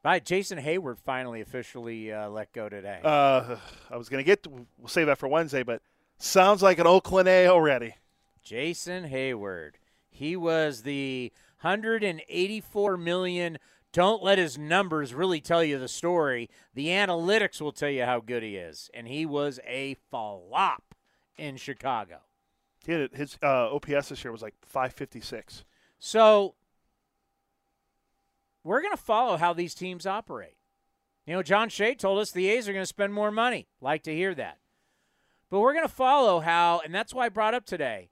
Right, Jason Heyward finally officially uh, let go today. Uh, I was going to get, we'll save that for Wednesday, but sounds like an Oakland A already. Jason Heyward, He was the 184 million. Don't let his numbers really tell you the story. The analytics will tell you how good he is. And he was a flop in Chicago. He had, his uh, OPS this year was like 556. So we're going to follow how these teams operate. You know, John Shea told us the A's are going to spend more money. Like to hear that. But we're going to follow how, and that's why I brought up today.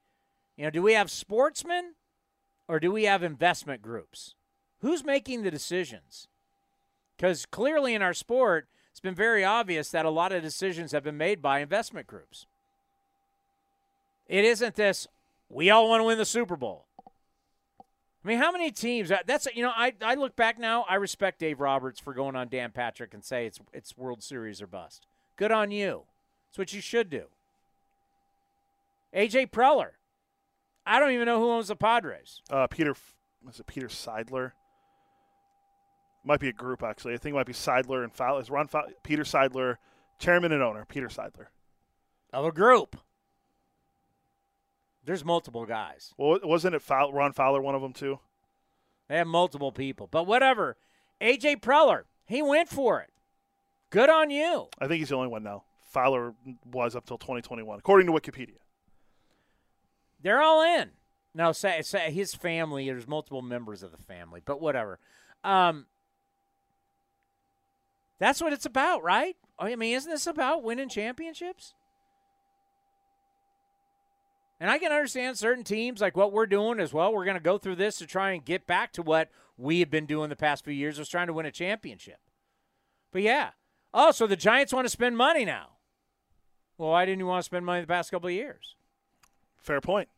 You know, do we have sportsmen or do we have investment groups? Who's making the decisions? Because clearly in our sport, it's been very obvious that a lot of decisions have been made by investment groups. It isn't this, we all want to win the Super Bowl. I mean, how many teams? That's you know, I, I look back now. I respect Dave Roberts for going on Dan Patrick and say it's it's World Series or bust. Good on you. That's what you should do. AJ Preller. I don't even know who owns the Padres. Uh, Peter, was it Peter Seidler? Might be a group actually. I think it might be Seidler and Fowler. Is Ron Fowler, Peter Seidler, chairman and owner? Peter Seidler of a group. There's multiple guys. Well, wasn't it Ron Fowler one of them too? They have multiple people, but whatever. AJ Preller, he went for it. Good on you. I think he's the only one now. Fowler was up till 2021, according to Wikipedia. They're all in. No, say, say his family. There's multiple members of the family, but whatever. Um, that's what it's about, right? I mean, isn't this about winning championships? And I can understand certain teams like what we're doing as well. We're going to go through this to try and get back to what we have been doing the past few years, was trying to win a championship. But yeah. Oh, so the Giants want to spend money now. Well, why didn't you want to spend money the past couple of years? Fair point.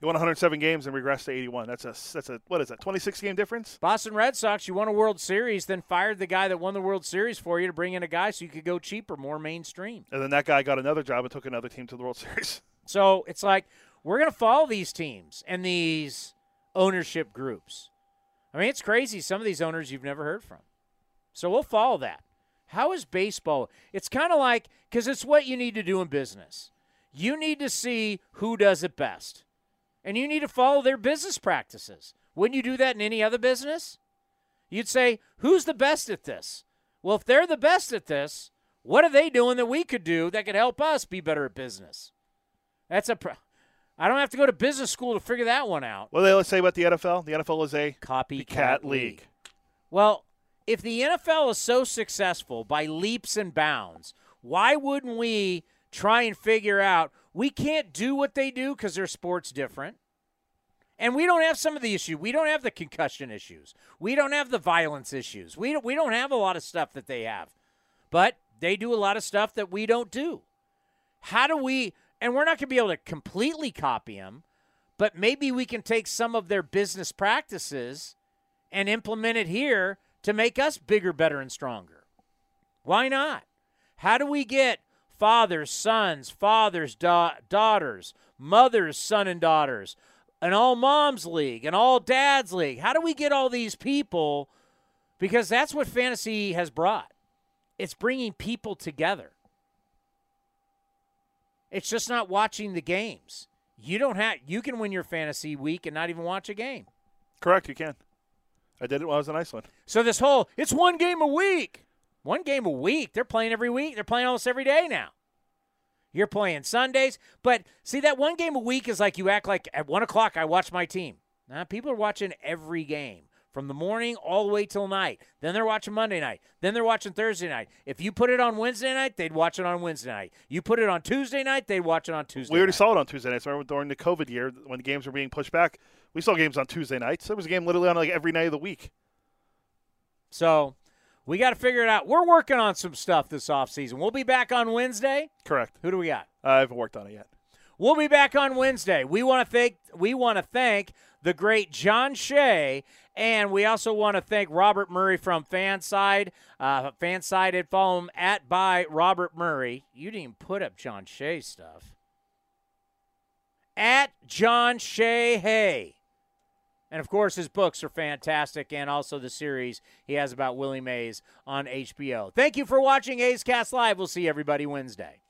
You won 107 games and regressed to 81. That's a that's a what is that? 26 game difference. Boston Red Sox, you won a World Series, then fired the guy that won the World Series for you to bring in a guy so you could go cheaper, more mainstream. And then that guy got another job and took another team to the World Series. So it's like we're going to follow these teams and these ownership groups. I mean, it's crazy. Some of these owners you've never heard from. So we'll follow that. How is baseball? It's kind of like, because it's what you need to do in business. You need to see who does it best, and you need to follow their business practices. Wouldn't you do that in any other business? You'd say, who's the best at this? Well, if they're the best at this, what are they doing that we could do that could help us be better at business? That's a. Pro- I don't have to go to business school to figure that one out. What do they say about the NFL? The NFL is a copycat cat league. league. Well, if the NFL is so successful by leaps and bounds, why wouldn't we try and figure out we can't do what they do because their sport's different? And we don't have some of the issues. We don't have the concussion issues. We don't have the violence issues. We don't, we don't have a lot of stuff that they have. But they do a lot of stuff that we don't do. How do we and we're not going to be able to completely copy them, but maybe we can take some of their business practices and implement it here to make us bigger, better, and stronger. Why not? How do we get fathers, sons, fathers, da- daughters, mothers, son and daughters, an all moms league, an all dads league? How do we get all these people? Because that's what fantasy has brought. It's bringing people together. It's just not watching the games. You don't have you can win your fantasy week and not even watch a game. Correct, you can. I did it while I was in Iceland. So this whole it's one game a week. One game a week. They're playing every week. They're playing almost every day now. You're playing Sundays, but see that one game a week is like you act like at one o'clock I watch my team. Now people are watching every game from the morning all the way till night. Then they're watching Monday night. Then they're watching Thursday night. If you put it on Wednesday night, they'd watch it on Wednesday night. You put it on Tuesday night, they'd watch it on Tuesday. We already night. saw it on Tuesday nights. Remember during the COVID year when the games were being pushed back, we saw games on Tuesday nights. There was a game literally on like every night of the week. So we got to figure it out. We're working on some stuff this offseason. We'll be back on Wednesday. Correct. Who do we got? I haven't worked on it yet. We'll be back on Wednesday. We want to thank we want to thank the great John Shea, and we also want to thank Robert Murray from Fanside. Uh, FanSided, follow him at by Robert Murray. You didn't put up John Shea stuff. At John Shea Hay. And of course, his books are fantastic, and also the series he has about Willie Mays on HBO. Thank you for watching A's Cast Live. We'll see everybody Wednesday.